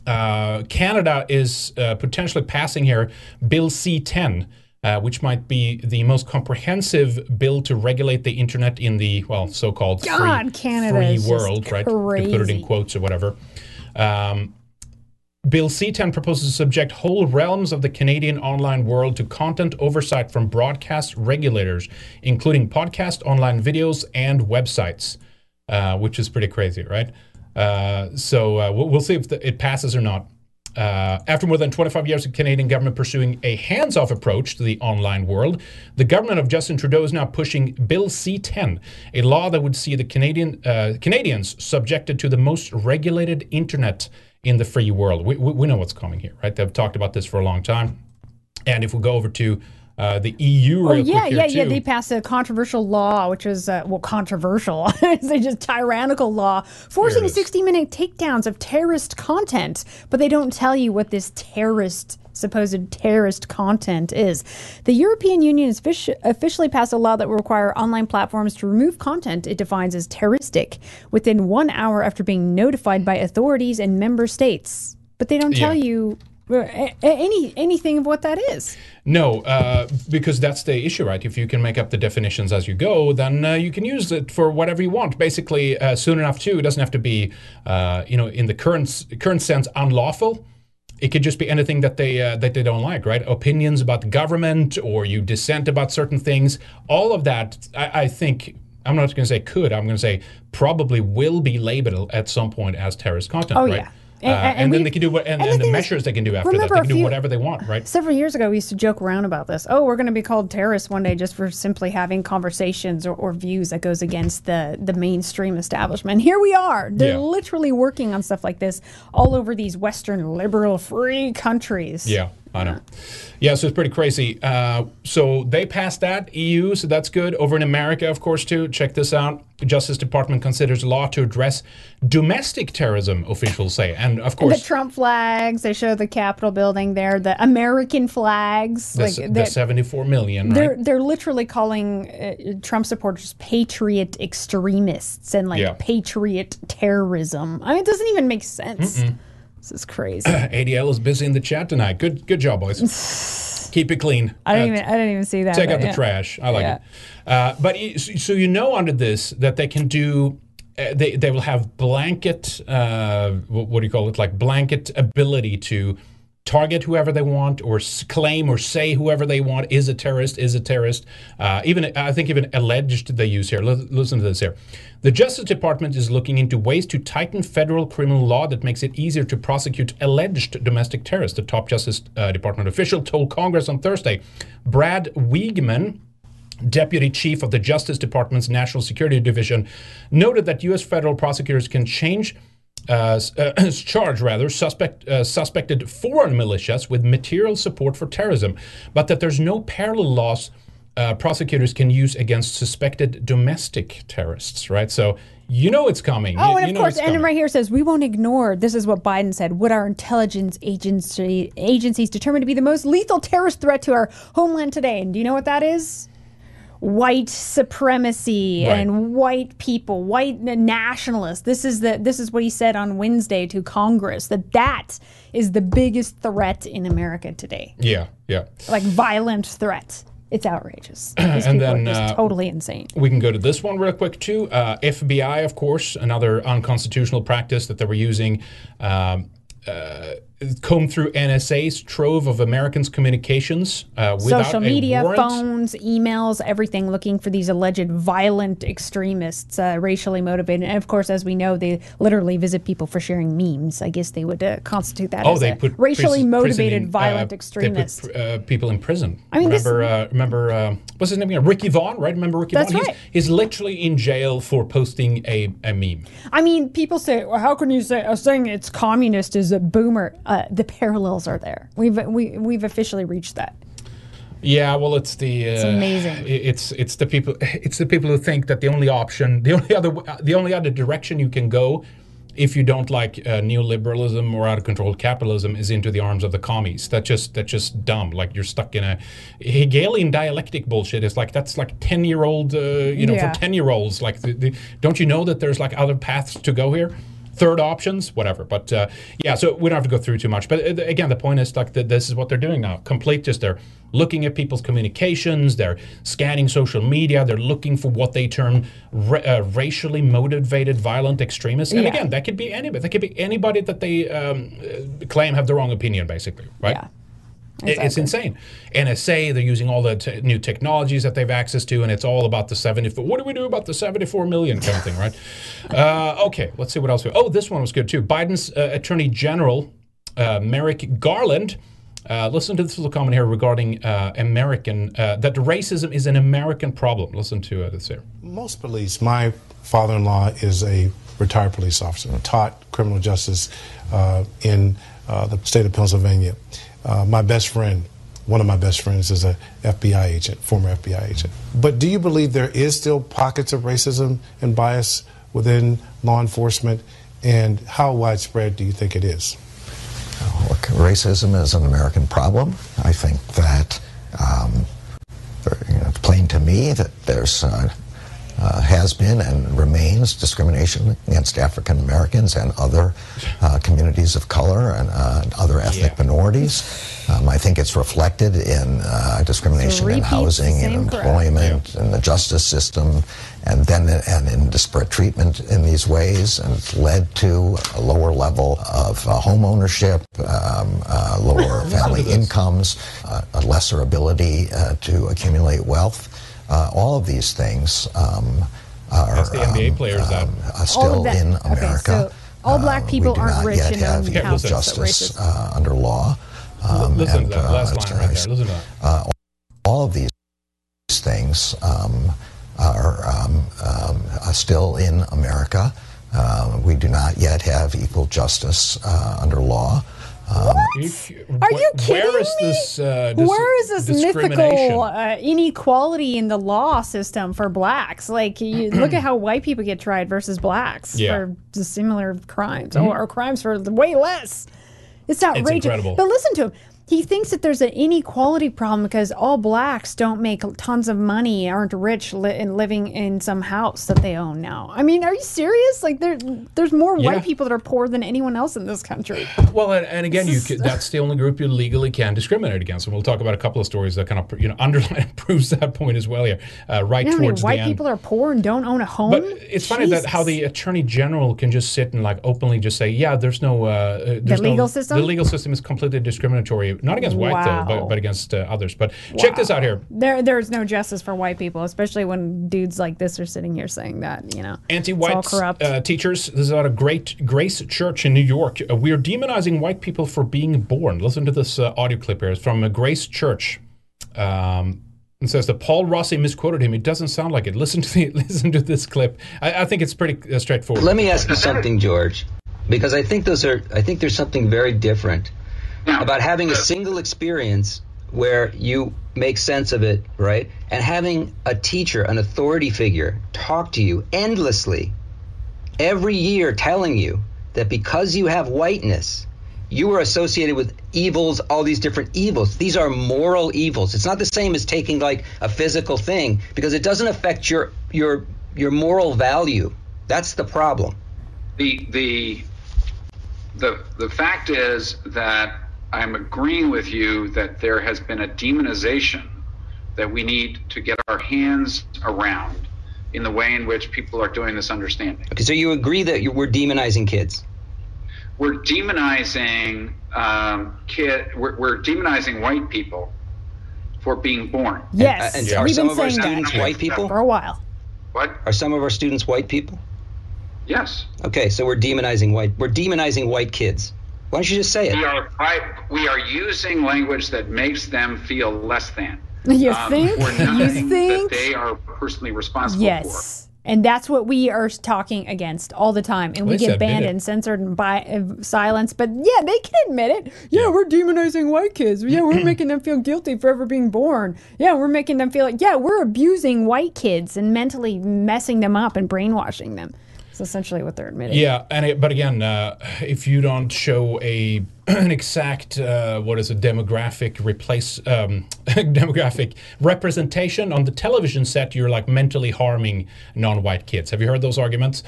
Uh, Canada is potentially passing here Bill C10, uh, which might be the most comprehensive bill to regulate the internet in the well, so-called free, God, free just world, right? To put it in quotes or whatever. Um, Bill C10 proposes to subject whole realms of the Canadian online world to content oversight from broadcast regulators, including podcast, online videos, and websites, uh, which is pretty crazy, right? Uh, so uh, we'll, we'll see if the, it passes or not. Uh, after more than 25 years of Canadian government pursuing a hands-off approach to the online world, the government of Justin Trudeau is now pushing Bill C-10, a law that would see the Canadian uh, Canadians subjected to the most regulated internet in the free world. We, we, we know what's coming here, right? They've talked about this for a long time. And if we go over to uh, the EU Oh yeah, quick here yeah, yeah. They passed a controversial law, which is uh, well, controversial. it's a just tyrannical law forcing 60-minute takedowns of terrorist content, but they don't tell you what this terrorist supposed terrorist content is. The European Union has fish- officially passed a law that will require online platforms to remove content it defines as terroristic within one hour after being notified by authorities in member states. But they don't tell Yeah. you any anything of what that is. No, uh, because that's the issue, right? If you can make up the definitions as you go, then uh, you can use it for whatever you want. Basically, uh, soon enough too, it doesn't have to be, uh, you know, in the current current sense, unlawful. It could just be anything that they uh, that they don't like, right? Opinions about the government, or you dissent about certain things. All of that, I, I think. I'm not going to say could. I'm going to say probably will be labeled at some point as terrorist content, Oh, right? yeah. Uh, And- And, and then they can do what, and, and the and the thing is, measures they can do after that. They can do few- whatever they want, right? Several years ago, we used to joke around about this. Oh, we're going to be called terrorists one day just for simply having conversations or, or views that goes against the the mainstream establishment. Here we are. They're Yeah. literally working on stuff like this all over these Western liberal free countries. Yeah, I know. Yeah, so it's pretty crazy. Uh, so they passed that EU, so that's good. Over in America, of course, too. Check this out. The Justice Department considers law to address domestic terrorism. Officials say, and of course, the Trump flags, they show the Capitol building there, the American flags. the, like the 74 million, They're right? they're literally calling uh, Trump supporters patriot extremists and like Yeah. patriot terrorism. I mean, it doesn't even make sense. Mm-mm. This is crazy. ADL is busy in the chat tonight. Good, good job, boys. Keep it clean. I didn't Uh, even I didn't even see that. Take out the yeah. trash. I like Yeah. it. Uh, but so you know under this that they can do. Uh, they they will have blanket. Uh, what do you call it? Like blanket ability to target whoever they want, or claim or say whoever they want is a terrorist. Is a terrorist. Uh, even I think even alleged they use here. Li- Listen to this here. The Justice Department is looking into ways to tighten federal criminal law that makes it easier to prosecute alleged domestic terrorists. The top Justice uh, Department official told Congress on Thursday. Brad Wiegmann, deputy chief of the Justice Department's National Security Division, noted that U.S. federal prosecutors can change. Uh, uh, charge rather suspect uh, suspected foreign militias with material support for terrorism, but that there's no parallel laws uh, prosecutors can use against suspected domestic terrorists. Right, so you know it's coming. Oh, You- and of course, and right here says we won't ignore. This is what Biden said. What our intelligence agency agencies determined to be the most lethal terrorist threat to our homeland today. And do you know what that is? White supremacy Right. and white people, white nationalists. This is the this is what he said on Wednesday to Congress that that is the biggest threat in America today. Yeah, yeah. Like violent threat. It's outrageous. These And people then, are just uh, totally insane. We can go to this one real quick too. Uh, FBI, of course, another unconstitutional practice that they were using. Um, uh, comb through NSA's trove of Americans' communications uh, without social media, phones, emails, everything looking for these alleged violent extremists, uh, racially motivated. And of course, as we know, they literally visit people for sharing memes. I guess they would uh, constitute that Oh, as they put racially prison- motivated prisoning, violent uh, extremist. They put uh, people in prison. I mean, this- remember, uh, remember, uh, what's his name again? Ricky Vaughn, right? Remember Ricky That's Vaughn? right. He's, he's literally in jail for posting a, a meme. I mean, people say, well, "How can you say uh, saying it's communist is a boomer?" Uh, the parallels are there. We've we, we've officially reached that. Yeah, well, it's the uh, It's amazing. It's it's the people it's the people who think that the only option, the only other the only other direction you can go, if you don't like uh, neoliberalism or out of control capitalism, is into the arms of the commies. That just that's just dumb. Like you're stuck in a Hegelian dialectic bullshit. It's like that's like ten year old, uh, you know, Yeah. for ten year olds. Like, the, the, don't you know that there's like other paths to go here? Third options, whatever. But uh, yeah, so we don't have to go through too much. But uh, again, the point is like that this is what they're doing now. Complete just they're looking at people's communications, they're scanning social media, they're looking for what they term ra- uh, racially motivated violent extremists. And Yeah. again, that could be anybody. That could be anybody that they um, claim have the wrong opinion, basically, right? Yeah. It- It's insane. NSA, they're using all the te- new technologies that they've access to, and it's all about the 74. What do we do about the 74 million kind of thing, right? uh, okay, let's see what else. We, oh, this one was good too. Biden's uh, attorney general uh, Merrick Garland. Uh, listen to this little comment here regarding uh, American, uh, that racism is an American problem. Listen to uh, this here. Most police, my father in law is a retired police officer, taught criminal justice uh, in uh, the state of Pennsylvania. Uh, my best friend, one of my best friends, is a FBI agent, former FBI agent. But do you believe there is still pockets of racism and bias within law enforcement? And how widespread do you think it is? Look, racism is an American problem. I think that um, plain to me that there's uh, uh, has been and remains discrimination against African Americans and other uh, communities of color and uh, other ethnic minorities. Um, I think it's reflected in uh, discrimination in housing in same crap. employment and the justice system, and then and in disparate treatment in these ways, and it's led to a lower level of uh, home ownership, um, uh, lower family incomes, uh, a lesser ability uh, to accumulate wealth. Uh, all of these things um, are That's the NBA players that. uh, still of that- in okay, America. so all black people we do aren't not rich yet and have own equal houses. justice uh, under law. Um, Listen and, to that uh, last line right there. Listen to that. uh, all of these things um, are um, um, are still in America. Uh, we do not yet have equal justice uh, under law. Um, Are you kidding Where is this? Uh, dis- Where is this mythical uh, inequality in the law system for blacks? Like, you look at how white people get tried versus blacks Yeah. for similar crimes, Mhm. or, or crimes for way less. It's outrageous. incredible. But listen to him. He thinks that there's an inequality problem because all blacks don't make tons of money, aren't rich, li- and living in some house that they own now. I mean, are you serious? Like, there, there's more Yeah. white people that are poor than anyone else in this country. Well, and, and again, you could, that's the only group you legally can discriminate against, and we'll talk about a couple of stories that kind of you know underline and proves that point as well here. Uh, right You know towards white the end. people are poor and don't own a home? But it's funny that how the attorney general can just sit and like openly just say, "Yeah, there's no uh, uh, there's no- legal system? The legal system is completely discriminatory, not against white though, but, but against uh, others." But check this out here. There, there's no justice for white people, especially when dudes like this are sitting here saying that. You know, Anti-white corrupt. uh, teachers. This is out of Great Grace Church in New York. Uh, we are demonizing white people for being born. Listen to this uh, audio clip here. It's from uh, Grace Church. Um, it says that Paul Rossi misquoted him. It doesn't sound like it. Listen to the, listen to this clip. I, I think it's pretty uh, straightforward. Let me ask you something, George, because I think those are. I think there's something very different about having a single experience where you make sense of it, right, and having a teacher, an authority figure, talk to you endlessly every year, telling you that because you have whiteness. You are associated with evils, all these different evils. These are moral evils. It's not the same as taking like a physical thing because it doesn't affect your your your moral value. That's the problem. the the the the fact is that I'm agreeing with you that there has been a demonization that we need to get our hands around in the way in which people are doing this understanding. Okay, so you agree that you, we're demonizing kids? We're demonizing um, kid. We're, we're demonizing white people for being born. yes, And, and are we've some been of our saying students that white people? for a while. What? Are some of our students white people? Yes. Okay, so we're demonizing white. We're demonizing white kids. Why don't you just say it? We are right. We are using language that makes them feel less than. You um, think? For You think? that they are personally responsible for. Yes. And that's what we are talking against all the time. And we get banned it. and censored and by uh, silence. But yeah, they can admit it. Yeah, we're demonizing white kids. Yeah, we're making them feel guilty for ever being born. Yeah, we're making them feel like, yeah, we're abusing white kids and mentally messing them up and brainwashing them. Essentially what they're admitting. Yeah, and it, but again, uh, if you don't show a an exact uh, what is a demographic replace um, demographic representation on the television set, you're like mentally harming non-white kids. Have you heard those arguments?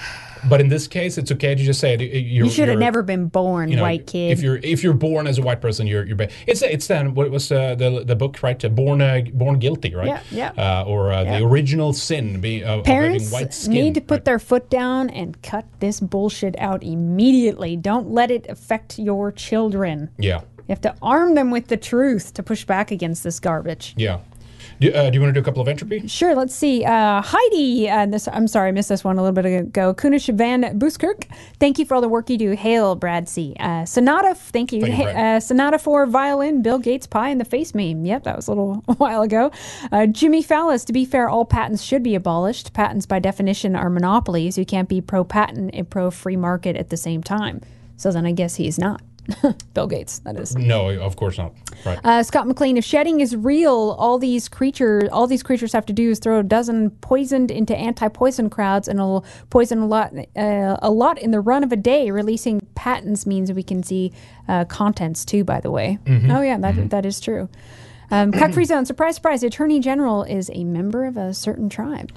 But in this case, it's okay to just say it. You're, you should have never been born, you know, white kid. If you're if you're born as a white person, you're you're. ba- It's it's then what was uh, the the book right? Born uh, born guilty, right? Yeah, yeah. Uh, or uh, Yeah. the original sin be, uh, Parents skin. need to put their foot down and cut this bullshit out immediately. Don't let it affect your children. Yeah. You have to arm them with the truth to push back against this garbage. Yeah. Do, uh, do you want to do a couple of entropy? Sure. Let's see. Uh, Heidi, uh, this, I'm sorry, I missed this one a little bit ago. Kunish Van Buskirk, thank you for all the work you do. Hail, Brad C. Uh, Sonata, thank you. Thank you, Ha- uh, Sonata for violin, Bill Gates pie, in the face meme. Yep, that was a little while ago. Uh, Jimmy Fallis, to be fair, all patents should be abolished. Patents, by definition, are monopolies. You can't be pro patent and pro free market at the same time. So then I guess he's not. Bill Gates, that is. No, of course not. Right. Uh, Scott McLean, if shedding is real, all these creatures, all these creatures have to do is throw a dozen poisoned into anti-poison crowds, and it'll poison a lot, uh, a lot in the run of a day. Releasing patents means we can see uh, contents too. By the way, Mhm. oh yeah, that that is true. Um, Cut free zone. Surprise, surprise. Attorney general is a member of a certain tribe.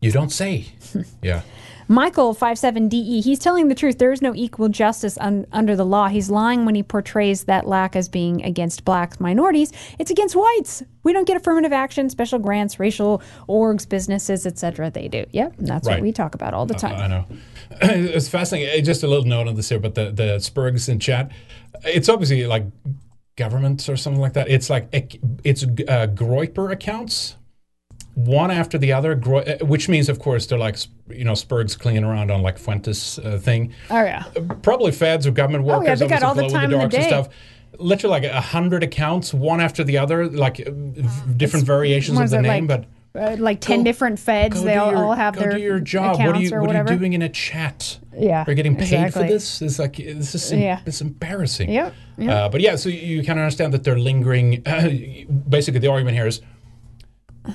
You don't say. yeah. Michael 57DE, E, he's telling the truth. There is no equal justice un- under the law. He's lying when he portrays that lack as being against blacks, minorities. It's against whites. We don't get affirmative action, special grants, racial orgs, businesses, etc. They do. Yep, and that's Right. what we talk about all the Uh, time. I know. it's fascinating. Uh, Just a little note on this here, but the the Spurgs in chat, it's obviously like government or something like that. It's like it's uh, Groyper accounts, one after the other, uh, which means, of course, they're like you know Spurgs clinging around on like Fuentes uh, thing. Oh yeah. Probably feds or government workers. Oh, yeah, they got all the time in the day. stuff. Literally like a hundred accounts, one after the other, like uh, different variations of the name, like, but uh, like 10 Go- different feds, they all, your- all have go their do your job. What are you what are you doing in a chat? Yeah, Are you getting paid for this? It's like this is Yeah. it's embarrassing. Yep, yep. Uh, but yeah, so you, you of understand that they're lingering. basically, the argument here is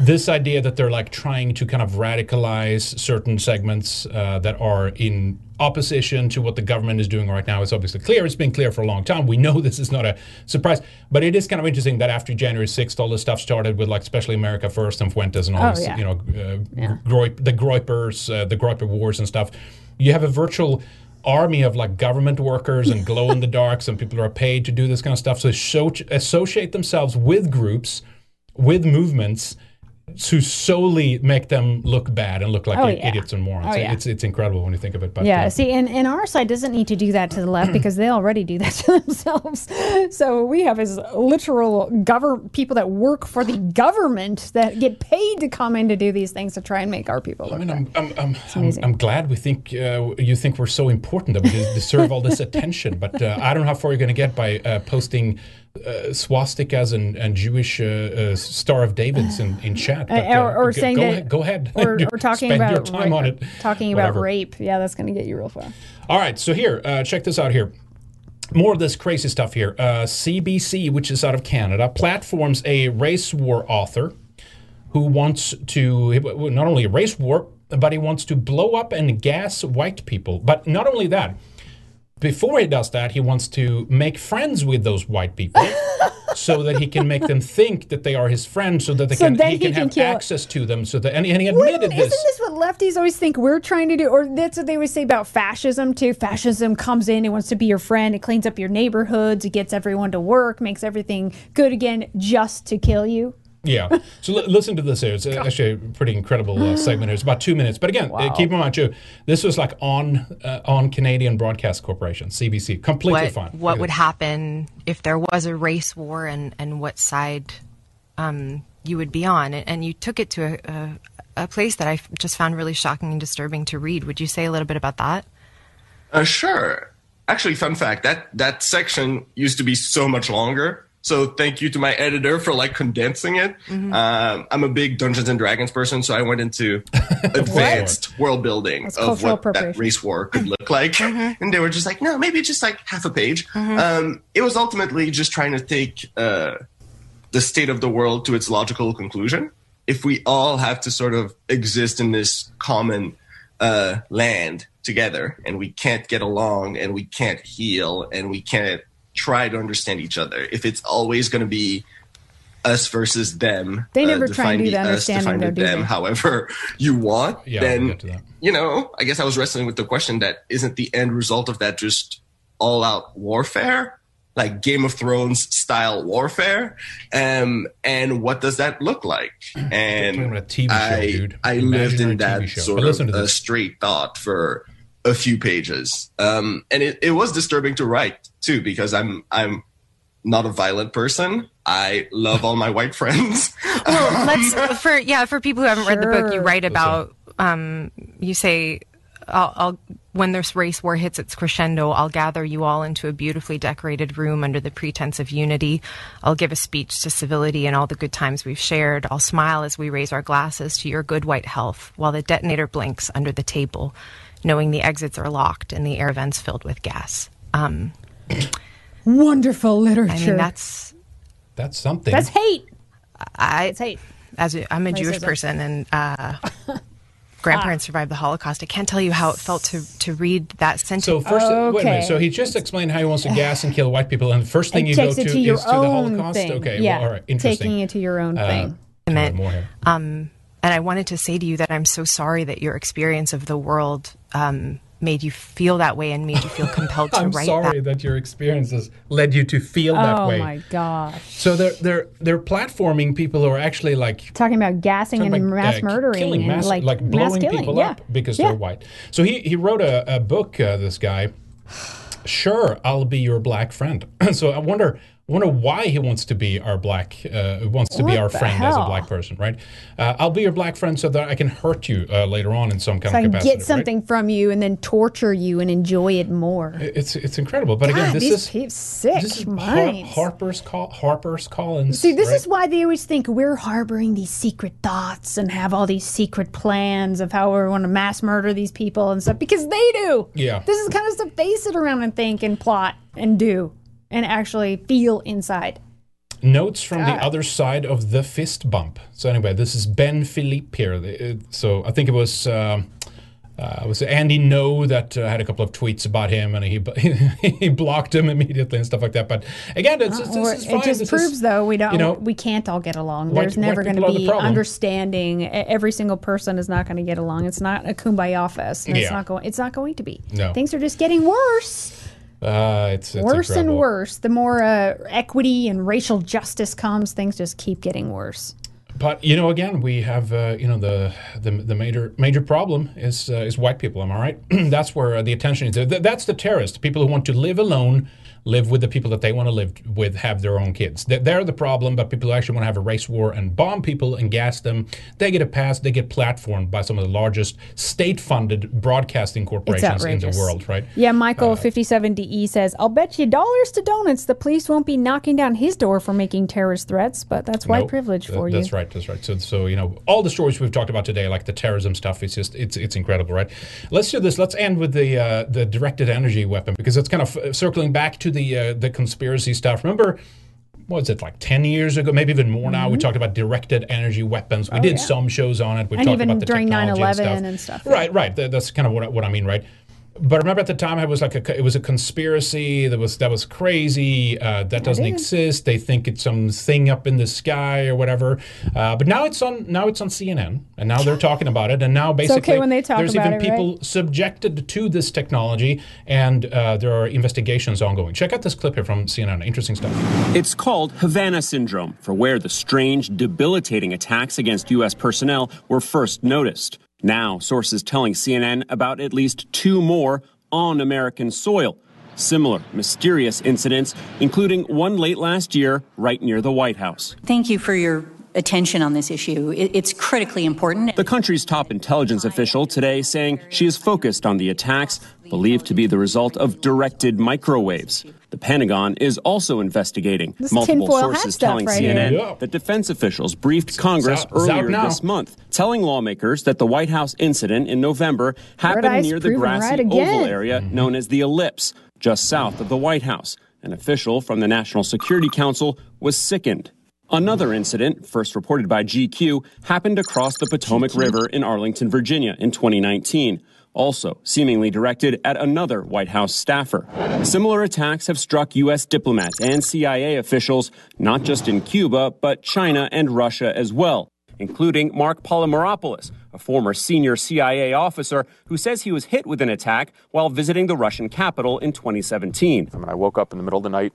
this idea that they're like trying to kind of radicalize certain segments uh, that are in opposition to what the government is doing right now is obviously clear. It's been clear for a long time. We know this is not a surprise, but it is kind of interesting that after January 6th, all this stuff started with like especially America First and Fuentes and all Oh, these, yeah. you know, uh, Groip, the Groypers, uh, the Groyper Wars and stuff. You have a virtual army of like government workers and glow in the darks and people who are paid to do this kind of stuff. So- associate themselves with groups, with movements to solely make them look bad and look like Oh, yeah. idiots and morons. Oh, yeah. It's it's incredible when you think of it. But yeah, uh, see, and, and our side doesn't need to do that to the left because they already do that to themselves. So we have as literal govern people that work for the government that get paid to come in to do these things to try and make our people look I mean. I'm, I'm, I'm, I'm. I'm glad we think uh, you think we're so important that we deserve all this attention. But uh, I don't know how far you're going to get by uh, posting swastikas and, and Jewish uh, uh, Star of Davids in, in chat. But, Uh, or, or go, saying go that, ahead, go ahead, or, or talking about time ra- on it. talking about rape. Yeah, that's going to get you real far. All right, so here, uh, check this out here. More of this crazy stuff here. Uh, CBC, which is out of Canada, platforms a race war author who wants to not only a race war, but he wants to blow up and gas white people. But not only that, before he does that, he wants to make friends with those white people. so that he can make them think that they are his friends, so that they So can, he he can can have kill- access to them. So that and, and he admitted this. Isn't this what lefties always think we're trying to do? Or that's what they always say about fascism too. Fascism comes in, it wants to be your friend, it cleans up your neighborhoods, it gets everyone to work, makes everything good again, just to kill you. Yeah. So li- listen to this here. It's uh, actually a pretty incredible uh, segment here. It's about two minutes. But again, uh, keep in mind too, this was like on uh, on Canadian Broadcast Corporation, CBC, completely what, fine. what Look would happen if there was a race war and, and what side um, you would be on. And, and you took it to a, a, a place that I just found really shocking and disturbing to read. Would you say a little bit about that? Uh, sure. Actually, fun fact that that section used to be so much longer. So thank you to my editor for like condensing it. Mm-hmm. Um, I'm a big Dungeons and Dragons person, so I went into advanced world building That's of what that race war could look like, and they were just like, no, maybe just like half a page. Mm-hmm. Um, it was ultimately just trying to take uh, the state of the world to its logical conclusion. If we all have to sort of exist in this common uh, land together and we can't get along and we can't heal and we can't try to understand each other, if it's always going to be us versus them, They never try and define do the us, understanding define though, do them, they? however you want, Yeah, we'll then get to that. you know, I guess I was wrestling with the question that isn't the end result of that just all out warfare, like Game of Thrones style warfare? Um, and what does that look like? And talking about a TV show, I, dude. I lived a in TV that show. sort But listen of to a this. straight thought for a few pages. Um, and it, it was disturbing to write too, because I'm, I'm not a violent person. I love all my white friends. well, let's for yeah for people who haven't read the book, you write about um, you say, I'll, I'll when this race war hits its crescendo, I'll gather you all into a beautifully decorated room under the pretense of unity. I'll give a speech to civility and all the good times we've shared. I'll smile as we raise our glasses to your good white health, while the detonator blinks under the table, knowing the exits are locked and the air vents filled with gas. Um, Wonderful literature. I mean, that's That's something. That's hate. I It's hate. as a, I'm a Jewish person and uh, grandparents survived the Holocaust. I can't tell you how it felt to to read that sentence. So first, wait a minute. So he just explained how he wants to gas and kill white people, and the first thing And you go takes to it to your is to the own Holocaust. thing. Okay, yeah. well, all right, interesting. Taking it to your own Uh, thing. meant. more here. Um, and I wanted to say to you that I'm so sorry that your experience of the world um, made you feel that way and made you feel compelled to I'm write sorry that. that. your experiences led you to feel that oh way. my gosh. So they're they're they're platforming people who are actually like Talking about gassing talking and about, mass uh, murdering killing, and mass, like, mass blowing killing. people yeah. up because Yeah. they're white. So he he wrote a, a book. Uh, this guy, sure, I'll be your black friend. so I wonder wonder why he wants to be our black uh, wants to be our friend as a black person, right? Uh, I'll be your black friend so that I can hurt you uh, later on in some kind So I of can capacity. get right? something from you and then torture you and enjoy it more. It's it's incredible, but again, this is people sick this is Har- Harper's Col- Harper's Collins. See, this right? is why they always think we're harboring these secret thoughts and have all these secret plans of how we want to mass murder these people and stuff because they do. Yeah. This is the kind of stuff they sit around and think and plot and do and actually feel inside. Notes from God. the other side of the fist bump. So anyway, this is Ben Philippe here. So I think it was um, uh, it was Andy Ngo that uh, had a couple of tweets about him, and he he blocked him immediately and stuff like that. But again, it's, Uh, or this is fine. it just This proves is, though we don't you know, we can't all get along. white- There's never going to people are the be understanding. Every single person is not going to get along. It's not a kumbaya fest. And It's not going. It's not going to be. No. Things are just getting worse. Uh, it's, it's worse and worse. The more uh, equity and racial justice comes, things just keep getting worse. But you know, again, we have uh, you know the the, the major major problem is uh, is white people. Am I right? that's where uh, the attention is. That's the terrorists, people who want to live alone, live with the people that they want to live with, have their own kids. They- They're the problem. But people who actually want to have a race war and bomb people and gas them, they get a pass. They get platformed by some of the largest state-funded broadcasting corporations in the world. Right? Yeah, Michael fifty seven DE says, "I'll bet you dollars to donuts the police won't be knocking down his door for making terrorist threats, but that's white privilege Th- for you." That's right. That's right. So, so you know, all the stories we've talked about today, like the terrorism stuff, it's just it's it's incredible, right? Let's do this. Let's end with the uh, the directed energy weapon because it's kind of uh, circling back to the uh, the conspiracy stuff. Remember. What was it like ten years ago, maybe even more now? We talked about directed energy weapons. We Mm-hmm. Oh, did yeah. some shows on it. We and talked about the during technology 9-11 and stuff. and stuff. Right, right. That's kind of what what I mean, right? But I remember at the time it was like a it was a conspiracy that was that was crazy. Uh, that doesn't exist. They think it's some thing up in the sky or whatever. Uh, but now it's on now it's on CNN and now they're talking about it. And now okay basically when they talk there's about even it, people subjected to this technology and uh, there are investigations ongoing. Check out this clip here from CNN. Interesting stuff. It's called Havana Syndrome, for where the strange, debilitating attacks against U.S. personnel were first noticed. Now, sources telling CNN about at least two more on American soil. Similar mysterious incidents, including one late last year right near the White House. Thank you for your attention on this issue. It's critically important. The country's top intelligence official today saying she is focused on the attacks believed to be the result of directed microwaves. The Pentagon is also investigating. This Multiple sources stuff telling right. CNN Yeah. that defense officials briefed Congress out- it's earlier this month, telling lawmakers that the White House incident in November happened near the grassy right oval area known as the Ellipse, just south of the White House. An official from the National Security Council was sickened. Another incident, first reported by GQ, happened across the Potomac River in Arlington, Virginia in 2019, also seemingly directed at another White House staffer. Similar attacks have struck U.S. diplomats and CIA officials, not just in Cuba, but China and Russia as well, including Mark Polymeropoulos, a former senior CIA officer who says he was hit with an attack while visiting the Russian capital in 2017. I mean, I woke up in the middle of the night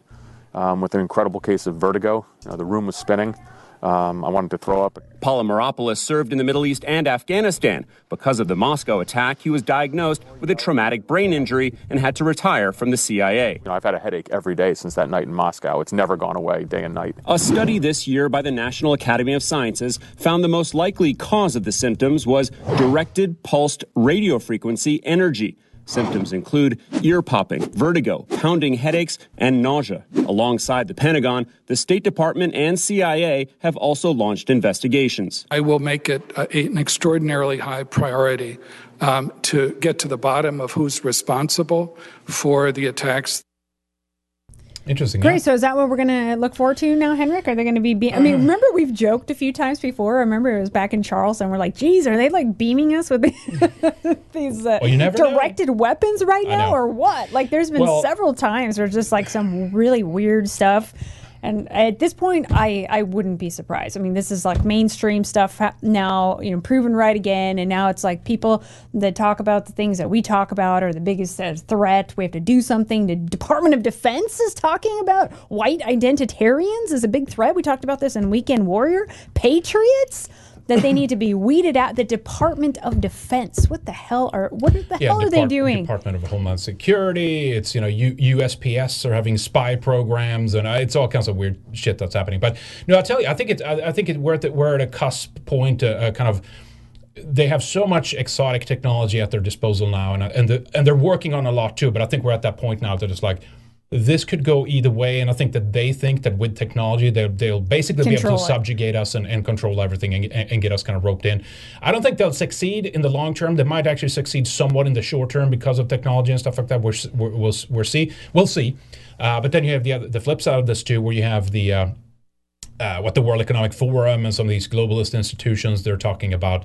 um, with an incredible case of vertigo. You know, the room was spinning. Um, I wanted to throw up. Polymeropoulos served in the Middle East and Afghanistan. Because of the Moscow attack, he was diagnosed with a traumatic brain injury and had to retire from the CIA. You know, I've had a headache every day since that night in Moscow. It's never gone away day and night. A study this year by the National Academy of Sciences found the most likely cause of the symptoms was directed pulsed radio frequency energy. Symptoms include ear popping, vertigo, pounding headaches, and nausea. Alongside the Pentagon, the State Department and CIA have also launched investigations. I will make it a, an extraordinarily high priority um, to get to the bottom of who's responsible for the attacks. Interesting. Great. So is that what we're going to look forward to now, Henrik? Are they going to be? Be- I mean, remember we've joked a few times before. I remember it was back in Charleston. We're like, "Geez, are they like beaming us with these uh, Well, never know. directed weapons right now, or what?" Like, there's been Well- several times where just like some really weird stuff. And at this point, I, I wouldn't be surprised. I mean, this is like mainstream stuff now, you know, proven right again. And now it's like people that talk about the things that we talk about are the biggest uh, threat. We have to do something. The Department of Defense is talking about white identitarians as a big threat. We talked about this in Weekend Warrior. Patriots that they need to be weeded out. The Department of Defense. What the hell are what the hell are they Depart- doing? Department of Homeland Security. It's you know U- USPS are having spy programs, and uh, it's all kinds of weird shit that's happening. But no, I'll tell you, I think it's I, I think it, we're at the, we're at a cusp point, uh, uh, kind of. They have so much exotic technology at their disposal now, and and the, and they're working on a lot too. But I think we're at that point now that it's like. This could go either way, and I think that they think that with technology, they'll, they'll basically be able Control to it. subjugate us and, and control everything and, and get us kind of roped in. I don't think they'll succeed in the long term. They might actually succeed somewhat in the short term because of technology and stuff like that. We're, we're, we'll, we'll see. We'll see. Uh, but then you have the other, the flip side of this too, where you have the uh, uh, what the World Economic Forum and some of these globalist institutions they're talking about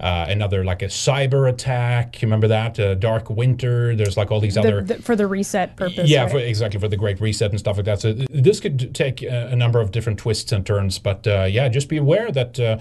uh, another like a cyber attack. You remember that uh, Dark Winter? There's like all these The- other the- for the reset purpose. yeah, right? for, exactly for the Great Reset and stuff like that. So th- this could take a, a number of different twists and turns, but uh, yeah, just be aware that uh,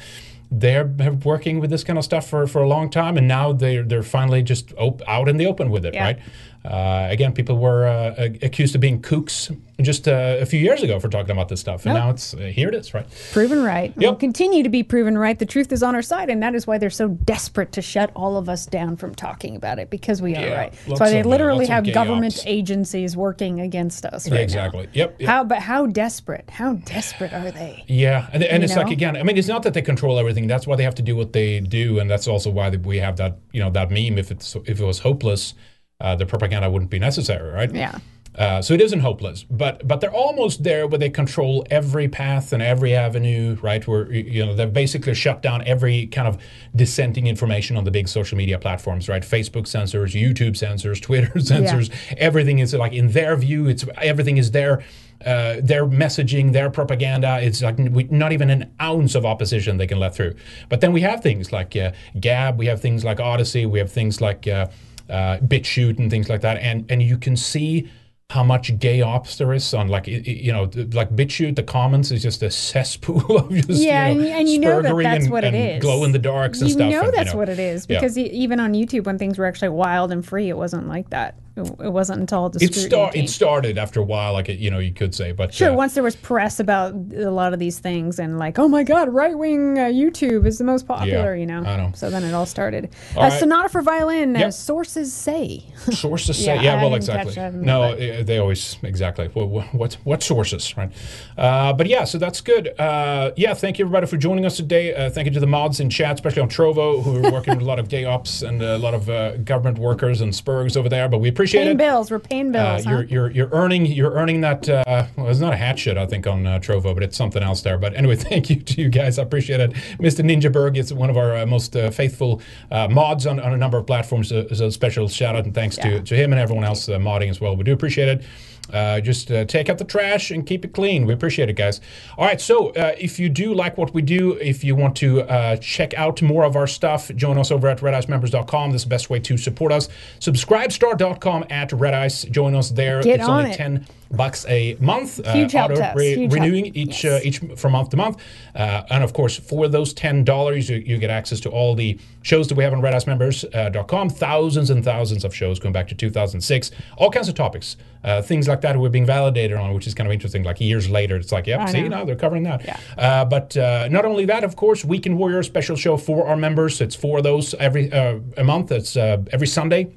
they're working with this kind of stuff for, for a long time, and now they're they're finally just op- out in the open with it, Yeah. right? Uh, again, people were uh, accused of being kooks just uh, a few years ago for talking about this stuff, and Nope. now it's uh, here it is, right? Proven right. Will continue to be proven right. The truth is on our side, and that is why they're so desperate to shut all of us down from talking about it because we are Yeah, right. That's why they of, uh, literally have government ops. agencies working against us. Right now. exactly. Yep. yep. How? But how desperate? How desperate are they? Yeah, and, and it's like again, I mean, it's not that they control everything. That's why they have to do what they do, and that's also why we have that you know that meme. If it's if it was hopeless, uh, the propaganda wouldn't be necessary, right? Yeah. Uh, so it isn't hopeless, but but they're almost there where they control every path and every avenue, right? Where you know they've basically shut down every kind of dissenting information on the big social media platforms, right? Facebook censors, YouTube censors, Twitter censors. Everything is like in their view, it's everything is their uh, their messaging, their propaganda. It's like we, not even an ounce of opposition they can let through. But then we have things like uh, Gab, we have things like Odysee, we have things like uh, uh, BitChute and things like that, and and you can see how much gay ops there is on like you know like BitChute. The comments is just a cesspool of just yeah, you know, and, and you know that that's and, what it and is. glow in the darks and you stuff. know and, that's what it is because e- even on YouTube, when things were actually wild and free, it wasn't like that. It, wasn't until the it start it started after a while, like it, you know you could say, but Sure, uh, once there was press about a lot of these things and like, oh my God, right wing uh, YouTube is the most popular, you know? I know. So then it all started. All uh, right. Sonata for violin, uh, Yep. sources say. sources say Yeah, yeah, well exactly that, no uh, they always exactly well, what what sources right uh, but yeah so that's good uh, yeah thank you everybody for joining us today uh, thank you to the mods in chat especially on trovo who are working with a lot of gay ops and a lot of uh, government workers and spurgs over there but we appreciate Paying it bills. We're paying uh, bills. huh? you're, you're you're earning you're earning that uh, well it's not a hat shit I think on uh, Trovo but it's something else there but anyway thank you to you guys I appreciate it Mr. Ninja Berg is one of our uh, most uh, faithful uh, mods on, on a number of platforms so, so a special shout out and thanks to, to him and everyone else uh, modding as well we do appreciate it uh, just uh, take out the trash and keep it clean. We appreciate it, guys. All right, so uh, if you do like what we do, if you want to uh, check out more of our stuff, join us over at redicemembers.com. This is the best way to support us. Subscribestar.com at red ice. Join us there. Get it's on only it. 10 bucks a month. uh, Huge help auto to us. Huge help. renewing each uh, each from month to month. Uh, and of course, for those ten dollars, you, you get access to all the shows that we have on RedIceMembers.com. Thousands and thousands of shows going back to 2006. All kinds of topics, uh, things like that we're being validated on, which is kind of interesting. Like years later, it's like, yep, I see, know. now they're covering that. Uh, but uh, not only that, of course, Weekend Warrior special show for our members. It's for those every uh, a month. It's uh, every Sunday.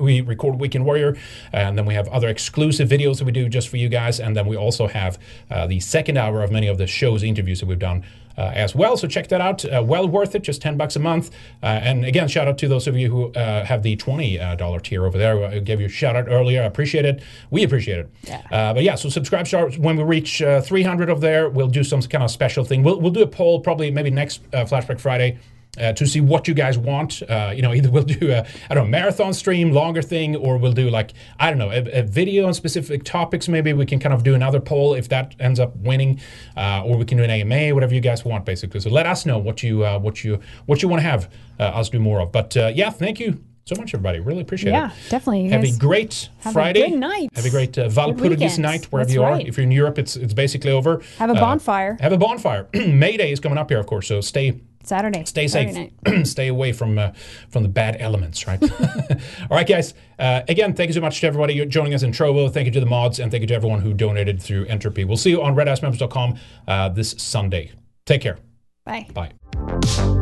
We record Weekend Warrior, and then we have other exclusive videos that we do just for you guys. And then we also have uh, the second hour of many of the shows, interviews that we've done uh, as well. So check that out. Uh, well worth it, just 10 bucks a month. Uh, and again, shout out to those of you who uh, have the $20 tier over there. I gave you a shout out earlier. I appreciate it. We appreciate it. Uh, but yeah, so subscribe. Start when we reach uh, 300 of there, we'll do some kind of special thing. We'll, we'll do a poll probably maybe next uh, Flashback Friday uh, to see what you guys want. Uh, you know, either we'll do a I don't know marathon stream, longer thing, or we'll do like I don't know a, a video on specific topics. Maybe we can kind of do another poll if that ends up winning, uh, or we can do an AMA, whatever you guys want, basically. So let us know what you uh, what you what you want to have uh, us do more of. But uh, yeah, thank you so much, everybody. Really appreciate Yeah, it. Yeah, definitely. Have a great have a Friday. good night. Have a great uh, Walpurgis night wherever That's you are. right. If you're in Europe, it's it's basically over. Have a Uh, bonfire. have a bonfire. May Day is coming up here, of course. So stay Saturday. Stay Saturday safe. Stay away from uh, from the bad elements, right? All right, guys. Uh, again, thank you so much to everybody joining us in Trovo. Thank you to the mods, and thank you to everyone who donated through Entropy. We'll see you on RedIceMembers.com uh, this Sunday. Take care. Bye. Bye.